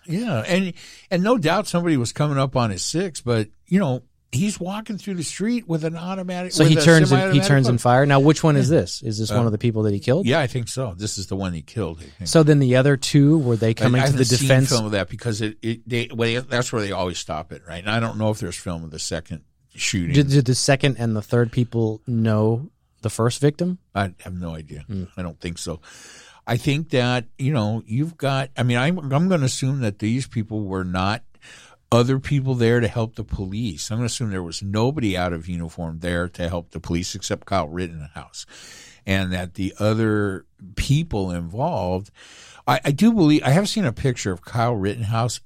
yeah, and and no doubt somebody was coming up on his six, but you know he's walking through the street with an automatic. So he turns and, he turns and fire. Now, which one is this? Is this one of the people that he killed? Yeah, I think so. This is the one he killed. I think. So then the other two were they coming I, I to the seen defense? film of that because it, it they, well, they- that's where they always stop it, right? And I don't know if there's film of the second shooting. Did, did the second and the third people know the first victim? I have no idea. Hmm. I don't think so. I think that you know you've got. I mean, I'm I'm going to assume that these people were not other people there to help the police. I'm going to assume there was nobody out of uniform there to help the police except Kyle Rittenhouse, and that the other people involved. I, I do believe I have seen a picture of Kyle Rittenhouse.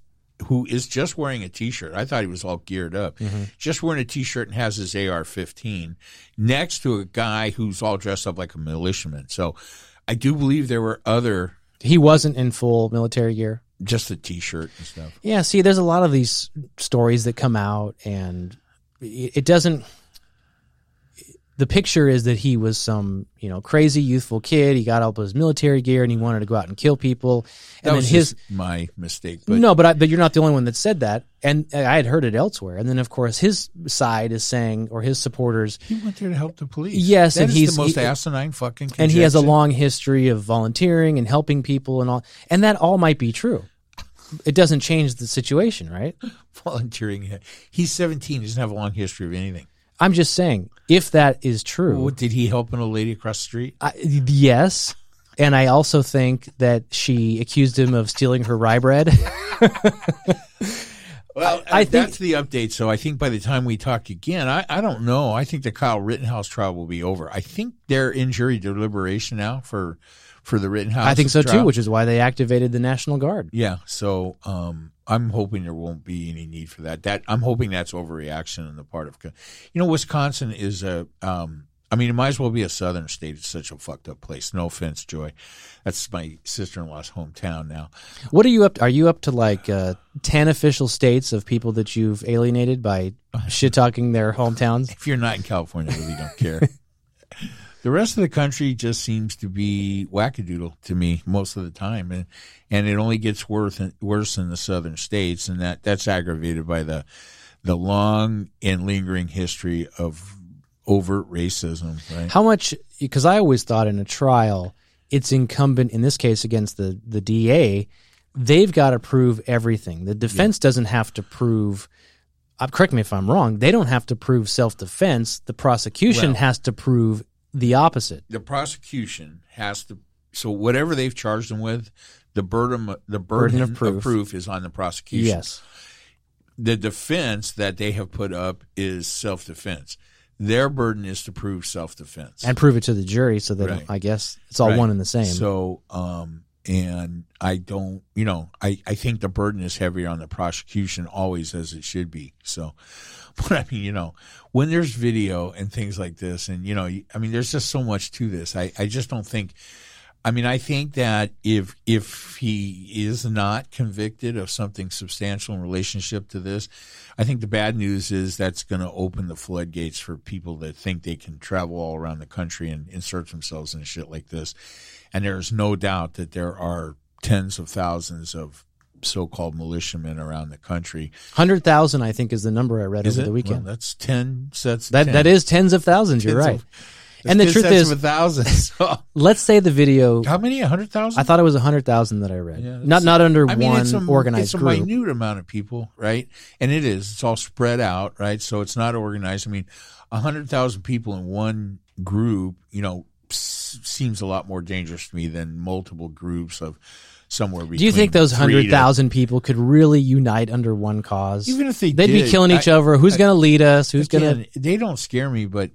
Who is just wearing a T-shirt? I thought he was all geared up. Mm-hmm. Just wearing a T-shirt and has his AR-15 next to a guy who's all dressed up like a militiaman. So, I do believe there were other He wasn't in full military gear. Just a T-shirt and stuff. Yeah, see, there's a lot of these stories that come out, and it it doesn't. The picture is that he was some, you know, crazy youthful kid. He got up his military gear and he wanted to go out and kill people. That And then was his just my mistake. But no, but I, but you're not the only one that said that, and I had heard it elsewhere. And then of course his side is saying, or his supporters, he went there to help the police. Yes, That and he's- the most he- asinine fucking. and he has a long history of volunteering and helping people and all, and that all might be true. It doesn't change the situation, right? volunteering. He's 17. He doesn't have a long history of anything. I'm just saying, if that is true, did he help an old lady across the street? I, yes. And I also think that she accused him of stealing her rye bread. Well, I I, think- that's the update. So I think by the time we talk again, I, I don't know. I think the Kyle Rittenhouse trial will be over. I think they're in jury deliberation now for for the Rittenhouse. I think so too, which is why they activated the National Guard. Yeah, so um, I'm hoping there won't be any need for that. That I'm hoping that's overreaction on the part of, you know, Wisconsin is a. Um, I mean, it might as well be a southern state. It's such a fucked up place. No offense, Joy. That's my sister in law's hometown now. What are you up? To? Are you up to like uh, ten official states of people that you've alienated by shit talking their hometowns? If you're not in California, I really don't care. the rest of the country just seems to be wackadoodle to me most of the time, and and it only gets worse worse in the southern states, and that that's aggravated by the the long and lingering history of overt racism, right? How much? Because I always thought in a trial, it's incumbent in this case against the the DA. They've got to prove everything. The defense doesn't have to prove. Uh, correct me if I'm wrong. They don't have to prove self defense. The prosecution Well- has to prove the opposite. the prosecution has to so whatever they've charged them with the burden the burden, Burden of proof. is on the prosecution Yes. the defense that they have put up is self-defense their burden is to prove self-defense And prove it to the jury so that Right. I guess it's all Right. one and the same. so um and i don't you know i i think the burden is heavier on the prosecution always as it should be so but i mean you know when there's video and things like this and you know i mean there's just so much to this i i just don't think I mean, I think that if if he is not convicted of something substantial in relationship to this, I think the bad news is that's going to open the floodgates for people that think they can travel all around the country and insert themselves in shit like this. And there's no doubt that there are tens of thousands of so-called militiamen around the country. Hundred thousand, I think, is the number I read Is over it? the weekend. Well, that's ten sets. that 10. that is tens of thousands. You're right. of- And the truth is- of a thousand. So, Let's say the video. how many? A hundred thousand? I thought it was hundred thousand that I read. Yeah, not not under I mean, one it's a, organized it's a group. minute amount of people, right? And it is. It's all spread out, right? So it's not organized. I mean, a hundred thousand people in one group, you know, seems a lot more dangerous to me than multiple groups of somewhere between. Do you think those hundred thousand people could really unite under one cause? Even if they They'd be killing each I- other. Who's going to lead us? Who's going to? They don't scare me, but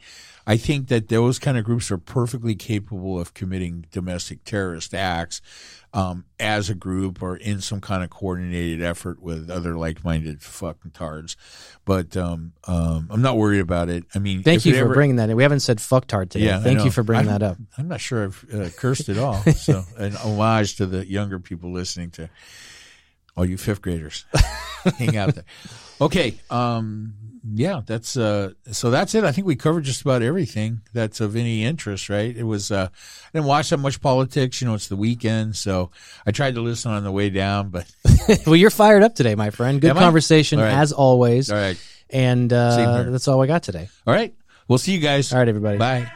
I think that those kind of groups are perfectly capable of committing domestic terrorist acts um, as a group or in some kind of coordinated effort with other like-minded fucking tards. But um, um, I'm not worried about it. I mean, Thank you for ever- bringing that. in. We haven't said fucktard today. Yeah, Thank you for bringing I'm- that up. I'm not sure I've uh, cursed at all. So, an homage to the younger people listening to all you fifth graders. Hang out there. Okay. Um, yeah, that's uh, so that's it. I think we covered just about everything that's of any interest, right? It was uh, I didn't watch that much politics. You know, it's the weekend, so I tried to listen on the way down, but well, you're fired up today, my friend. Good Am conversation right. as always. all right, And uh, that's all I got today. all right. We'll see you guys. All right, everybody. Bye.